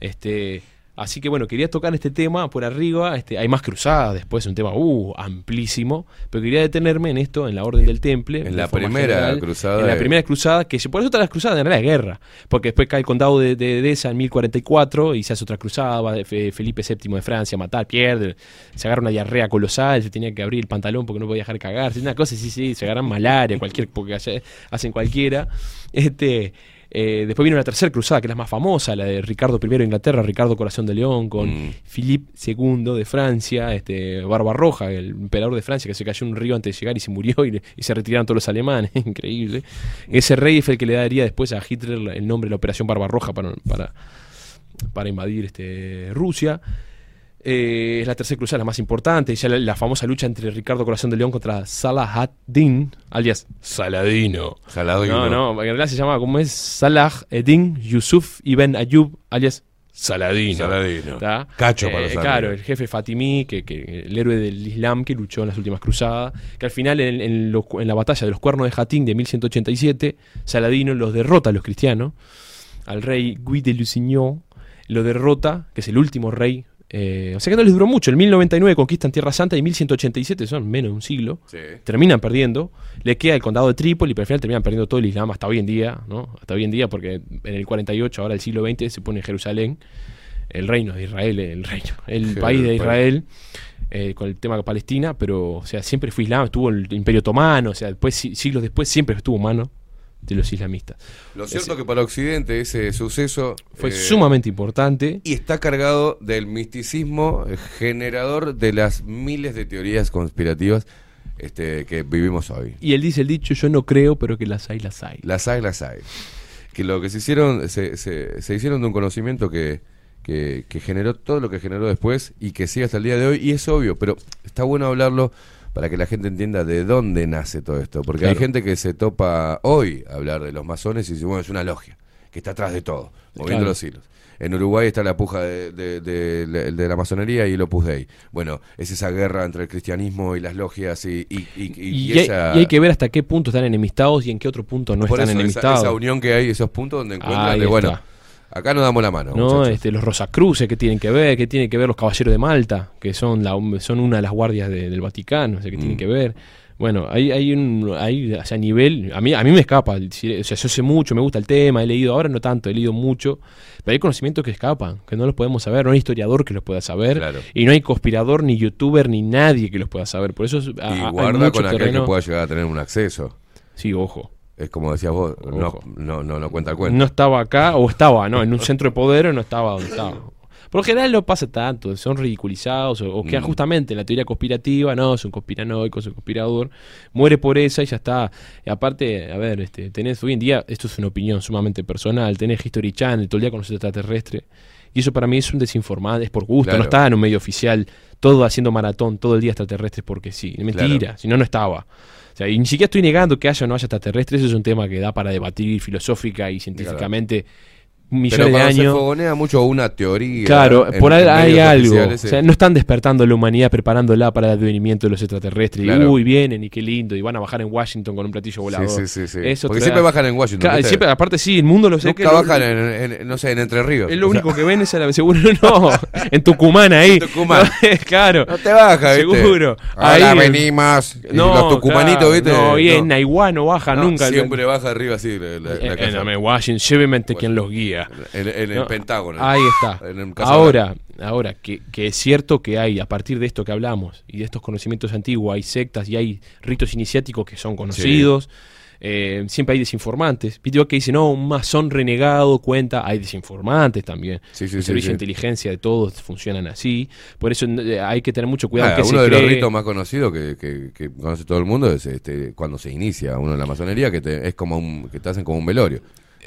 [SPEAKER 7] Este, así que bueno, quería tocar este tema por arriba. Este, hay más cruzadas después, un tema uh, amplísimo. Pero quería detenerme en esto, en la orden del temple.
[SPEAKER 1] En
[SPEAKER 7] de
[SPEAKER 1] la primera cruzada
[SPEAKER 7] En la
[SPEAKER 1] de-
[SPEAKER 7] primera cruzada, que se- por eso todas las cruzadas en realidad es guerra. Porque después cae el condado de, de Edesa en 1044 y se hace otra cruzada. Va Fe- Felipe VII de Francia a matar, pierde. Se agarra una diarrea colosal, se tenía que abrir el pantalón porque no podía dejar cagarse. Una cosa, sí, sí, se agarran malaria, cualquier, porque hacen cualquiera. Este. Eh, después vino la tercera cruzada, que es la más famosa, la de Ricardo I de Inglaterra, Ricardo Corazón de León, con
[SPEAKER 1] Mm.
[SPEAKER 7] Philippe II de Francia, este, Barbarroja, el emperador de Francia, que se cayó en un río antes de llegar y se murió y, y se retiraron todos los alemanes, increíble. Ese rey fue el que le daría después a Hitler el nombre de la Operación Barbarroja para, para, para invadir este, Rusia. Eh, es la tercera cruzada, la más importante, ya la, la famosa lucha entre Ricardo Corazón de León contra Salah ad-Din, alias Saladino.
[SPEAKER 1] Saladino.
[SPEAKER 7] No, no, en realidad se llama como es Salah Eddin Yusuf Ibn Ayub, alias Saladino.
[SPEAKER 1] Saladino. Cacho para los
[SPEAKER 7] Eh, Claro, el jefe Fatimí, que, que- el héroe del Islam que luchó en las últimas cruzadas, que al final en, en la batalla de los cuernos de Jatín de 1187, Saladino los derrota a los cristianos, al rey Guy de Lusignan, lo derrota, que es el último rey. Eh, o sea que no les duró mucho, en 1099 conquistan Tierra Santa y en 1187, son menos de un siglo.
[SPEAKER 1] Sí.
[SPEAKER 7] terminan perdiendo, le queda el condado de Trípoli, pero al final terminan perdiendo todo el Islam hasta hoy en día, ¿no? Hasta hoy en día, porque en el 48, ahora el siglo XX, se pone Jerusalén, el reino de Israel, el reino, el
[SPEAKER 1] Sí,
[SPEAKER 7] país de
[SPEAKER 1] el
[SPEAKER 7] Israel, eh, con el tema de Palestina, pero, o sea, siempre fue Islam, estuvo el Imperio Otomano, o sea, después, si- siglos después, siempre estuvo mano de los islamistas.
[SPEAKER 1] Lo cierto
[SPEAKER 7] Ese-
[SPEAKER 1] que para Occidente ese suceso
[SPEAKER 7] Fue
[SPEAKER 1] eh,
[SPEAKER 7] sumamente importante.
[SPEAKER 1] y está cargado del misticismo generador de las miles de teorías conspirativas este, que vivimos hoy.
[SPEAKER 7] Y él dice el dicho, yo no creo, pero que las hay, las hay.
[SPEAKER 1] Las hay, las hay. Que lo que se hicieron, se, se, se hicieron de un conocimiento que, que, que generó todo lo que generó después y que sigue hasta el día de hoy. Y es obvio, pero está bueno hablarlo para que la gente entienda de dónde nace todo esto. Porque hay gente que se topa hoy a hablar de los masones y dice, bueno, es una logia que está atrás de todo, moviendo
[SPEAKER 7] Claro.
[SPEAKER 1] los hilos. En Uruguay está la puja de, de, de- de- de la masonería y el Opus Dei. Bueno, es esa guerra entre el cristianismo y las logias y, y, y- y-
[SPEAKER 7] hay,
[SPEAKER 1] esa...
[SPEAKER 7] y hay que ver hasta qué punto están enemistados y en qué otro punto no
[SPEAKER 1] Por
[SPEAKER 7] están
[SPEAKER 1] eso, esa,
[SPEAKER 7] enemistados.
[SPEAKER 1] esa unión que hay, esos puntos donde encuentran
[SPEAKER 7] Ahí
[SPEAKER 1] de, bueno,
[SPEAKER 7] está.
[SPEAKER 1] Acá nos damos la mano.
[SPEAKER 7] ¿no? Este, los Rosacruces que tienen que ver, que tienen que ver los Caballeros de Malta, que son, la, son una de las guardias de- del Vaticano, o sea, que tienen
[SPEAKER 1] Mm.
[SPEAKER 7] que ver. Bueno, hay, hay un hay, o sea, a nivel, a mí, a mí me escapa, o sea, yo sé mucho, me gusta el tema, he leído, ahora no tanto, he leído mucho, pero hay conocimientos que escapan, que no los podemos saber, no hay historiador que los pueda saber,
[SPEAKER 1] Claro.
[SPEAKER 7] y no hay conspirador, ni youtuber, ni nadie que los pueda saber, por eso es- a-
[SPEAKER 1] Y
[SPEAKER 7] a- hay
[SPEAKER 1] guarda
[SPEAKER 7] mucho
[SPEAKER 1] con aquel
[SPEAKER 7] terreno-
[SPEAKER 1] que pueda llegar a tener un acceso.
[SPEAKER 7] Sí, ojo.
[SPEAKER 1] Es como decías vos, no, no, no, no cuenta el cuento.
[SPEAKER 7] No estaba acá, o estaba, ¿no? En un centro de poder o no estaba donde estaba. Por lo general no pasa tanto, son ridiculizados o, o quedan
[SPEAKER 1] Mm.
[SPEAKER 7] justamente en la teoría conspirativa, no, es un conspiranoico, es un conspirador, muere por esa y ya está. Y aparte, a ver, este, tenés hoy en día, esto es una opinión sumamente personal, tenés History Channel todo el día con los extraterrestres, y eso para mí es un desinformado, es por gusto,
[SPEAKER 1] Claro.
[SPEAKER 7] no está en un medio oficial, todo haciendo maratón, todo el día extraterrestres porque sí, mentira,
[SPEAKER 1] Claro.
[SPEAKER 7] si no, no estaba. Sea, y ni siquiera estoy negando que haya o no haya extraterrestres, eso es un tema que da para debatir filosófica y científicamente millones
[SPEAKER 1] Pero
[SPEAKER 7] de
[SPEAKER 1] cuando se
[SPEAKER 7] años.
[SPEAKER 1] fogonea mucho una teoría.
[SPEAKER 7] Claro, por ahí hay algo. O sea, no están despertando la humanidad, preparándola para el advenimiento de los extraterrestres. Y,
[SPEAKER 1] Claro.
[SPEAKER 7] uy, vienen y qué lindo. Y van a bajar en Washington con un platillo volador.
[SPEAKER 1] Sí, sí, sí.
[SPEAKER 7] Eso
[SPEAKER 1] Porque siempre
[SPEAKER 7] da-
[SPEAKER 1] bajan en Washington.
[SPEAKER 7] Claro,
[SPEAKER 1] ¿viste?
[SPEAKER 7] siempre, aparte, sí, el mundo lo sé. que
[SPEAKER 1] Nunca
[SPEAKER 7] lo-
[SPEAKER 1] bajan en, en- no sé, en Entre Ríos.
[SPEAKER 7] Es lo
[SPEAKER 1] O sea,
[SPEAKER 7] único que ven es a la seguro no, en Tucumán ahí.
[SPEAKER 1] En Tucumán.
[SPEAKER 7] claro.
[SPEAKER 1] No te baja, ¿viste?
[SPEAKER 7] Seguro.
[SPEAKER 1] Ahora
[SPEAKER 7] Ahí-
[SPEAKER 1] venimos. Y
[SPEAKER 7] No,
[SPEAKER 1] los tucumanitos,
[SPEAKER 7] claro,
[SPEAKER 1] ¿viste?
[SPEAKER 7] No, y en Naiguá no baja nunca.
[SPEAKER 1] Siempre baja arriba así la, la
[SPEAKER 7] Eh, Washington, lléveme ante quien los guía.
[SPEAKER 1] En, en el
[SPEAKER 7] No,
[SPEAKER 1] Pentágono.
[SPEAKER 7] Ahí está.
[SPEAKER 1] En
[SPEAKER 7] Ahora, ahora que, que es cierto que hay, a partir de esto que hablamos y de estos conocimientos antiguos, hay sectas y hay ritos iniciáticos que son conocidos. Eh, siempre hay desinformantes. Viste que dice, no, un masón renegado cuenta, hay desinformantes también.
[SPEAKER 1] Sí, sí,
[SPEAKER 7] el
[SPEAKER 1] sí,
[SPEAKER 7] servicio de inteligencia de todos funcionan así. Por eso eh, hay que tener mucho cuidado.
[SPEAKER 1] Ah,
[SPEAKER 7] que
[SPEAKER 1] uno
[SPEAKER 7] se
[SPEAKER 1] de los ritos más conocidos que, que- que conoce todo el mundo es este, cuando se inicia uno en la masonería, que te, es como un, que te hacen como un velorio.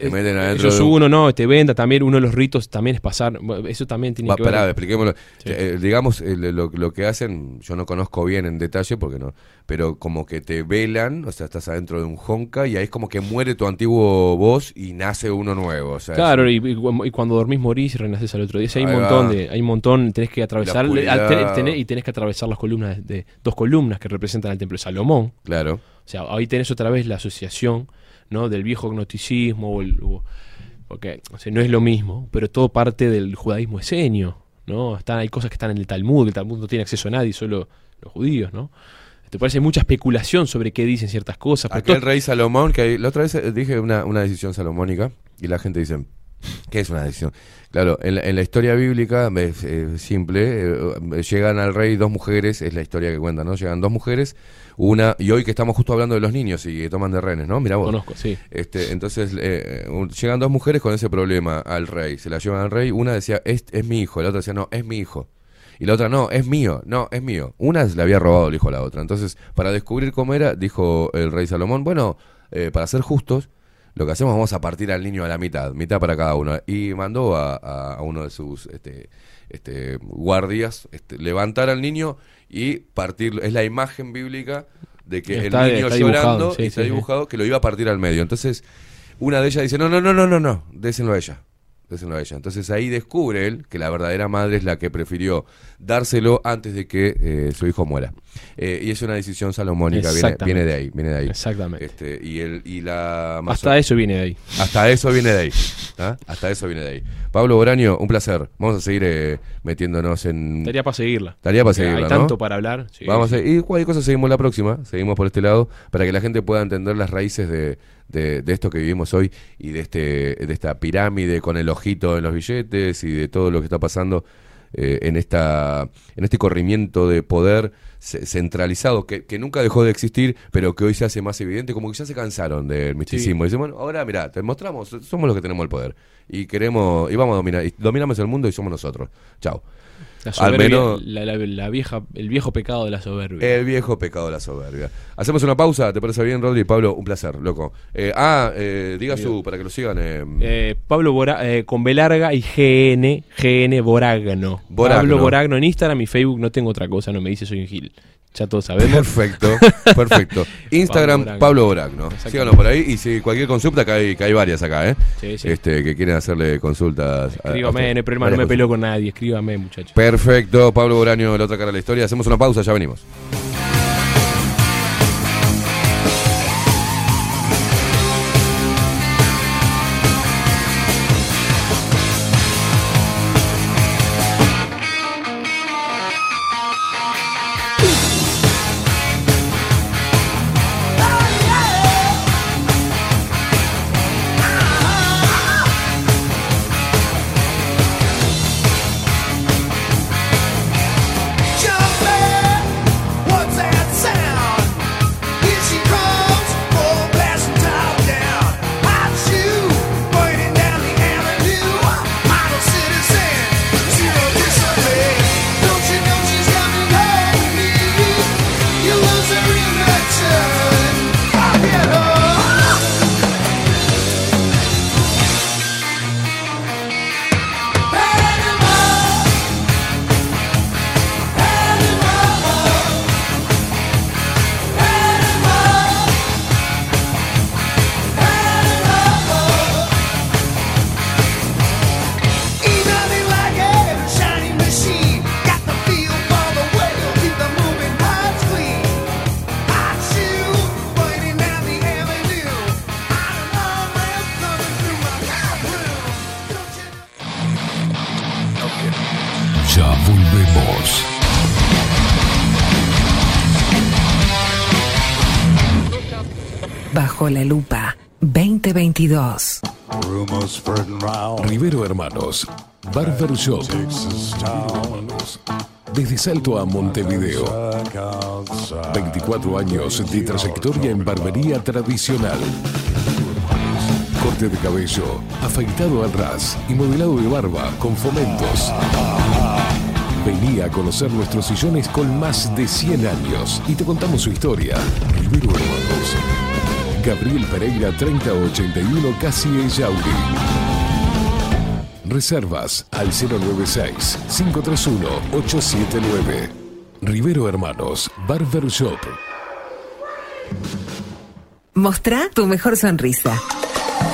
[SPEAKER 7] Ellos
[SPEAKER 1] de un-
[SPEAKER 7] uno, no, te venda también, uno de los ritos también es pasar, eso también tiene
[SPEAKER 1] Va,
[SPEAKER 7] que ver.
[SPEAKER 1] pará, expliquémoslo.
[SPEAKER 7] Sí.
[SPEAKER 1] Eh, digamos, eh, lo, lo que hacen, yo no conozco bien en detalle porque no, pero como que te velan, o sea, estás adentro de un honka y ahí es como que muere tu antiguo voz y nace uno nuevo. O sea,
[SPEAKER 7] Claro, y, y- y cuando dormís morís y renaces al otro día. Hay un montón
[SPEAKER 1] va.
[SPEAKER 7] de, hay un montón, tenés que atravesar, al y tenés que atravesar las columnas de dos columnas que representan el templo de Salomón.
[SPEAKER 1] claro.
[SPEAKER 7] O sea, ahí tenés otra vez la asociación, ¿no? Del viejo gnosticismo o el- o- porque o sea, no es lo mismo, pero todo parte del judaísmo esenio, ¿no? Están, hay cosas que están en el Talmud, el Talmud no tiene acceso a nadie, solo los judíos, ¿no? Te parece mucha especulación sobre qué dicen ciertas cosas.
[SPEAKER 1] Aquel
[SPEAKER 7] todo-
[SPEAKER 1] rey Salomón, que la otra vez eh, dije una, una decisión salomónica y la gente dice, ¿qué es una decisión? Claro, en la, en la historia bíblica es eh, simple, eh, llegan al rey dos mujeres, es la historia que cuentan, ¿no? Llegan dos mujeres, una, y hoy que estamos justo hablando de los niños y que toman de renes, ¿no? Mira vos.
[SPEAKER 7] Conozco, sí.
[SPEAKER 1] Este, entonces eh, un- llegan dos mujeres con ese problema al rey, se la llevan al rey, una decía, es, es mi hijo, la otra decía, no, es mi hijo. Y la otra, no, es mío, no, es mío. Una le había robado el hijo a la otra. Entonces, para descubrir cómo era, dijo el rey Salomón, bueno, eh, para ser justos, lo que hacemos vamos a partir al niño a la mitad, mitad para cada uno. Y mandó a, a- a uno de sus este, este, guardias este, levantar al niño y partirlo. Es la imagen bíblica de que
[SPEAKER 7] Está-
[SPEAKER 1] el niño
[SPEAKER 7] está
[SPEAKER 1] llorando
[SPEAKER 7] dibujado, sí,
[SPEAKER 1] y está
[SPEAKER 7] sí, sí.
[SPEAKER 1] dibujado que lo iba a partir al medio. Entonces, una de ellas dice, no, no, no, no, no, no, désenlo a ella. Désenlo a ella. Entonces ahí descubre él que la verdadera madre es la que prefirió dárselo antes de que eh, su hijo muera. Eh, y es una decisión salomónica, viene, de ahí, viene de ahí.
[SPEAKER 7] Exactamente.
[SPEAKER 1] Este, y, el, y la
[SPEAKER 7] Hasta eso viene de ahí.
[SPEAKER 1] hasta eso viene de ahí. ¿ah? Hasta eso viene de ahí. Pablo Boraño, un placer. Vamos a seguir eh, metiéndonos en...
[SPEAKER 7] Estaría para seguirla.
[SPEAKER 1] Estaría para seguirla,
[SPEAKER 7] Hay
[SPEAKER 1] ¿no?
[SPEAKER 7] tanto para hablar. sí,
[SPEAKER 1] Vamos
[SPEAKER 7] sí.
[SPEAKER 1] a, y cualquier cosa seguimos la próxima, seguimos por este lado, para que la gente pueda entender las raíces de, de, de esto que vivimos hoy y de este de esta pirámide con el ojito en los billetes y de todo lo que está pasando eh, en esta en este corrimiento de poder ce- centralizado que, que nunca dejó de existir, pero que hoy se hace más evidente, como que ya se cansaron del misticismo. Dicen, bueno, ahora mira, te mostramos, somos los que tenemos el poder y queremos y vamos a dominar, y dominamos el mundo y somos nosotros. Chao.
[SPEAKER 7] La
[SPEAKER 1] Al
[SPEAKER 7] soberbia,
[SPEAKER 1] menos-
[SPEAKER 7] la, la- la vieja, el viejo pecado de la soberbia.
[SPEAKER 1] El viejo pecado de la soberbia. Hacemos una pausa, ¿te parece bien, Rodri? Pablo, un placer, loco. Eh, ah, eh, diga su, para que lo sigan. eh,
[SPEAKER 7] Eh, Pablo Bora- eh, con B larga y GN, GN Boragno.
[SPEAKER 1] Boragno.
[SPEAKER 7] Pablo Boragno en Instagram y Facebook, no tengo otra cosa, no me dice soy un Gil. Ya todos sabemos.
[SPEAKER 1] Perfecto, perfecto. Instagram,
[SPEAKER 7] Boragno.
[SPEAKER 1] Pablo Boragno.
[SPEAKER 7] Exactamente.
[SPEAKER 1] Síganos por ahí y si cualquier consulta, que hay, que hay varias acá, ¿eh?
[SPEAKER 7] Sí, sí.
[SPEAKER 1] Este, que quieren hacerle consultas. a- a
[SPEAKER 7] Escríbame,
[SPEAKER 1] usted.
[SPEAKER 7] no problema, no me peleo con nadie. Escríbame, muchachos.
[SPEAKER 1] Perfecto, Pablo Boraño, la otra cara de la historia. Hacemos una pausa, ya venimos.
[SPEAKER 4] Barber Shop. Desde Salto a Montevideo. 24 años de trayectoria en barbería tradicional. Corte de cabello, afeitado al ras y modelado de barba con fomentos. Vení a conocer nuestros sillones con más de 100 años y te contamos su historia. Gabriel Pereira 3081 Casi Yauri. Reservas al 096-531-879. Rivero Hermanos, Barber Shop.
[SPEAKER 3] Mostrá tu mejor sonrisa.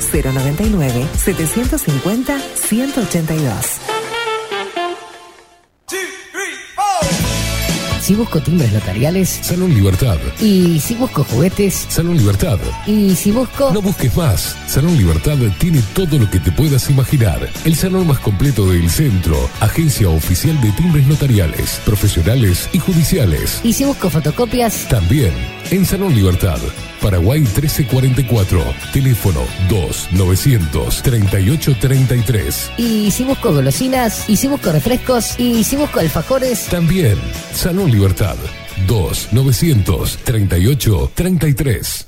[SPEAKER 3] 099-750-182.
[SPEAKER 8] Si busco timbres notariales.
[SPEAKER 4] Salón Libertad.
[SPEAKER 8] Y si busco juguetes.
[SPEAKER 4] Salón Libertad.
[SPEAKER 8] Y si busco.
[SPEAKER 4] No busques más. Salón Libertad tiene todo lo que te puedas imaginar. El salón más completo del centro. Agencia oficial de timbres notariales, profesionales y judiciales.
[SPEAKER 8] Y si busco fotocopias.
[SPEAKER 4] También en Salón Libertad. Paraguay 1344. Teléfono 2-938-33.
[SPEAKER 8] Y si busco golosinas. Y si busco refrescos. Y si busco alfajores.
[SPEAKER 4] También Salón Libertad. 2-938-33.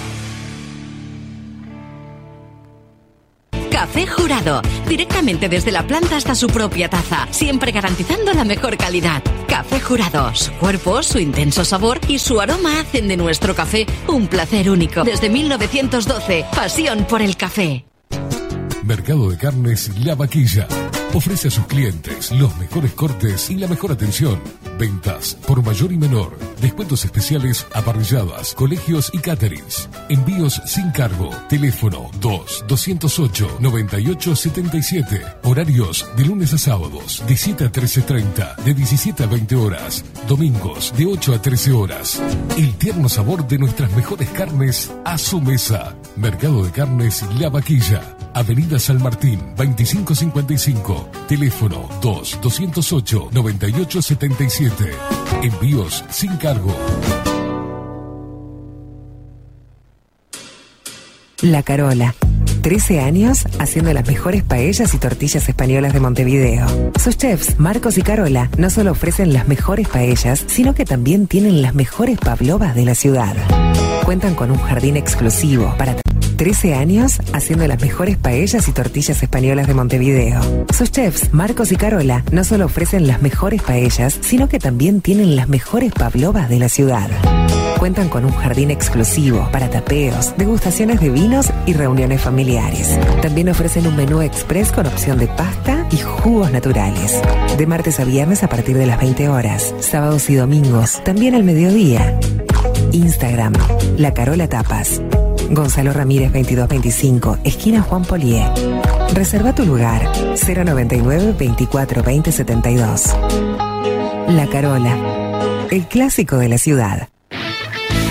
[SPEAKER 9] Café Jurado, directamente desde la planta hasta su propia taza, siempre garantizando la mejor calidad. Café Jurado, su cuerpo, su intenso sabor y su aroma hacen de nuestro café un placer único. Desde 1912, pasión por el café.
[SPEAKER 4] Mercado de Carnes La Vaquilla. Ofrece a sus clientes los mejores cortes y la mejor atención. Ventas por mayor y menor. Descuentos especiales a parrilladas, colegios y caterings. Envíos sin cargo. Teléfono 2-208-9877. Horarios de lunes a sábados de 7 a 13.30, de 17 a 20 horas. Domingos de 8 a 13 horas. El tierno sabor de nuestras mejores carnes a su mesa. Mercado de Carnes La Vaquilla. Avenida San Martín, 2555. Teléfono 2-208-9877. Envíos sin cargo.
[SPEAKER 3] La Carola. 13 años haciendo las mejores paellas y tortillas españolas de Montevideo. Sus chefs, Marcos y Carola, no solo ofrecen las mejores paellas, sino que también tienen las mejores pavlovas de la ciudad. Cuentan con un jardín exclusivo para 13 años haciendo las mejores paellas y tortillas españolas de Montevideo. Sus chefs, Marcos y Carola, no solo ofrecen las mejores paellas, sino que también tienen las mejores pavlovas de la ciudad. Cuentan con un jardín exclusivo para tapeos, degustaciones de vinos y reuniones familiares. También ofrecen un menú express con opción de pasta y jugos naturales. De martes a viernes a partir de las 20 horas, sábados y domingos, también al mediodía. Instagram, La Carola Tapas. Gonzalo Ramírez 2225, esquina Juan Polié. Reserva tu lugar 099 24 20 72. La Carola, el clásico de la ciudad.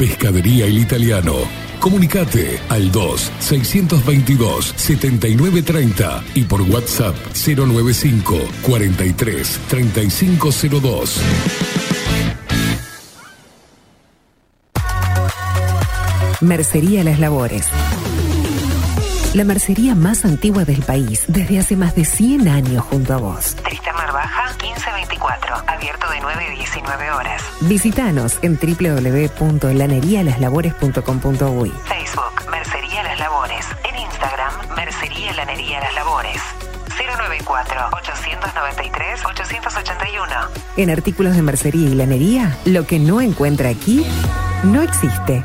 [SPEAKER 4] Pescadería El Italiano. Comunicate al 2-622-7930 y por WhatsApp 095 43 3502.
[SPEAKER 3] Mercería Las Labores. La mercería más antigua del país, desde hace más de 100 años junto a vos.
[SPEAKER 10] Tristamar
[SPEAKER 3] 094, abierto de 9 a 19 horas. Visítanos en www.lanerialaslavores.com.uy. Facebook, Mercería Las Labores. En Instagram, Mercería Lanería Las Labores. 094-893-881. En artículos de mercería y lanería, lo que no encuentra aquí no existe.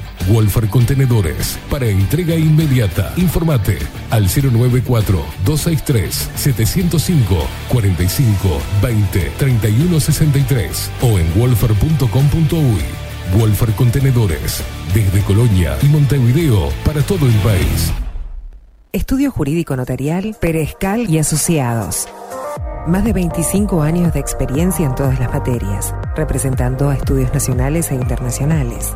[SPEAKER 4] Wolfer Contenedores para entrega inmediata. Informate al 094-263-705 45 20 31 63 o en wolfer.com.uy. Wolfer Contenedores desde Colonia y Montevideo para todo el país.
[SPEAKER 3] Estudio Jurídico Notarial, Perezcal y Asociados. Más de 25 años de experiencia en todas las materias, representando a estudios nacionales e internacionales.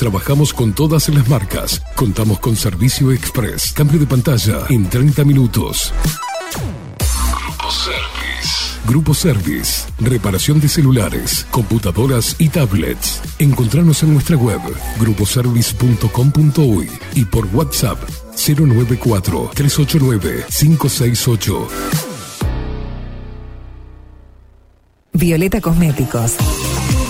[SPEAKER 4] Trabajamos con todas las marcas. Contamos con servicio express. Cambio de pantalla en 30 minutos. Grupo Service. Grupo Service. Reparación de celulares, computadoras y tablets. Encontranos en nuestra web gruposervice.com.uy y por WhatsApp 094 389 568.
[SPEAKER 3] Violeta Cosméticos.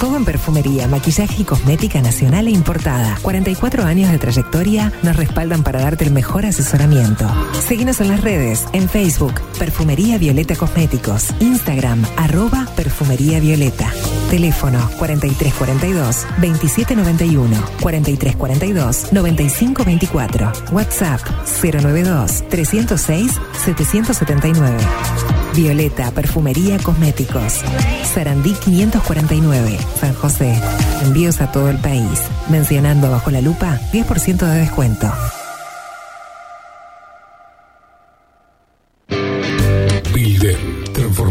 [SPEAKER 3] Todo en perfumería, maquillaje y cosmética nacional e importada. 44 años de trayectoria nos respaldan para darte el mejor asesoramiento. Seguinos en las redes, en Facebook, Perfumería Violeta Cosméticos, Instagram, arroba Perfumería Violeta. Teléfono 4342-2791, 4342-9524, WhatsApp 092-306-779. Violeta Perfumería Cosméticos. Sarandí 549, San José. Envíos a todo el país. Mencionando bajo la lupa, 10% de descuento.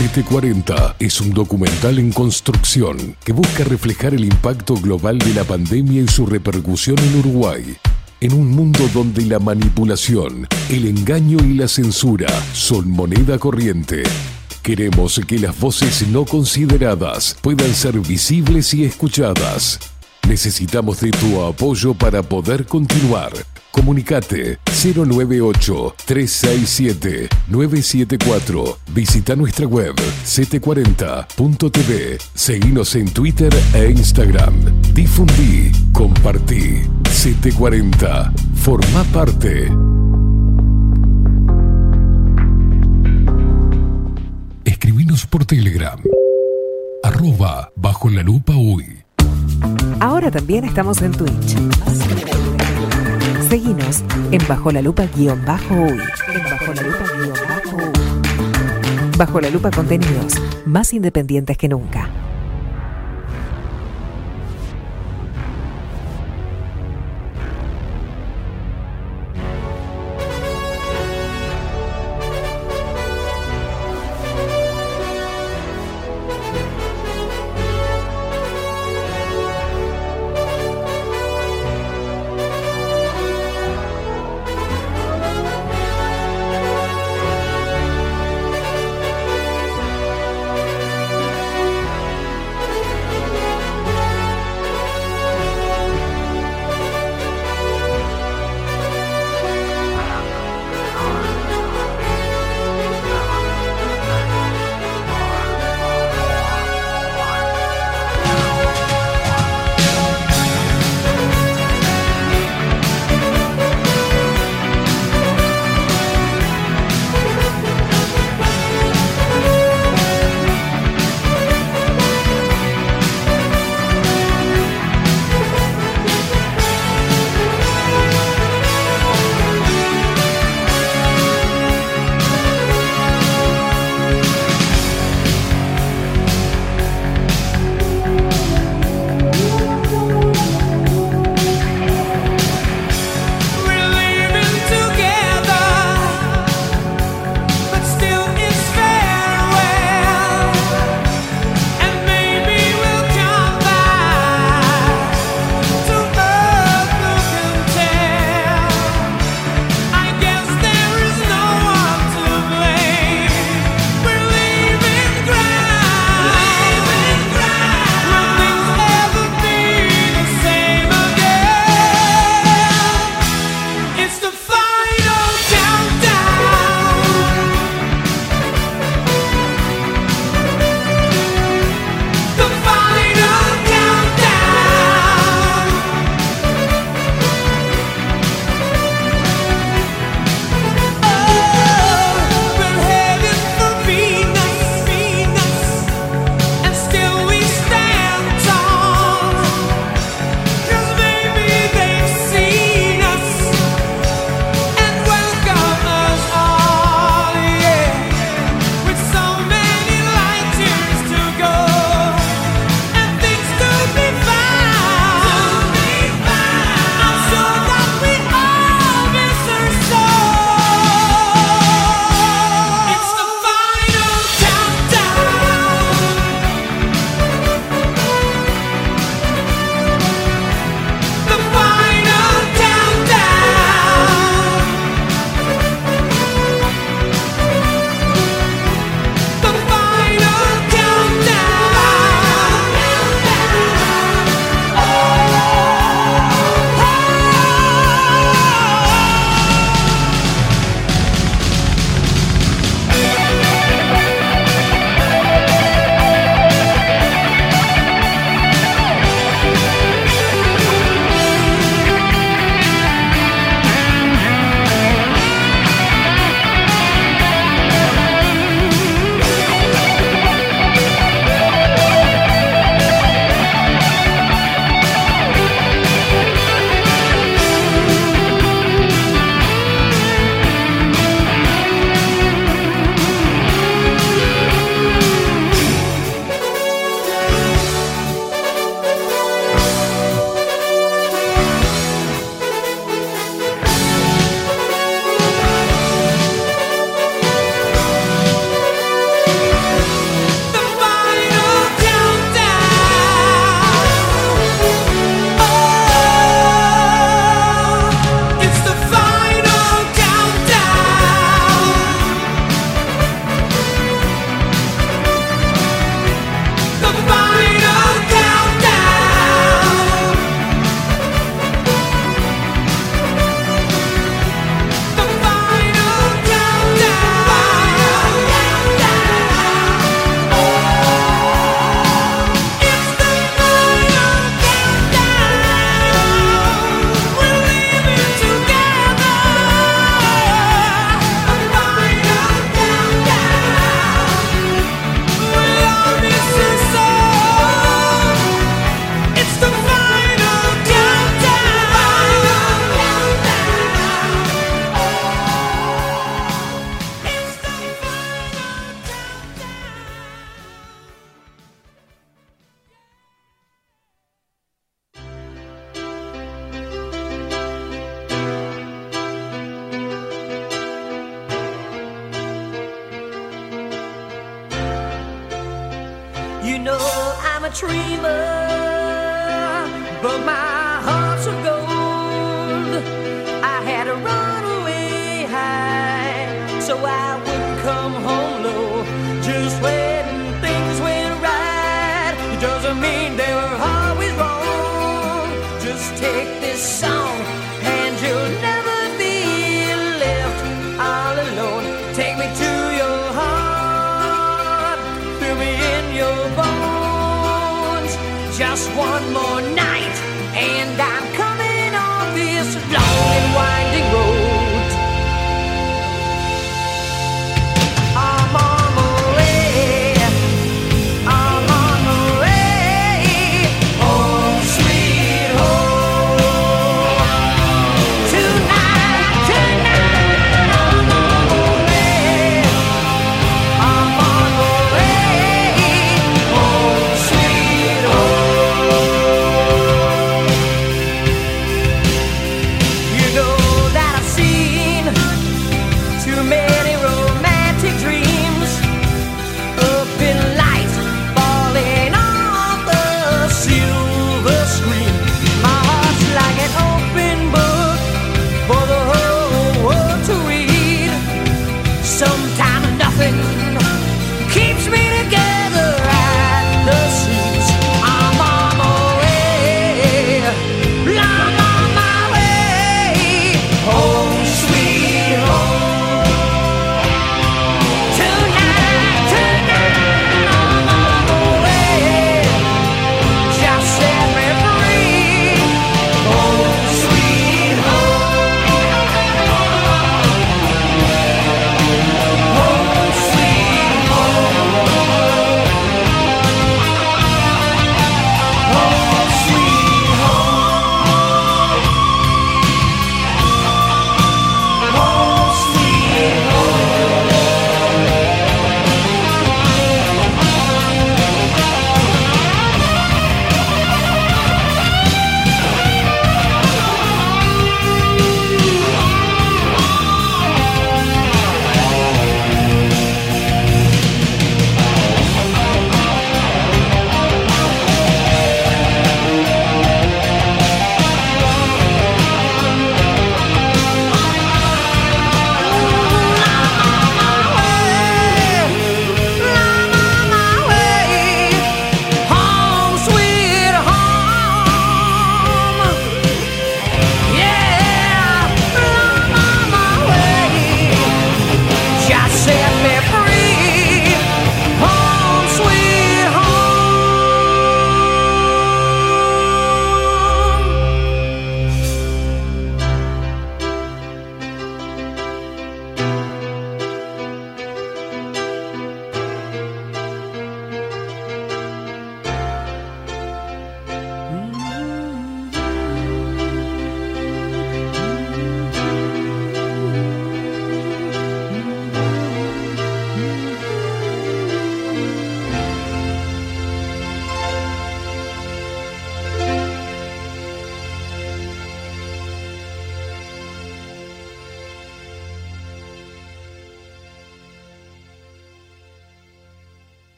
[SPEAKER 4] 740 es un documental en construcción que busca reflejar el impacto global de la pandemia y su repercusión en Uruguay. En un mundo donde la manipulación, el engaño y la censura son moneda corriente, queremos que las voces no consideradas puedan ser visibles y escuchadas. Necesitamos de tu apoyo para poder continuar. Comunicate 098-367-974. Visita nuestra web ct40.tv. Seguinos en Twitter e Instagram. Difundí, compartí. CT40. Forma parte. Escribinos por Telegram. Arroba bajo la lupa uy.
[SPEAKER 3] Ahora también estamos en Twitch. Seguinos en Bajo la Lupa guion bajo uy. En Bajo la Lupa guion bajo uy. Bajo la Lupa contenidos más independientes que nunca.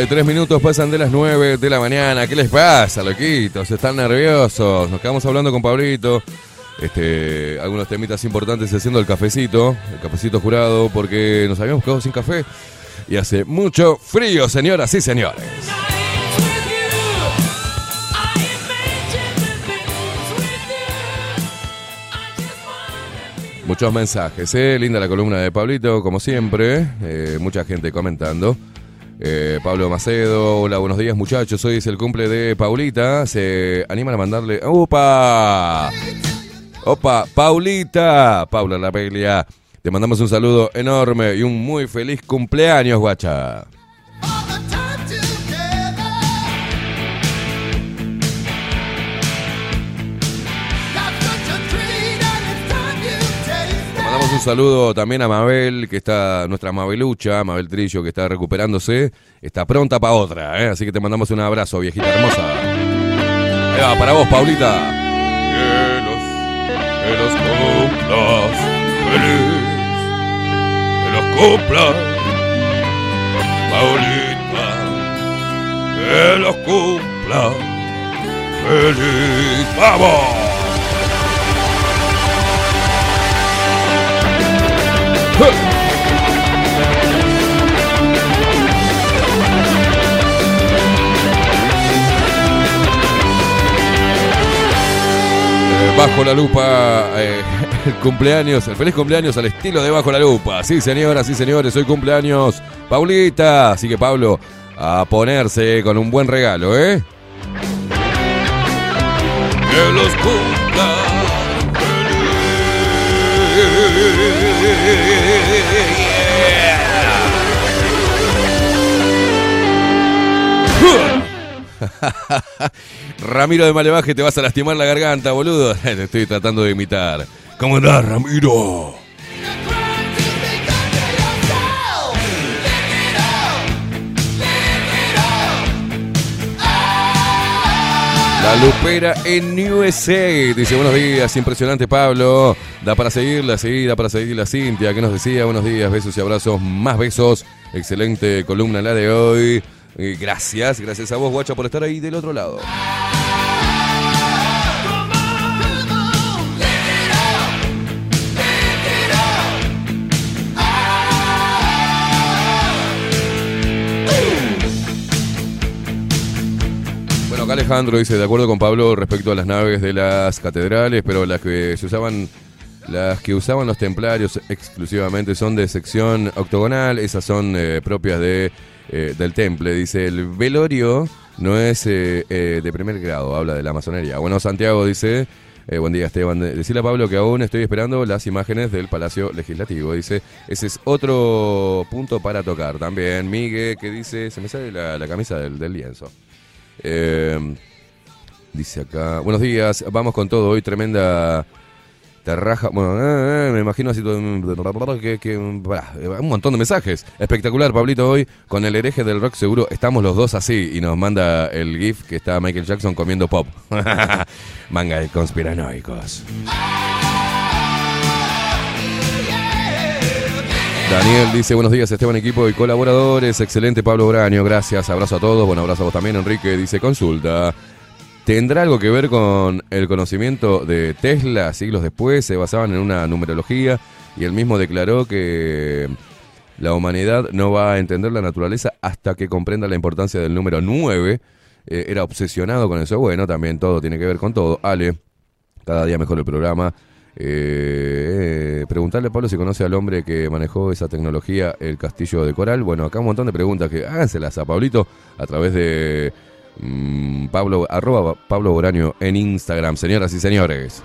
[SPEAKER 1] 53 minutos pasan de las 9 de la mañana. ¿Qué les pasa, loquitos? ¿Están nerviosos? Nos quedamos hablando con Pablito. Este, algunos temitas importantes haciendo el cafecito, el cafecito jurado, porque nos habíamos quedado sin café y hace mucho frío, señoras y señores. Muchos mensajes, ¿eh? linda la columna de Pablito, como siempre, eh, mucha gente comentando. Eh, Pablo Macedo, hola, buenos días muchachos, hoy es el cumple de Paulita, se animan a mandarle... ¡Opa! ¡Opa! Paulita, Paula La Peglia, te mandamos un saludo enorme y un muy feliz cumpleaños, guacha. Mandamos un saludo también a Mabel, que está, nuestra Mabelucha, Mabel Trillo, que está recuperándose. Está pronta para otra, ¿eh? así que te mandamos un abrazo, viejita hermosa. Ahí para vos, Paulita. Que los, que los cumplas feliz. Que los cumplas, Paulita. Que los cumplas feliz. ¡Vamos! Bajo la lupa, eh, el cumpleaños, el feliz cumpleaños al estilo de Bajo la lupa. Sí, señoras, sí, señores, hoy cumpleaños Paulita. Así que Pablo, a ponerse con un buen regalo, ¿eh? Que los cumpla Ramiro de Malevaje, te vas a lastimar la garganta, boludo. Te estoy tratando de imitar. ¿Cómo andás, Ramiro? La Lupera en USA. Dice, buenos días, impresionante Pablo. Da para seguirla, sí, da para seguirla Cintia. ¿Qué nos decía? Buenos días, besos y abrazos, más besos. Excelente columna la de hoy. Eh, Gracias, gracias a vos, guacha, por estar ahí del otro lado. Bueno, Alejandro dice, de acuerdo con Pablo respecto a las naves de las catedrales, pero las que se usaban, las que usaban los templarios exclusivamente son de sección octogonal, esas son eh, propias de, eh, del temple. Dice, el velorio no es eh, eh, de primer grado, habla de la masonería. Bueno, Santiago dice, eh, buen día Esteban, De- decirle a Pablo que aún estoy esperando las imágenes del Palacio Legislativo. Dice, ese es otro punto para tocar. También Miguel que dice, se me sale la, la camisa del, del lienzo. Eh, dice acá, buenos días, vamos con todo hoy, tremenda terraja. Bueno, eh, eh, me imagino así todo. Que, que, un montón de mensajes. Espectacular, Pablito, hoy con el hereje del rock seguro. Estamos los dos así y nos manda el GIF que está Michael Jackson comiendo pop. Manga de conspiranoicos. Daniel dice, buenos días Esteban, equipo y colaboradores. Excelente Pablo Braño, gracias. Abrazo a todos. Bueno, abrazo a vos también, Enrique. Dice, consulta. ¿Tendrá algo que ver con el conocimiento de Tesla siglos después? Se basaban en una numerología y él mismo declaró que la humanidad no va a entender la naturaleza hasta que comprenda la importancia del número 9. Eh, era obsesionado con eso. Bueno, también todo tiene que ver con todo. Ale, cada día mejor el programa. Eh, preguntarle a Pablo si conoce al hombre que manejó esa tecnología, el castillo de coral. Bueno, acá un montón de preguntas que háganselas a Pablito a través de mm, Pablo, arroba Pablo Boraño en Instagram, señoras y señores.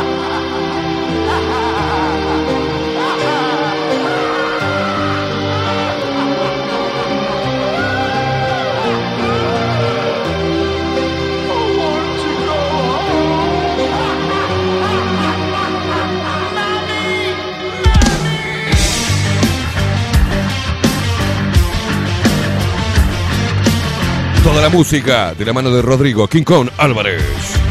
[SPEAKER 1] la música de la mano de Rodrigo King Kong Álvarez.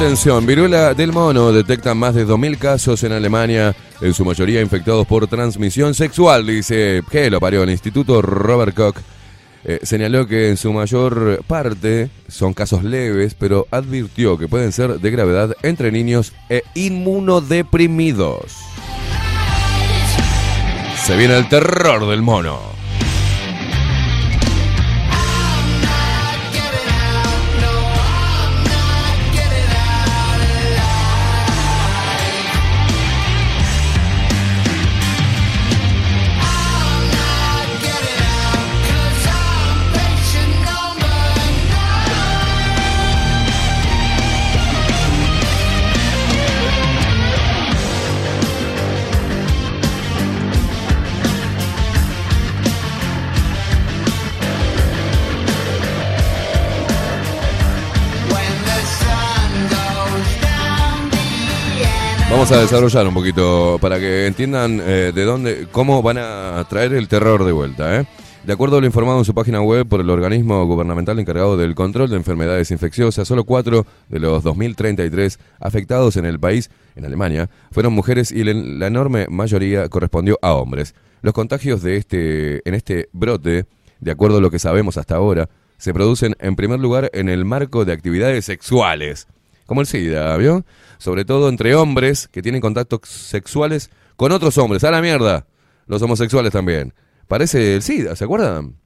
[SPEAKER 1] Atención, viruela del mono detectan más de 2.000 casos en Alemania, en su mayoría infectados por transmisión sexual, dice que lo parió el Instituto Robert Koch. Eh, señaló que en su mayor parte son casos leves, pero advirtió que pueden ser de gravedad entre niños e inmunodeprimidos. Se viene el terror del mono. Vamos a desarrollar un poquito para que entiendan eh, de dónde, cómo van a traer el terror de vuelta. ¿eh? De acuerdo a lo informado en su página web por el organismo gubernamental encargado del control de enfermedades infecciosas, solo cuatro de los 2.033 afectados en el país, en Alemania, fueron mujeres y la, enorme mayoría correspondió a hombres. Los contagios de este, en este brote, de acuerdo a lo que sabemos hasta ahora, se producen en primer lugar en el marco de actividades sexuales, como el SIDA, ¿vio? Sobre todo entre hombres que tienen contactos sexuales con otros hombres. ¡A la mierda! Los homosexuales también. Parece el SIDA, ¿se acuerdan?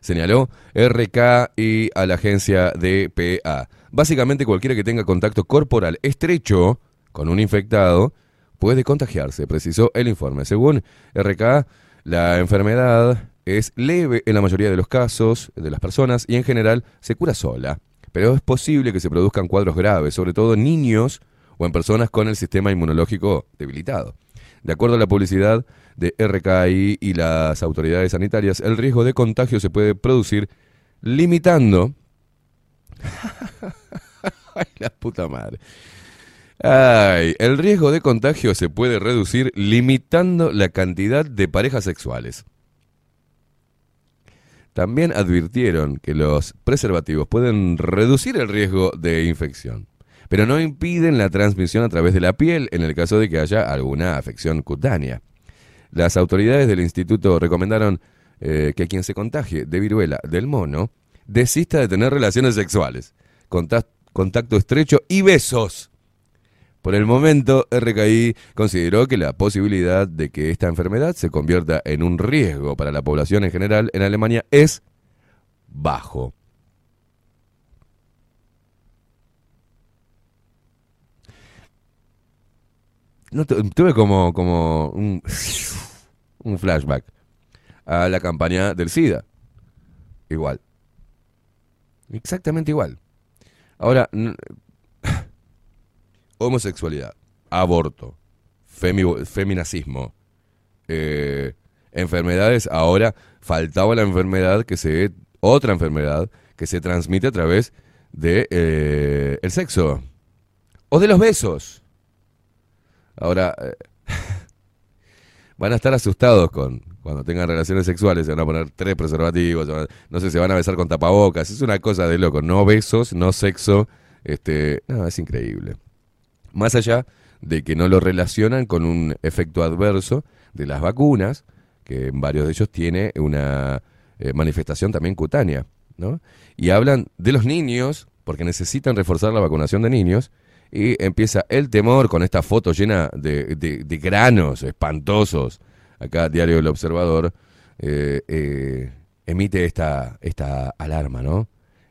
[SPEAKER 1] Señaló RKI a la agencia DPA. Básicamente cualquiera que tenga contacto corporal estrecho con un infectado puede contagiarse, precisó el informe. Según RK, la enfermedad es leve en la mayoría de los casos de las personas y en general se cura sola. Pero es posible que se produzcan cuadros graves, sobre todo en niños o en personas con el sistema inmunológico debilitado. De acuerdo a la publicidad de RKI y las autoridades sanitarias, el riesgo de contagio se puede producir limitando... Ay, la puta madre. Ay, el riesgo de contagio se puede reducir limitando la cantidad de parejas sexuales. También advirtieron que los preservativos pueden reducir el riesgo de infección, pero no impiden la transmisión a través de la piel en el caso de que haya alguna afección cutánea. Las autoridades del instituto recomendaron eh, que quien se contagie de viruela del mono desista de tener relaciones sexuales, contact- contacto estrecho y besos. Por el momento, RKI consideró que la posibilidad de que esta enfermedad se convierta en un riesgo para la población en general en Alemania es bajo. No, tu- tuve como, como un, un flashback a la campaña del SIDA. Igual. Exactamente igual. Ahora, homosexualidad, aborto, femi- feminacismo, eh, enfermedades. Ahora faltaba la enfermedad que se, otra enfermedad que se transmite a través de eh, el sexo o de los besos. Ahora eh, van a estar asustados con cuando tengan relaciones sexuales, se van a poner tres preservativos, no sé, se van a besar con tapabocas, es una cosa de loco, no besos, no sexo, este, no, es increíble. Más allá de que no lo relacionan con un efecto adverso de las vacunas, que en varios de ellos tiene una eh, manifestación también cutánea, ¿no? Y hablan de los niños, porque necesitan reforzar la vacunación de niños, y empieza el temor con esta foto llena de, de- granos espantosos. Acá Diario del Observador eh, eh, emite esta, esta alarma, ¿no?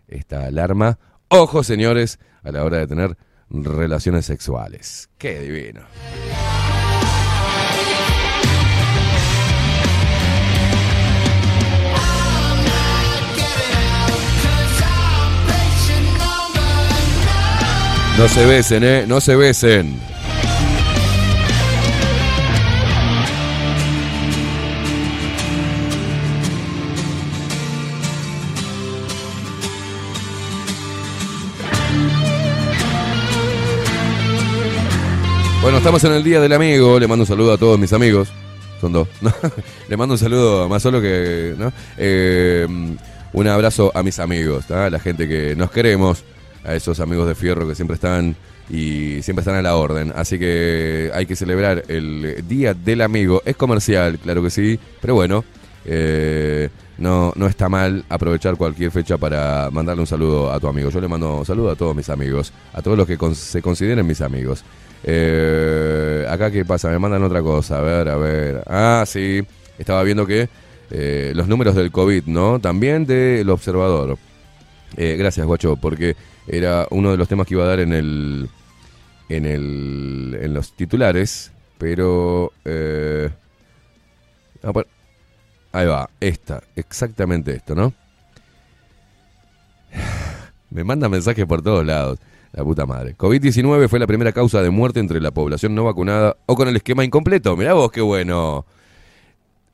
[SPEAKER 1] Esta alarma. Ojo, señores, a la hora de tener relaciones sexuales. Qué divino. No se besen, ¿eh? No se besen. Bueno, estamos en el Día del Amigo. Le mando un saludo a todos mis amigos. Son dos. Le mando un saludo más solo que. Eh, un abrazo a mis amigos, a la gente que nos queremos. a esos amigos de fierro que siempre están y siempre están a la orden. Así que hay que celebrar el Día del Amigo. Es comercial, claro que sí, pero bueno, eh, no, no está mal aprovechar cualquier fecha para mandarle un saludo a tu amigo. Yo le mando un saludo a todos mis amigos, a todos los que con- se consideren mis amigos. Eh, acá, ¿qué pasa? Me mandan otra cosa. A ver, a ver. Ah, sí. Estaba viendo que eh, los números del COVID, ¿no? También del observador. Eh, gracias, Guacho, porque era uno de los temas que iba a dar en el. en el. en los titulares. Pero. eh, ahí va, esta, exactamente esto, ¿no? Me manda mensajes por todos lados. La puta madre. COVID-19 fue la primera causa de muerte entre la población no vacunada o con el esquema incompleto. Mirá vos, qué bueno.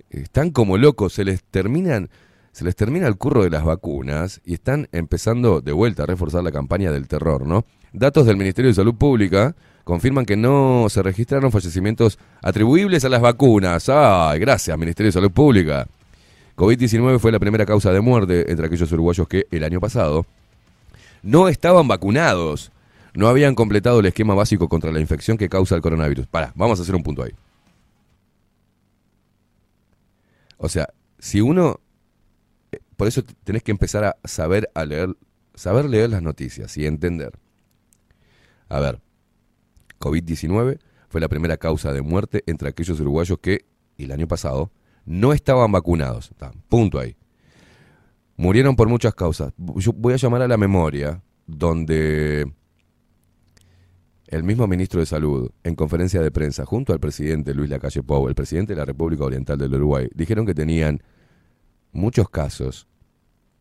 [SPEAKER 1] Están como locos, se les terminan, se les termina el curro de las vacunas y están empezando de vuelta a reforzar la campaña del terror, ¿no? Datos del Ministerio de Salud Pública confirman que no se registraron fallecimientos atribuibles a las vacunas. Ay, gracias, Ministerio de Salud Pública. COVID-19 fue la primera causa de muerte entre aquellos uruguayos que el año pasado no estaban vacunados. No habían completado el esquema básico contra la infección que causa el coronavirus. Pará, vamos a hacer un punto ahí. O sea, si uno... eh, Por eso tenés que empezar a saber a leer, saber leer las noticias y entender. A ver, COVID-19 fue la primera causa de muerte entre aquellos uruguayos que el año pasado no estaban vacunados. Punto ahí. Murieron por muchas causas. Yo voy a llamar a la memoria donde el mismo ministro de Salud, en conferencia de prensa, junto al presidente Luis Lacalle Pou, el presidente de la República Oriental del Uruguay, dijeron que tenían muchos casos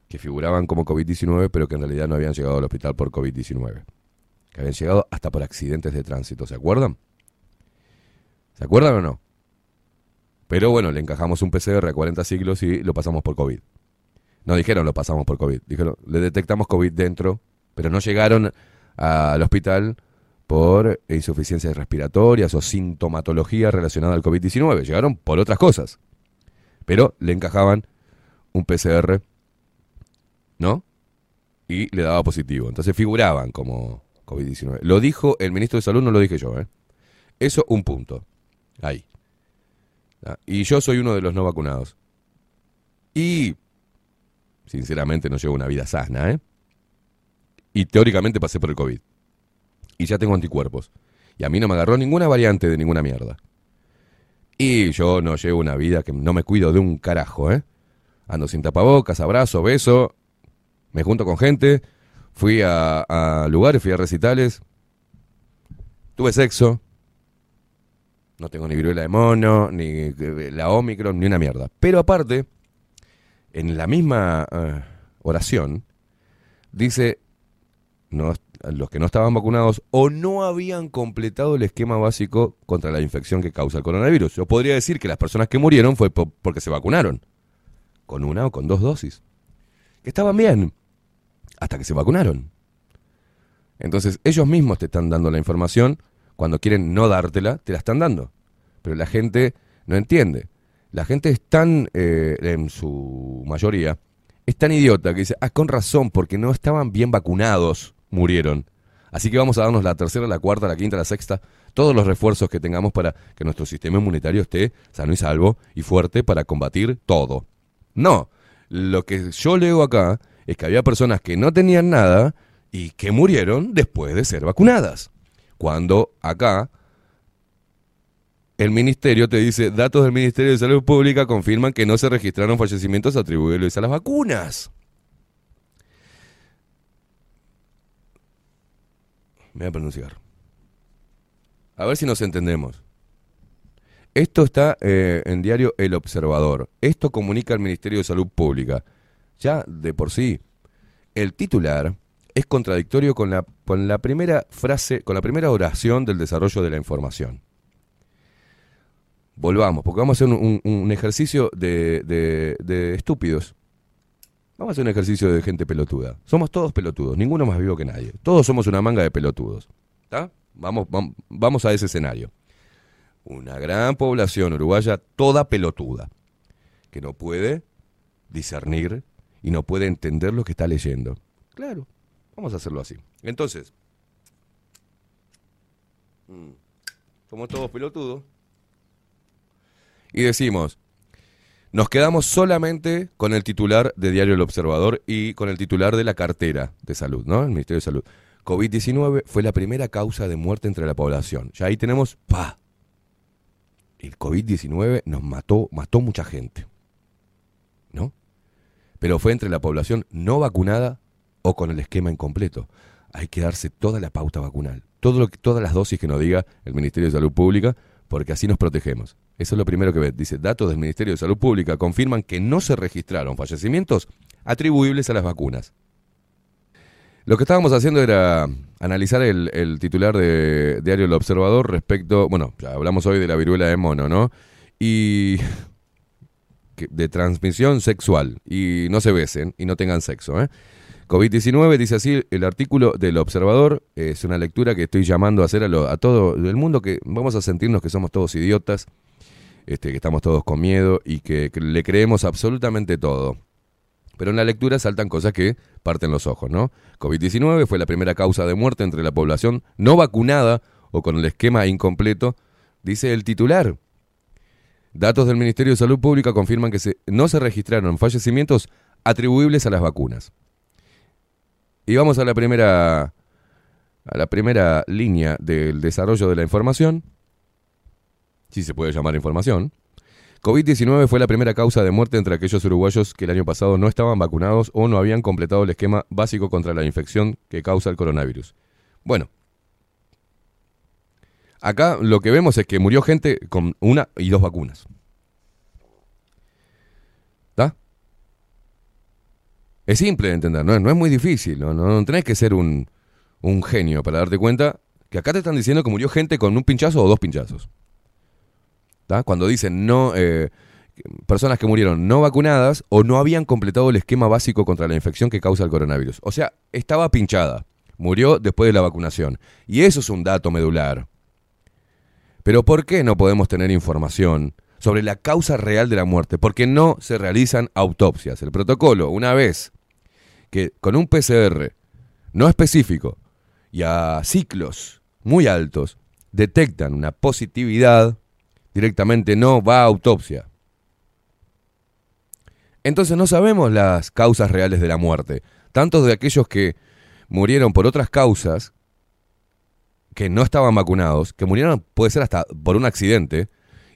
[SPEAKER 1] que figuraban como COVID-19, pero que en realidad no habían llegado al hospital por COVID-19. Habían llegado hasta por accidentes de tránsito, ¿se acuerdan? ¿Se acuerdan o no? Pero bueno, le encajamos un PCR a 40 siglos y lo pasamos por COVID. No dijeron lo pasamos por COVID, dijeron le detectamos COVID dentro, pero no llegaron al hospital por insuficiencias respiratorias o sintomatología relacionada al COVID-19, llegaron por otras cosas. Pero le encajaban un PCR, ¿no? Y le daba positivo. Entonces figuraban como COVID-19. Lo dijo el ministro de Salud, no lo dije yo, ¿eh? Eso un punto. Ahí. Ah, Y yo soy uno de los no vacunados. Y sinceramente no llevo una vida sana, ¿eh? Y teóricamente pasé por el COVID. Y ya tengo anticuerpos. Y a mí no me agarró ninguna variante de ninguna mierda. Y yo no llevo una vida que no me cuido de un carajo, ¿eh? Ando sin tapabocas, abrazo, beso, me junto con gente, fui a, lugares, fui a recitales, tuve sexo, no tengo ni viruela de mono, ni eh, la Omicron, ni una mierda. Pero aparte, en la misma eh, oración, dice, no, los que no estaban vacunados o no habían completado el esquema básico contra la infección que causa el coronavirus. Yo podría decir que las personas que murieron fue po- porque se vacunaron, con una o con dos dosis. Que estaban bien, hasta que se vacunaron. Entonces, ellos mismos te están dando la información, cuando quieren no dártela, te la están dando. Pero la gente no entiende. La gente es tan, eh, en su mayoría, es tan idiota que dice, ah, con razón, porque no estaban bien vacunados, murieron. Así que vamos a darnos la tercera, la cuarta, la quinta, la sexta, todos los refuerzos que tengamos para que nuestro sistema inmunitario esté sano y salvo y fuerte para combatir todo. No, lo que yo leo acá es que había personas que no tenían nada y que murieron después de ser vacunadas. Cuando acá el ministerio te dice, datos del Ministerio de Salud Pública confirman que no se registraron fallecimientos atribuibles a las vacunas. Me voy a pronunciar. A ver si nos entendemos. Esto está eh, en diario El Observador. Esto comunica el Ministerio de Salud Pública. Ya de por sí, el titular es contradictorio con la, con la primera frase, con la primera oración del desarrollo de la información. Volvamos, porque vamos a hacer un, un- ejercicio de, de- estúpidos. Vamos a hacer un ejercicio de gente pelotuda. Somos todos pelotudos, ninguno más vivo que nadie. Todos somos una manga de pelotudos. ¿Está? Vamos, vam- vamos a ese escenario. Una gran población uruguaya, toda pelotuda, que no puede discernir y no puede entender lo que está leyendo. Claro, Vamos a hacerlo así. Entonces, mm, somos todos pelotudos. Y decimos, nos quedamos solamente con el titular de Diario El Observador y con el titular de la cartera de salud, ¿no? El Ministerio de Salud. COVID-19 fue la primera causa de muerte entre la población. Ya ahí tenemos, pa. El COVID-19 nos mató, mató mucha gente. ¿No? Pero fue entre la población no vacunada o con el esquema incompleto. Hay que darse toda la pauta vacunal. Todo lo que, todas las dosis que nos diga el Ministerio de Salud Pública, porque así nos protegemos. Eso es lo primero que ve. Dice, datos del Ministerio de Salud Pública confirman que no se registraron fallecimientos atribuibles a las vacunas. Lo que estábamos haciendo era analizar el, titular de Diario El Observador respecto, bueno, hablamos hoy de la viruela de mono, ¿no? Y de transmisión sexual. Y no se besen y no tengan sexo, ¿eh? COVID-19, dice así el artículo del Observador, es una lectura que estoy llamando a hacer a, todo el mundo, que vamos a sentirnos que somos todos idiotas, este, que estamos todos con miedo y que, que le creemos absolutamente todo. Pero en la lectura saltan cosas que parten los ojos, ¿no? COVID-19 fue la primera causa de muerte entre la población no vacunada o con el esquema incompleto, dice el titular. Datos del Ministerio de Salud Pública confirman que no se registraron fallecimientos atribuibles a las vacunas. Y vamos a la primera a la primera línea del desarrollo de la información. Si se puede llamar información. COVID-19 fue la primera causa de muerte entre aquellos uruguayos que el año pasado no estaban vacunados o no habían completado el esquema básico contra la infección que causa el coronavirus. Bueno, acá lo que vemos es que murió gente con una y dos vacunas. ¿Está? Es simple de entender, no, no es muy difícil, no, tenés que ser un, un genio para darte cuenta que acá te están diciendo que murió gente con un pinchazo o dos pinchazos. ¿tá? Cuando dicen no, eh, personas que murieron no vacunadas o no habían completado el esquema básico contra la infección que causa el coronavirus. O sea, estaba pinchada, murió después de la vacunación. Y eso es un dato medular. Pero ¿por qué no podemos tener información sobre la causa real de la muerte? Porque no se realizan autopsias. El protocolo, una vez que con un PCR no específico y a ciclos muy altos detectan una positividad, directamente no va a autopsia. Entonces no sabemos las causas reales de la muerte, tanto de aquellos que murieron por otras causas, que no estaban vacunados, que murieron puede ser hasta por un accidente,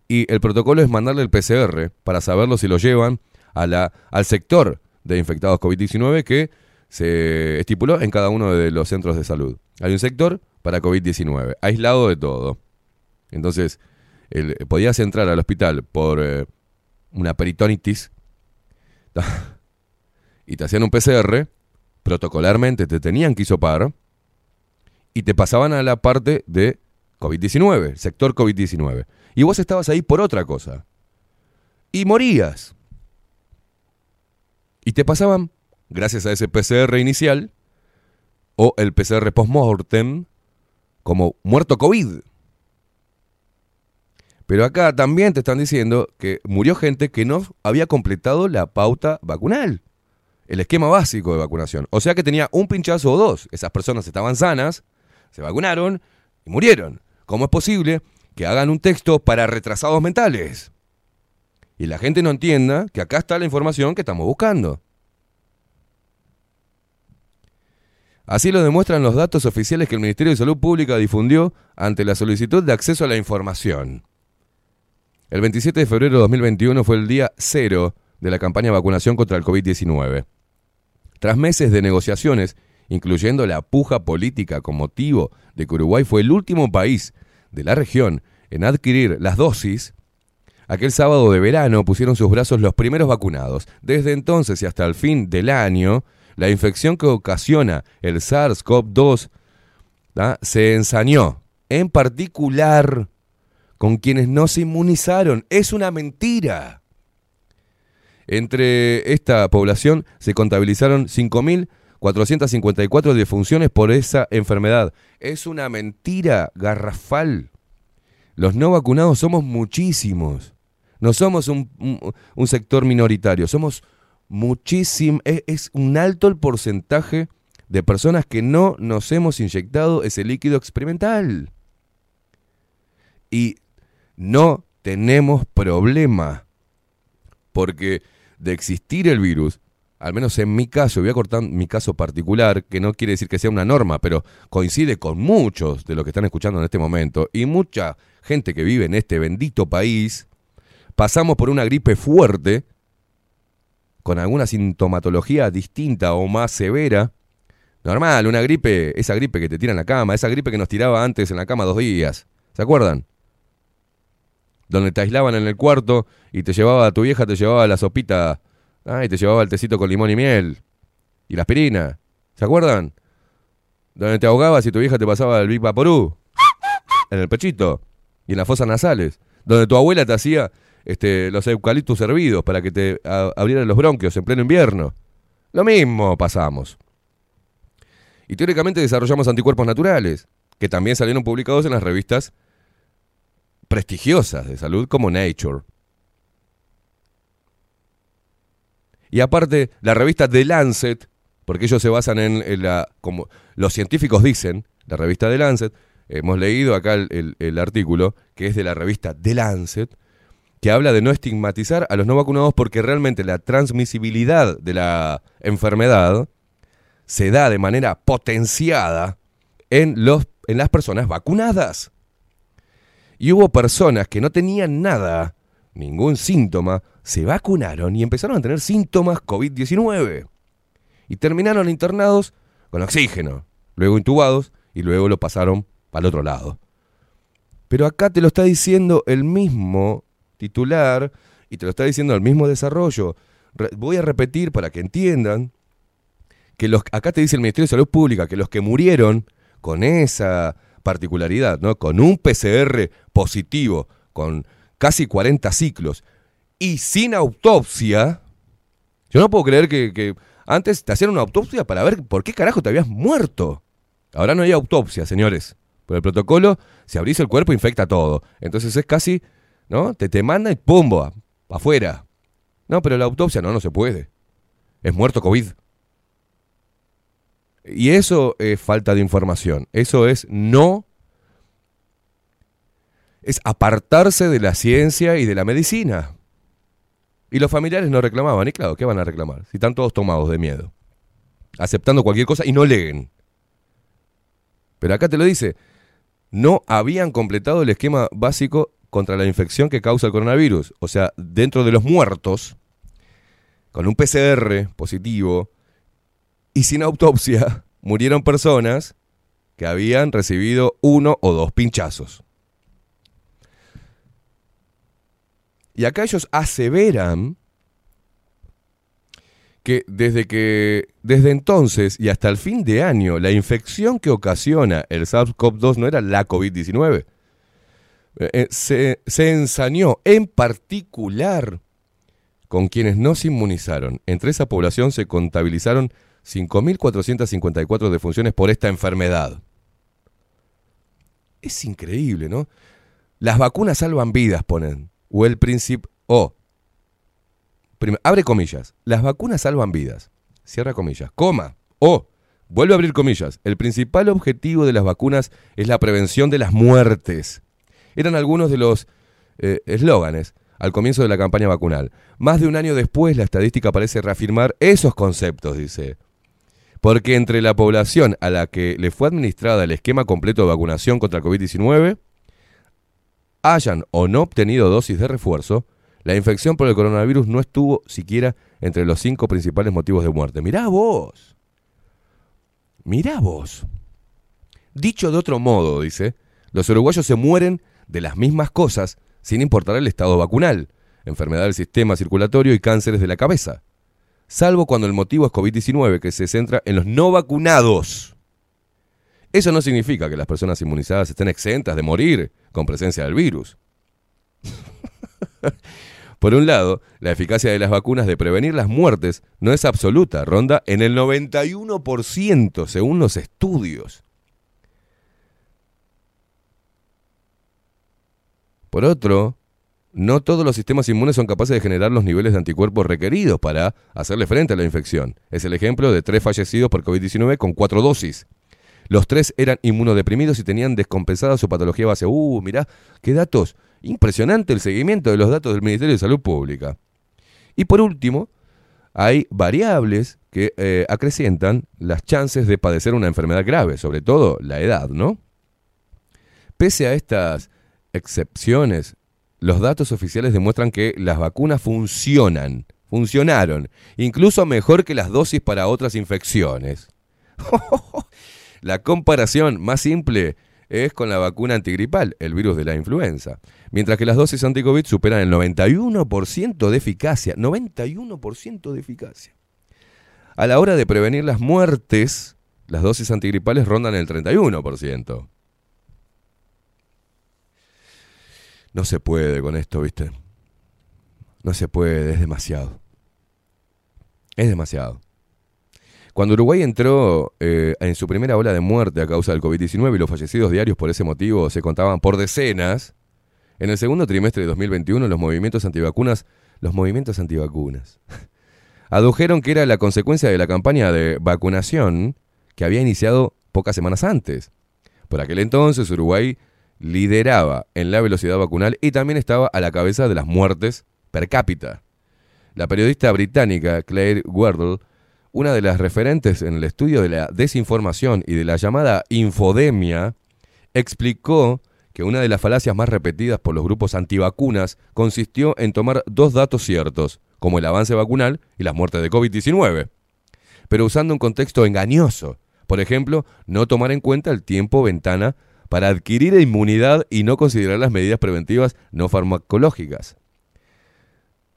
[SPEAKER 1] y el protocolo es mandarle el PCR para saberlo si lo llevan a la, al sector de infectados COVID-19 que se estipuló en cada uno de los centros de salud. Hay un sector para COVID-19, aislado de todo. Entonces, el- podías entrar al hospital por eh, una peritonitis y te hacían un PCR, protocolarmente te tenían que hisopar y te pasaban a la parte de COVID-19, sector COVID-19. Y vos estabas ahí por otra cosa. Y morías. Y te pasaban, gracias a ese PCR inicial, o el PCR post-mortem, como muerto COVID. Pero acá también te están diciendo que murió gente que no había completado la pauta vacunal, el esquema básico de vacunación. O sea que tenía un pinchazo o dos. Esas personas estaban sanas, se vacunaron y murieron. ¿Cómo es posible que hagan un texto para retrasados mentales? Y la gente no entienda que acá está la información que estamos buscando. Así lo demuestran los datos oficiales que el Ministerio de Salud Pública difundió ante la solicitud de acceso a la información. El 27 de febrero de 2021 fue el día cero de la campaña de vacunación contra el COVID-19. Tras meses de negociaciones, incluyendo la puja política con motivo de que Uruguay fue el último país de la región en adquirir las dosis, aquel sábado de verano pusieron sus brazos los primeros vacunados. Desde entonces y hasta el fin del año, la infección que ocasiona el SARS-CoV-2 ¿tá? se ensañó, en particular con quienes no se inmunizaron. Es una mentira. Entre esta población se contabilizaron 5.454 defunciones por esa enfermedad. Es una mentira garrafal. Los no vacunados somos muchísimos. No somos un, sector minoritario, somos muchísimo. Es, es un alto el porcentaje de personas que no nos hemos inyectado ese líquido experimental. Y no tenemos problema. Porque de existir el virus, al menos en mi caso, voy a cortar mi caso particular, que no quiere decir que sea una norma, pero coincide con muchos de los que están escuchando en este momento y mucha gente que vive en este bendito país, pasamos por una gripe fuerte, con alguna sintomatología distinta o más severa. Normal, una gripe, esa gripe que te tira en la cama, esa gripe que nos tiraba antes en la cama dos días. ¿Se acuerdan? Donde te aislaban en el cuarto y te llevaba, tu vieja te llevaba la sopita, ah, y te llevaba el tecito con limón y miel. Y la aspirina. ¿Se acuerdan? Donde te ahogabas y tu vieja te pasaba el Big Vaporú. En el pechito. Y en las fosas nasales. Donde tu abuela te hacía este, los eucaliptus hervidos para que te abrieran los bronquios en pleno invierno. Lo mismo pasamos. Y teóricamente desarrollamos anticuerpos naturales, que también salieron publicados en las revistas prestigiosas de salud como Nature. Y aparte, la revista The Lancet, porque ellos se basan en, la, como los científicos dicen, la revista The Lancet, hemos leído acá el, el- el artículo, que es de la revista The Lancet, que habla de no estigmatizar a los no vacunados porque realmente la transmisibilidad de la enfermedad se da de manera potenciada en, los, en las personas vacunadas. Y hubo personas que no tenían nada, ningún síntoma, se vacunaron y empezaron a tener síntomas COVID-19. Y terminaron internados con oxígeno, luego intubados y luego lo pasaron al otro lado. Pero acá te lo está diciendo el mismo titular y te lo está diciendo el mismo desarrollo. Voy a repetir para que entiendan que los acá te dice el Ministerio de Salud Pública que los que murieron con esa particularidad, ¿no? Con un PCR positivo, con casi 40 ciclos y sin autopsia, yo no puedo creer que, antes te hacían una autopsia para ver por qué carajo te habías muerto. Ahora no hay autopsia, señores. Por el protocolo, si abrís el cuerpo, infecta todo. Entonces es casi, ¿no? Te te manda y pumbo, afuera. No, pero la autopsia no, no se puede. Es muerto COVID. Y eso es falta de información. Eso es no. Es apartarse de la ciencia y de la medicina. Y los familiares no reclamaban. Y claro, ¿qué van a reclamar? Si están todos tomados de miedo. Aceptando cualquier cosa y no leen. Pero acá te lo dice. No habían completado el esquema básico contra la infección que causa el coronavirus. O sea, dentro de los muertos, con un PCR positivo y sin autopsia, murieron personas que habían recibido uno o dos pinchazos. Y acá ellos aseveran que desde que desde entonces y hasta el fin de año la infección que ocasiona el SARS-CoV-2 no era la COVID-19. Eh, eh, se, se ensañó en particular con quienes no se inmunizaron. Entre esa población se contabilizaron 5.454 defunciones por esta enfermedad. Es increíble, ¿no? Las vacunas salvan vidas, ponen. O el principio... O. Abre comillas. Las vacunas salvan vidas. Cierra comillas. Coma. O. Vuelve a abrir comillas. El principal objetivo de las vacunas es la prevención de las muertes. Eran algunos de los eh, eslóganes al comienzo de la campaña vacunal. Más de un año después, la estadística parece reafirmar esos conceptos, dice. Porque entre la población a la que le fue administrada el esquema completo de vacunación contra el COVID-19, hayan o no obtenido dosis de refuerzo, la infección por el coronavirus no estuvo siquiera entre los cinco principales motivos de muerte. Mirá vos. Mirá vos. Dicho de otro modo, dice, los uruguayos se mueren de las mismas cosas sin importar el estado vacunal, enfermedad del sistema circulatorio y cánceres de la cabeza, salvo cuando el motivo es COVID-19, que se centra en los no vacunados. Eso no significa que las personas inmunizadas estén exentas de morir con presencia del virus. Por un lado, la eficacia de las vacunas de prevenir las muertes no es absoluta, ronda en el 91% según los estudios. Por otro, no todos los sistemas inmunes son capaces de generar los niveles de anticuerpos requeridos para hacerle frente a la infección. Es el ejemplo de tres fallecidos por COVID-19 con cuatro dosis. Los tres eran inmunodeprimidos y tenían descompensada su patología base. Uh, mirá, qué datos. Impresionante el seguimiento de los datos del Ministerio de Salud Pública. Y por último, hay variables que eh, acrecientan las chances de padecer una enfermedad grave, sobre todo la edad, ¿no? Pese a estas excepciones, los datos oficiales demuestran que las vacunas funcionan, funcionaron, incluso mejor que las dosis para otras infecciones. la comparación más simple es con la vacuna antigripal, el virus de la influenza. Mientras que las dosis anti-COVID superan el 91% de eficacia. 91% de eficacia. A la hora de prevenir las muertes, las dosis antigripales rondan el 31%. No se puede con esto, ¿viste? No se puede, es demasiado. Es demasiado. Cuando Uruguay entró eh, en su primera ola de muerte a causa del COVID-19 y los fallecidos diarios por ese motivo se contaban por decenas, en el segundo trimestre de 2021 los movimientos antivacunas, los movimientos antivacunas, adujeron que era la consecuencia de la campaña de vacunación que había iniciado pocas semanas antes. Por aquel entonces Uruguay lideraba en la velocidad vacunal y también estaba a la cabeza de las muertes per cápita. La periodista británica Claire Wardle, una de las referentes en el estudio de la desinformación y de la llamada infodemia, explicó que una de las falacias más repetidas por los grupos antivacunas consistió en tomar dos datos ciertos, como el avance vacunal y las muertes de COVID-19, pero usando un contexto engañoso. Por ejemplo, no tomar en cuenta el tiempo ventana para adquirir inmunidad y no considerar las medidas preventivas no farmacológicas.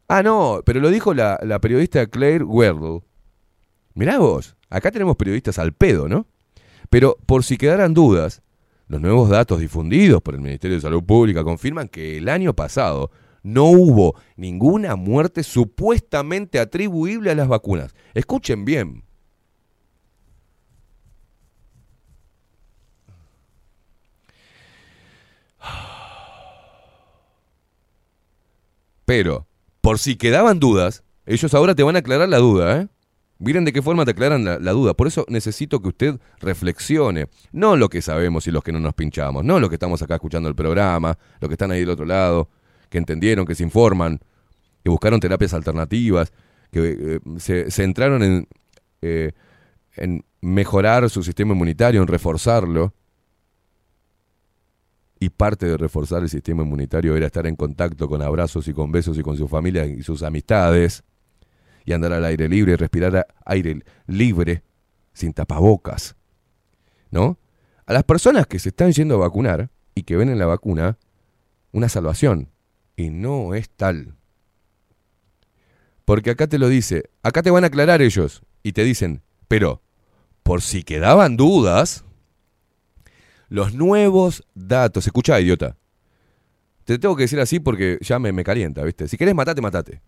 [SPEAKER 1] Ah, no, pero lo dijo la, periodista Claire Werdle. Mirá vos, acá tenemos periodistas al pedo, ¿no? Pero por si quedaran dudas, los nuevos datos difundidos por el Ministerio de Salud Pública confirman que el año pasado no hubo ninguna muerte supuestamente atribuible a las vacunas. Escuchen bien. Pero, por si quedaban dudas, ellos ahora te van a aclarar la duda, ¿eh? Miren de qué forma te aclaran la, duda. Por eso necesito que usted reflexione. No lo que sabemos y los que no nos pinchamos. No los que estamos acá escuchando el programa. Los que están ahí del otro lado. Que entendieron, que se informan. Que buscaron terapias alternativas. Que eh, se centraron en, eh, en mejorar su sistema inmunitario, en reforzarlo y parte de reforzar el sistema inmunitario era estar en contacto con abrazos y con besos y con su familia y sus amistades y andar al aire libre respirar aire libre sin tapabocas. ¿No? A las personas que se están yendo a vacunar y que ven en la vacuna una salvación y no es tal. Porque acá te lo dice, acá te van a aclarar ellos y te dicen, pero por si quedaban dudas, los nuevos datos. Escucha, idiota. Te tengo que decir así porque ya me, me calienta, ¿viste? Si querés matate, matate.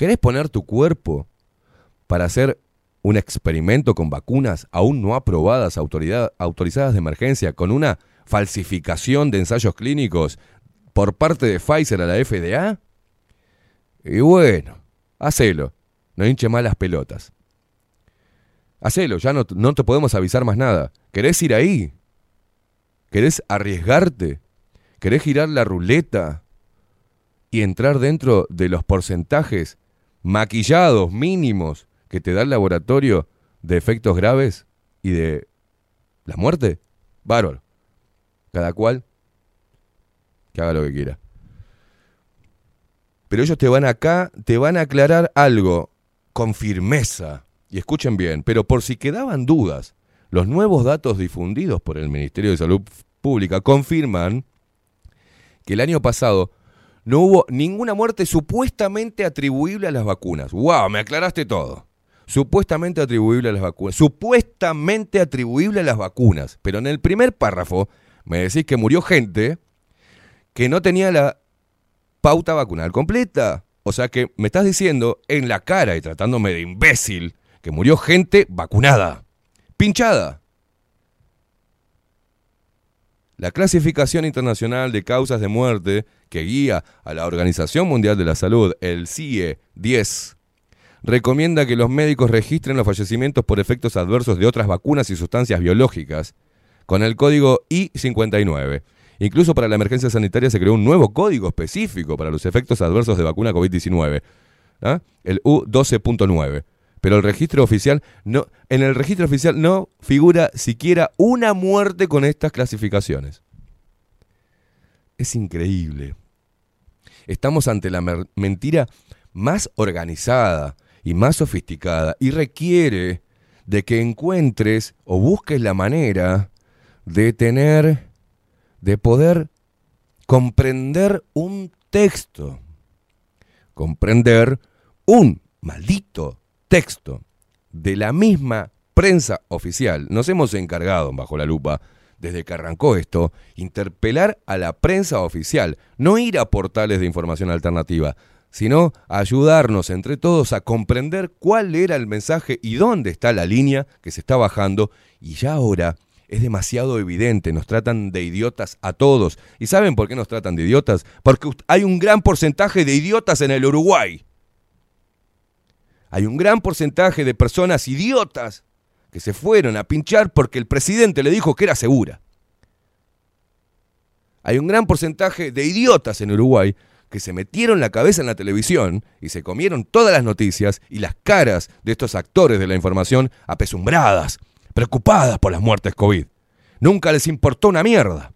[SPEAKER 1] ¿Querés poner tu cuerpo para hacer un experimento con vacunas aún no aprobadas, autorizadas de emergencia, con una falsificación de ensayos clínicos por parte de Pfizer a la FDA? Y bueno, hacelo. No hinche más las pelotas. Hacelo, ya no, no te podemos avisar más nada. ¿Querés ir ahí? ¿Querés arriesgarte? ¿Querés girar la ruleta y entrar dentro de los porcentajes maquillados mínimos que te da el laboratorio de efectos graves y de la muerte? Bárbaro. Cada cual que haga lo que quiera. Pero ellos te van acá, te van a aclarar algo con firmeza. Y escuchen bien, pero por si quedaban dudas, los nuevos datos difundidos por el Ministerio de Salud Pública confirman que el año pasado no hubo ninguna muerte supuestamente atribuible a las vacunas. ¡Wow! Me aclaraste todo. Supuestamente atribuible a las vacunas. Supuestamente atribuible a las vacunas. Pero en el primer párrafo me decís que murió gente que no tenía la pauta vacunal completa. O sea que me estás diciendo en la cara y tratándome de imbécil que murió gente vacunada pinchada. La clasificación internacional de causas de muerte que guía a la Organización Mundial de la Salud, el CIE 10, recomienda que los médicos registren los fallecimientos por efectos adversos de otras vacunas y sustancias biológicas con el código I59. Incluso para la emergencia sanitaria se creó un nuevo código específico para los efectos adversos de vacuna COVID-19, ¿ah? el U12.9. Pero el registro oficial no, en el registro oficial no figura siquiera una muerte con estas clasificaciones. Es increíble. Estamos ante la mentira más organizada y más sofisticada y requiere de que encuentres o busques la manera de tener, de poder comprender un texto, comprender un maldito texto de la misma prensa oficial. Nos hemos encargado, bajo la lupa, desde que arrancó esto, interpelar a la prensa oficial, no ir a portales de información alternativa, sino ayudarnos entre todos a comprender cuál era el mensaje y dónde está la línea que se está bajando. Y ya ahora es demasiado evidente, nos tratan de idiotas a todos. ¿Y saben por qué nos tratan de idiotas? Porque hay un gran porcentaje de idiotas en el Uruguay. Hay un gran porcentaje de personas idiotas que se fueron a pinchar porque el presidente le dijo que era segura. Hay un gran porcentaje de idiotas en Uruguay que se metieron la cabeza en la televisión y se comieron todas las noticias y las caras de estos actores de la información apesumbradas, preocupadas por las muertes COVID. Nunca les importó una mierda.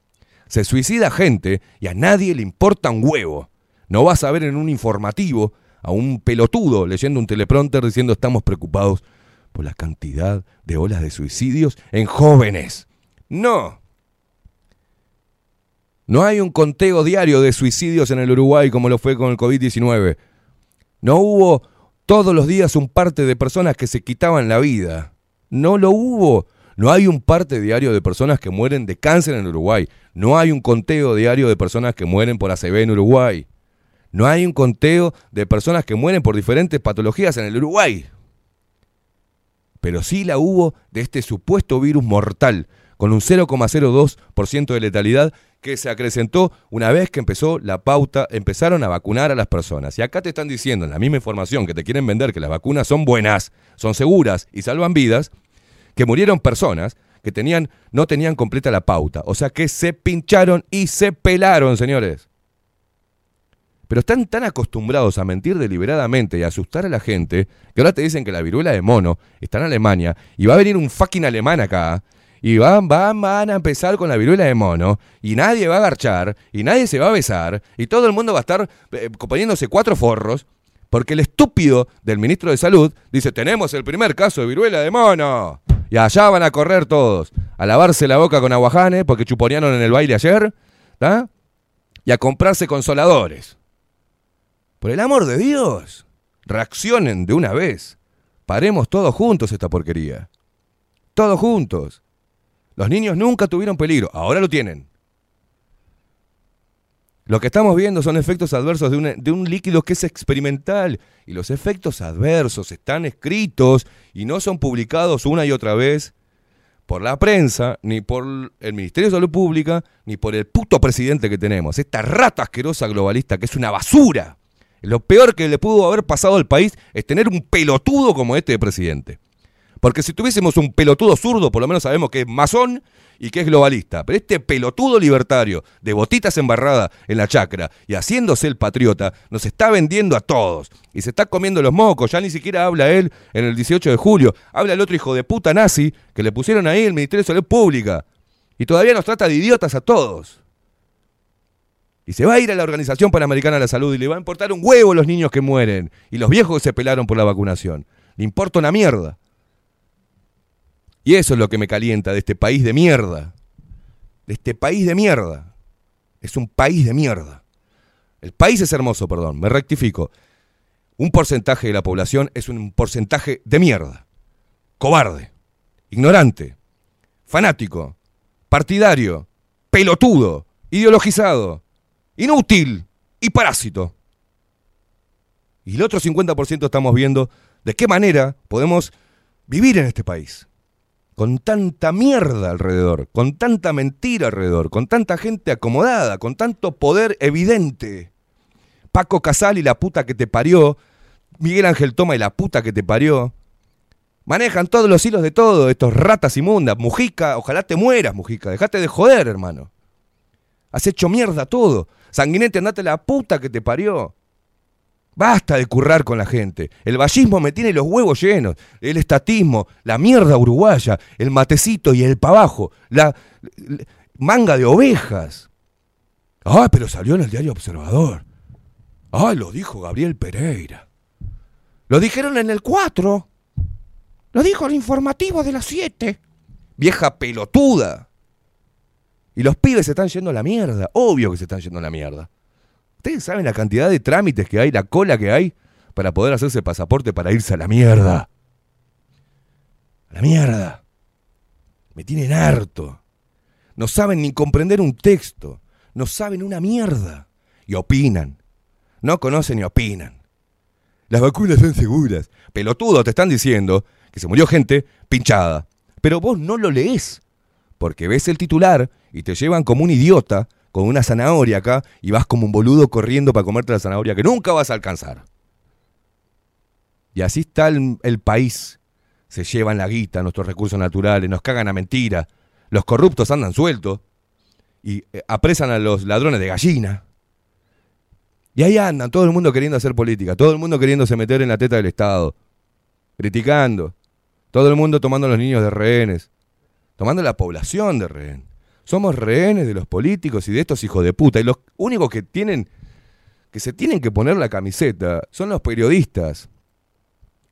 [SPEAKER 1] Se suicida gente y a nadie le importa un huevo. No vas a ver en un informativo a un pelotudo leyendo un teleprompter diciendo estamos preocupados por la cantidad de olas de suicidios en jóvenes. No. No hay un conteo diario de suicidios en el Uruguay como lo fue con el COVID-19. No hubo todos los días un parte de personas que se quitaban la vida. No lo hubo. No hay un parte diario de personas que mueren de cáncer en Uruguay. No hay un conteo diario de personas que mueren por ACV en Uruguay. No hay un conteo de personas que mueren por diferentes patologías en el Uruguay. Pero sí la hubo de este supuesto virus mortal, con un 0,02% de letalidad que se acrecentó una vez que empezó la pauta, empezaron a vacunar a las personas. Y acá te están diciendo en la misma información que te quieren vender que las vacunas son buenas, son seguras y salvan vidas, que murieron personas que tenían, no tenían completa la pauta. O sea que se pincharon y se pelaron, señores. Pero están tan acostumbrados a mentir deliberadamente y a asustar a la gente que ahora te dicen que la viruela de mono está en Alemania y va a venir un fucking alemán acá y van, van, van a empezar con la viruela de mono y nadie va a agarchar y nadie se va a besar y todo el mundo va a estar eh, poniéndose cuatro forros porque el estúpido del ministro de Salud dice tenemos el primer caso de viruela de mono y allá van a correr todos a lavarse la boca con aguajanes porque chuponearon en el baile ayer ¿tá? y a comprarse consoladores. Por el amor de Dios, reaccionen de una vez. Paremos todos juntos esta porquería. Todos juntos. Los niños nunca tuvieron peligro, ahora lo tienen. Lo que estamos viendo son efectos adversos de un, líquido que es experimental. Y los efectos adversos están escritos y no son publicados una y otra vez por la prensa, ni por el Ministerio de Salud Pública, ni por el puto presidente que tenemos. Esta rata asquerosa globalista que es una basura. Lo peor que le pudo haber pasado al país es tener un pelotudo como este de presidente. Porque si tuviésemos un pelotudo zurdo, por lo menos sabemos que es masón y que es globalista. Pero este pelotudo libertario, de botitas embarradas en la chacra y haciéndose el patriota, nos está vendiendo a todos. Y se está comiendo los mocos. Ya ni siquiera habla él en el 18 de julio. Habla el otro hijo de puta nazi que le pusieron ahí el Ministerio de Salud Pública. Y todavía nos trata de idiotas a todos. Y se va a ir a la Organización Panamericana de la Salud y le va a importar un huevo los niños que mueren y los viejos que se pelaron por la vacunación. Le importa una mierda. Y eso es lo que me calienta de este país de mierda. De este país de mierda. Es un país de mierda. El país es hermoso, perdón, me rectifico. Un porcentaje de la población es un porcentaje de mierda. Cobarde, ignorante, fanático, partidario, pelotudo, ideologizado, inútil y parásito. Y el otro 50% estamos viendo de qué manera podemos vivir en este país. con tanta mierda alrededor, con tanta mentira alrededor, con tanta gente acomodada, con tanto poder evidente. Paco Casal y la puta que te parió, Miguel Ángel Toma y la puta que te parió. Manejan todos los hilos de todo, estos ratas inmundas. Mujica, ojalá te mueras, Mujica. Dejate de joder, hermano. Has hecho mierda todo. Sanguinete, andate la puta que te parió. Basta de currar con la gente. El vallismo me tiene los huevos llenos. El estatismo, la mierda uruguaya, el matecito y el pavajo, la, manga de ovejas. Ah, pero salió en el diario Observador. Ah, lo dijo Gabriel Pereira. Lo dijeron en el 4. Lo dijo el informativo de las 7. Vieja pelotuda. Y los pibes se están yendo a la mierda. Obvio que se están yendo a la mierda. Ustedes saben la cantidad de trámites que hay, la cola que hay para poder hacerse pasaporte para irse a la mierda. A la mierda. Me tienen harto. No saben ni comprender un texto. No saben una mierda. Y opinan. No conocen ni opinan. Las vacunas son seguras. Pelotudo, te están diciendo que se murió gente pinchada. Pero vos no lo lees. Porque ves el titular y te llevan como un idiota con una zanahoria acá y vas como un boludo corriendo para comerte la zanahoria que nunca vas a alcanzar. Y así está el, país. Se llevan la guita, nuestros recursos naturales, nos cagan a mentira. Los corruptos andan sueltos y eh, apresan a los ladrones de gallina. Y ahí andan, todo el mundo queriendo hacer política, todo el mundo queriéndose meter en la teta del Estado, criticando, todo el mundo tomando a los niños de rehenes, tomando a la población de rehén. Somos rehenes de los políticos y de estos hijos de puta. Y los únicos que tienen, que se tienen que poner la camiseta son los periodistas.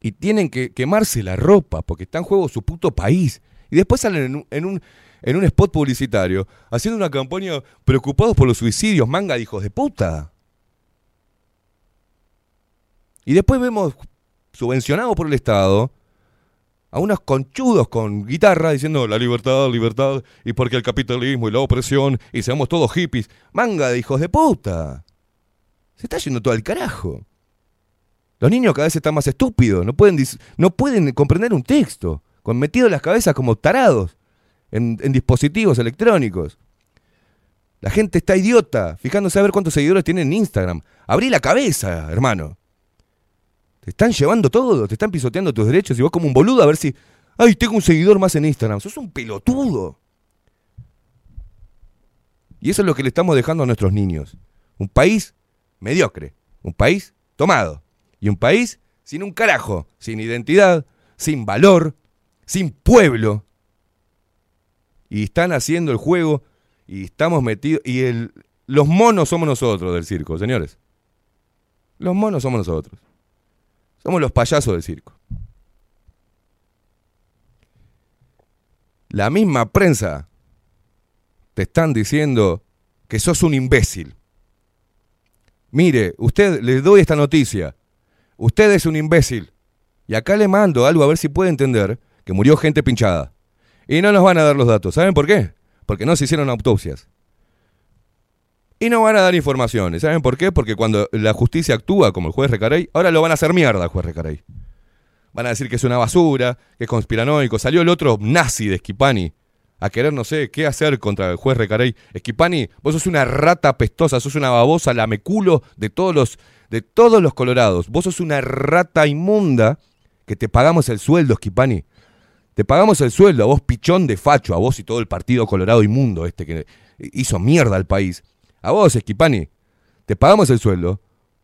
[SPEAKER 1] Y tienen que quemarse la ropa porque está en juego su puto país. Y después salen en un, en un, en un spot publicitario haciendo una campaña preocupados por los suicidios, manga de hijos de puta. Y después vemos subvencionados por el Estado a unos conchudos con guitarra diciendo la libertad, libertad, y porque el capitalismo y la opresión, y seamos todos hippies. Manga de hijos de puta. Se está yendo todo al carajo. Los niños cada vez están más estúpidos, no pueden, no pueden comprender un texto, con metido las cabezas como tarados en, en dispositivos electrónicos. La gente está idiota, fijándose a ver cuántos seguidores tienen en Instagram. Abrí la cabeza, hermano. Te están llevando todo, te están pisoteando tus derechos y vos como un boludo a ver si... ¡Ay, tengo un seguidor más en Instagram! ¡Sos un pelotudo! Y eso es lo que le estamos dejando a nuestros niños. Un país mediocre, un país tomado y un país sin un carajo, sin identidad, sin valor, sin pueblo. Y están haciendo el juego y estamos metidos... Y el, los monos somos nosotros del circo, señores. Los monos somos nosotros. Somos los payasos del circo. La misma prensa te están diciendo que sos un imbécil. Mire, usted le doy esta noticia. Usted es un imbécil. Y acá le mando algo a ver si puede entender que murió gente pinchada. Y no nos van a dar los datos. ¿Saben por qué? Porque no se hicieron autopsias. Y no van a dar informaciones. ¿Saben por qué? Porque cuando la justicia actúa como el juez Recarey, ahora lo van a hacer mierda juez Recarey. Van a decir que es una basura, que es conspiranoico. Salió el otro nazi de Esquipani a querer no sé qué hacer contra el juez Recarey. Esquipani, vos sos una rata pestosa, sos una babosa lameculo de todos los, de todos los colorados. Vos sos una rata inmunda que te pagamos el sueldo, Esquipani. Te pagamos el sueldo a vos, pichón de facho, a vos y todo el partido colorado inmundo este que hizo mierda al país. A vos, Esquipani, te pagamos el sueldo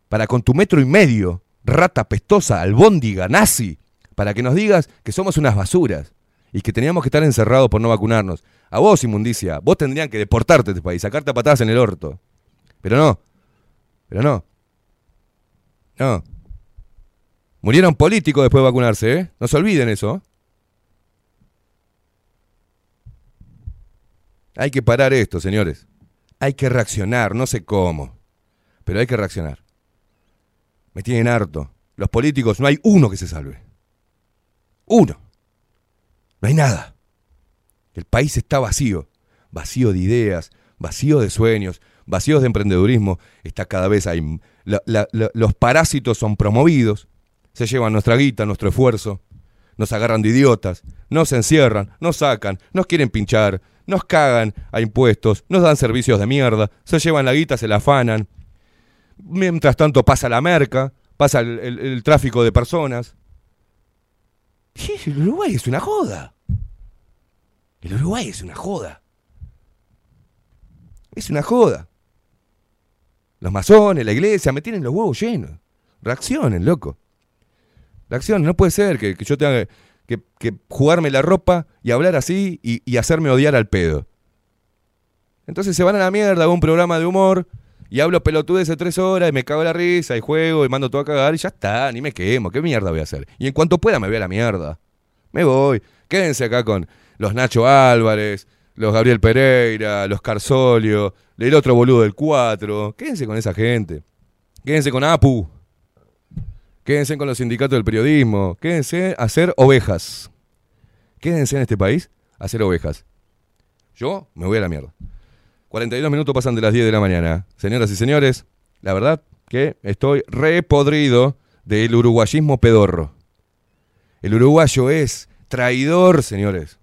[SPEAKER 1] para con tu metro y medio, rata pestosa, albóndiga, nazi, para que nos digas que somos unas basuras y que teníamos que estar encerrados por no vacunarnos. A vos, inmundicia, vos tendrían que deportarte de este país, sacarte a patadas en el orto. Pero no, pero no. No. Murieron políticos después de vacunarse, ¿eh? No se olviden eso. Hay que parar esto, señores. Hay que reaccionar, no sé cómo, pero hay que reaccionar. Me tienen harto. Los políticos, no hay uno que se salve. Uno. No hay nada. El país está vacío. Vacío de ideas, vacío de sueños, vacíos de emprendedurismo. Está cada vez ahí. Los parásitos son promovidos. Se llevan nuestra guita, nuestro esfuerzo. nos agarran de idiotas, nos encierran, nos sacan, nos quieren pinchar, nos cagan a impuestos, nos dan servicios de mierda, se llevan la guita, se la afanan. Mientras tanto pasa la merca, pasa el, tráfico de personas. El Uruguay es una joda. El Uruguay es una joda. Es una joda. Los masones, la iglesia, me tienen los huevos llenos. Reaccionen, loco. Reaccionen, no puede ser que, que yo tenga que, que- jugarme la ropa y hablar así y, hacerme odiar al pedo. Entonces se van a la mierda, hago un programa de humor y hablo pelotudes de tres horas y me cago la risa y juego y mando todo a cagar y ya está, ni me quemo. ¿Qué mierda voy a hacer? Y en cuanto pueda me voy a la mierda. Me voy. Quédense acá con los Nacho Álvarez, los Gabriel Pereira, los Carsolio, el otro boludo del 4. Quédense con esa gente. Quédense con APU. Quédense con los sindicatos del periodismo. Quédense a ser ovejas. Quédense en este país a ser ovejas. Yo me voy a la mierda. 42 minutos pasan de las 10 de la mañana. Señoras y señores, la verdad que estoy repodrido del uruguayismo pedorro. El uruguayo es traidor, señores.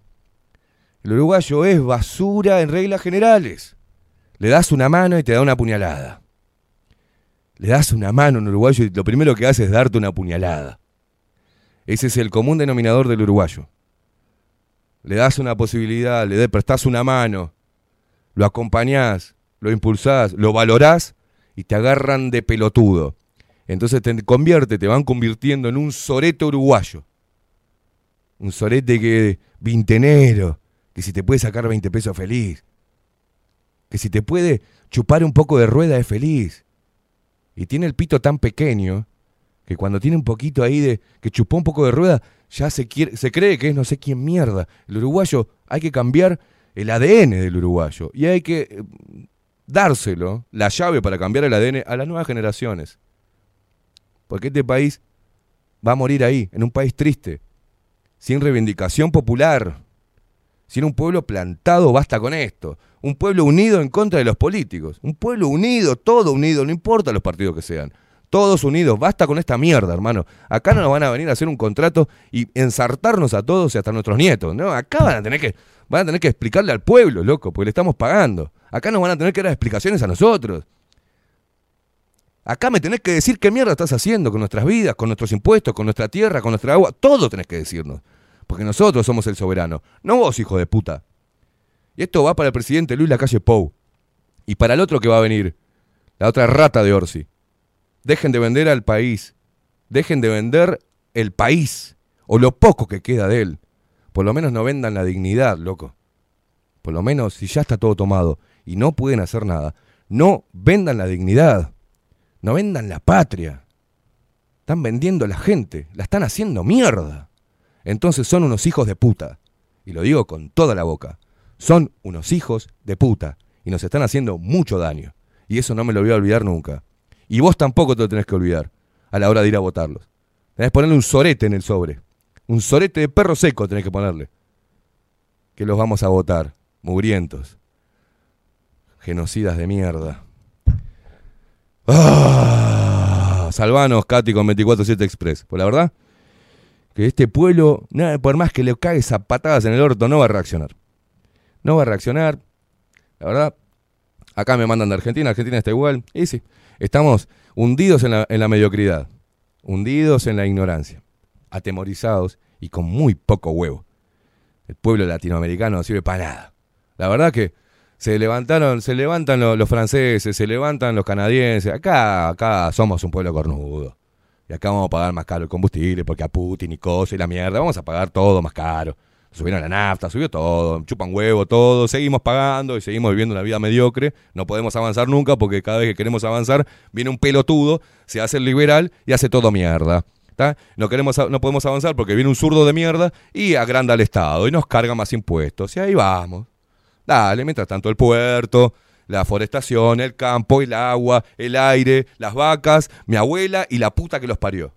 [SPEAKER 1] El uruguayo es basura en reglas generales. Le das una mano y te da una puñalada. Le das una mano a un uruguayo y lo primero que hace es darte una puñalada. Ese es el común denominador del uruguayo. Le das una posibilidad, le prestás una mano, lo acompañás, lo impulsás, lo valorás y te agarran de pelotudo. Entonces te convierte, te van convirtiendo en un sorete uruguayo. Un sorete que vintenero, que si te puede sacar 20 pesos feliz. Que si te puede chupar un poco de rueda es feliz. Y tiene el pito tan pequeño que cuando tiene un poquito ahí de que chupó un poco de rueda, ya se, quiere, se cree que es no sé quién mierda. El uruguayo hay que cambiar el ADN del uruguayo y hay que eh, dárselo, la llave para cambiar el ADN a las nuevas generaciones. Porque este país va a morir ahí, en un país triste, sin reivindicación popular, sin un pueblo plantado, basta con esto. Un pueblo unido en contra de los políticos. Un pueblo unido, todo unido, no importa los partidos que sean. Todos unidos, basta con esta mierda, hermano. Acá no nos van a venir a hacer un contrato y ensartarnos a todos y hasta a nuestros nietos. No, acá van a tener que, van a tener que explicarle al pueblo, loco, porque le estamos pagando. Acá nos van a tener que dar explicaciones a nosotros. Acá me tenés que decir qué mierda estás haciendo con nuestras vidas, con nuestros impuestos, con nuestra tierra, con nuestra agua. Todo tenés que decirnos. Porque nosotros somos el soberano. No vos, hijo de puta. Y esto va para el presidente Luis Lacalle Pou. Y para el otro que va a venir. La otra rata de Orsi. Dejen de vender al país. Dejen de vender el país. O lo poco que queda de él. Por lo menos no vendan la dignidad, loco. Por lo menos, si ya está todo tomado y no pueden hacer nada, no vendan la dignidad. No vendan la patria. Están vendiendo a la gente. La están haciendo mierda. Entonces son unos hijos de puta. Y lo digo con toda la boca. Son unos hijos de puta. Y nos están haciendo mucho daño. Y eso no me lo voy a olvidar nunca. Y vos tampoco te lo tenés que olvidar a la hora de ir a votarlos. Tenés que ponerle un sorete en el sobre. Un sorete de perro seco tenés que ponerle. Que los vamos a votar. Mugrientos. Genocidas de mierda. ¡Ah! Salvanos, Katy, con 24-7 Express. Pues la verdad, que este pueblo, por más que le cagues a patadas en el orto, no va a reaccionar. No va a reaccionar. La verdad, acá me mandan de Argentina, Argentina está igual. Y sí, estamos hundidos en la, en la mediocridad, hundidos en la ignorancia, atemorizados y con muy poco huevo. El pueblo latinoamericano no sirve para nada. La verdad que se levantaron, se levantan lo- los, franceses, se levantan los canadienses. Acá, acá somos un pueblo cornudo. Y acá vamos a pagar más caro el combustible porque a Putin y cosas y la mierda. Vamos a pagar todo más caro. Subieron la nafta, subió todo, chupan huevo, todo. Seguimos pagando y seguimos viviendo una vida mediocre. No podemos avanzar nunca porque cada vez que queremos avanzar viene un pelotudo, se hace el liberal y hace todo mierda. ¿tá? No, queremos, no podemos avanzar porque viene un zurdo de mierda y agranda al Estado y nos carga más impuestos. Y ahí vamos. Dale, mientras tanto el puerto, la forestación, el campo, el agua, el aire, las vacas, mi abuela y la puta que los parió.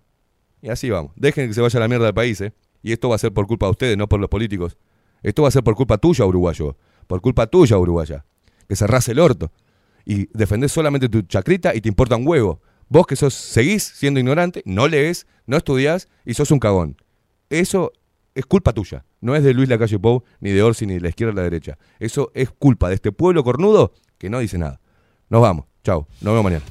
[SPEAKER 1] Y así vamos. Dejen que se vaya la mierda del país, ¿eh? Y esto va a ser por culpa de ustedes, no por los políticos. Esto va a ser por culpa tuya, uruguayo. Por culpa tuya, uruguaya. Que cerrás el orto. Y defendés solamente tu chacrita y te importa un huevo. Vos que sos, seguís siendo ignorante, no lees, no estudiás y sos un cagón. Eso es culpa tuya. No es de Luis Lacalle Pou, ni de Orsi, ni de la izquierda ni de la derecha. Eso es culpa de este pueblo cornudo que no dice nada. Nos vamos. Chao. Nos vemos mañana.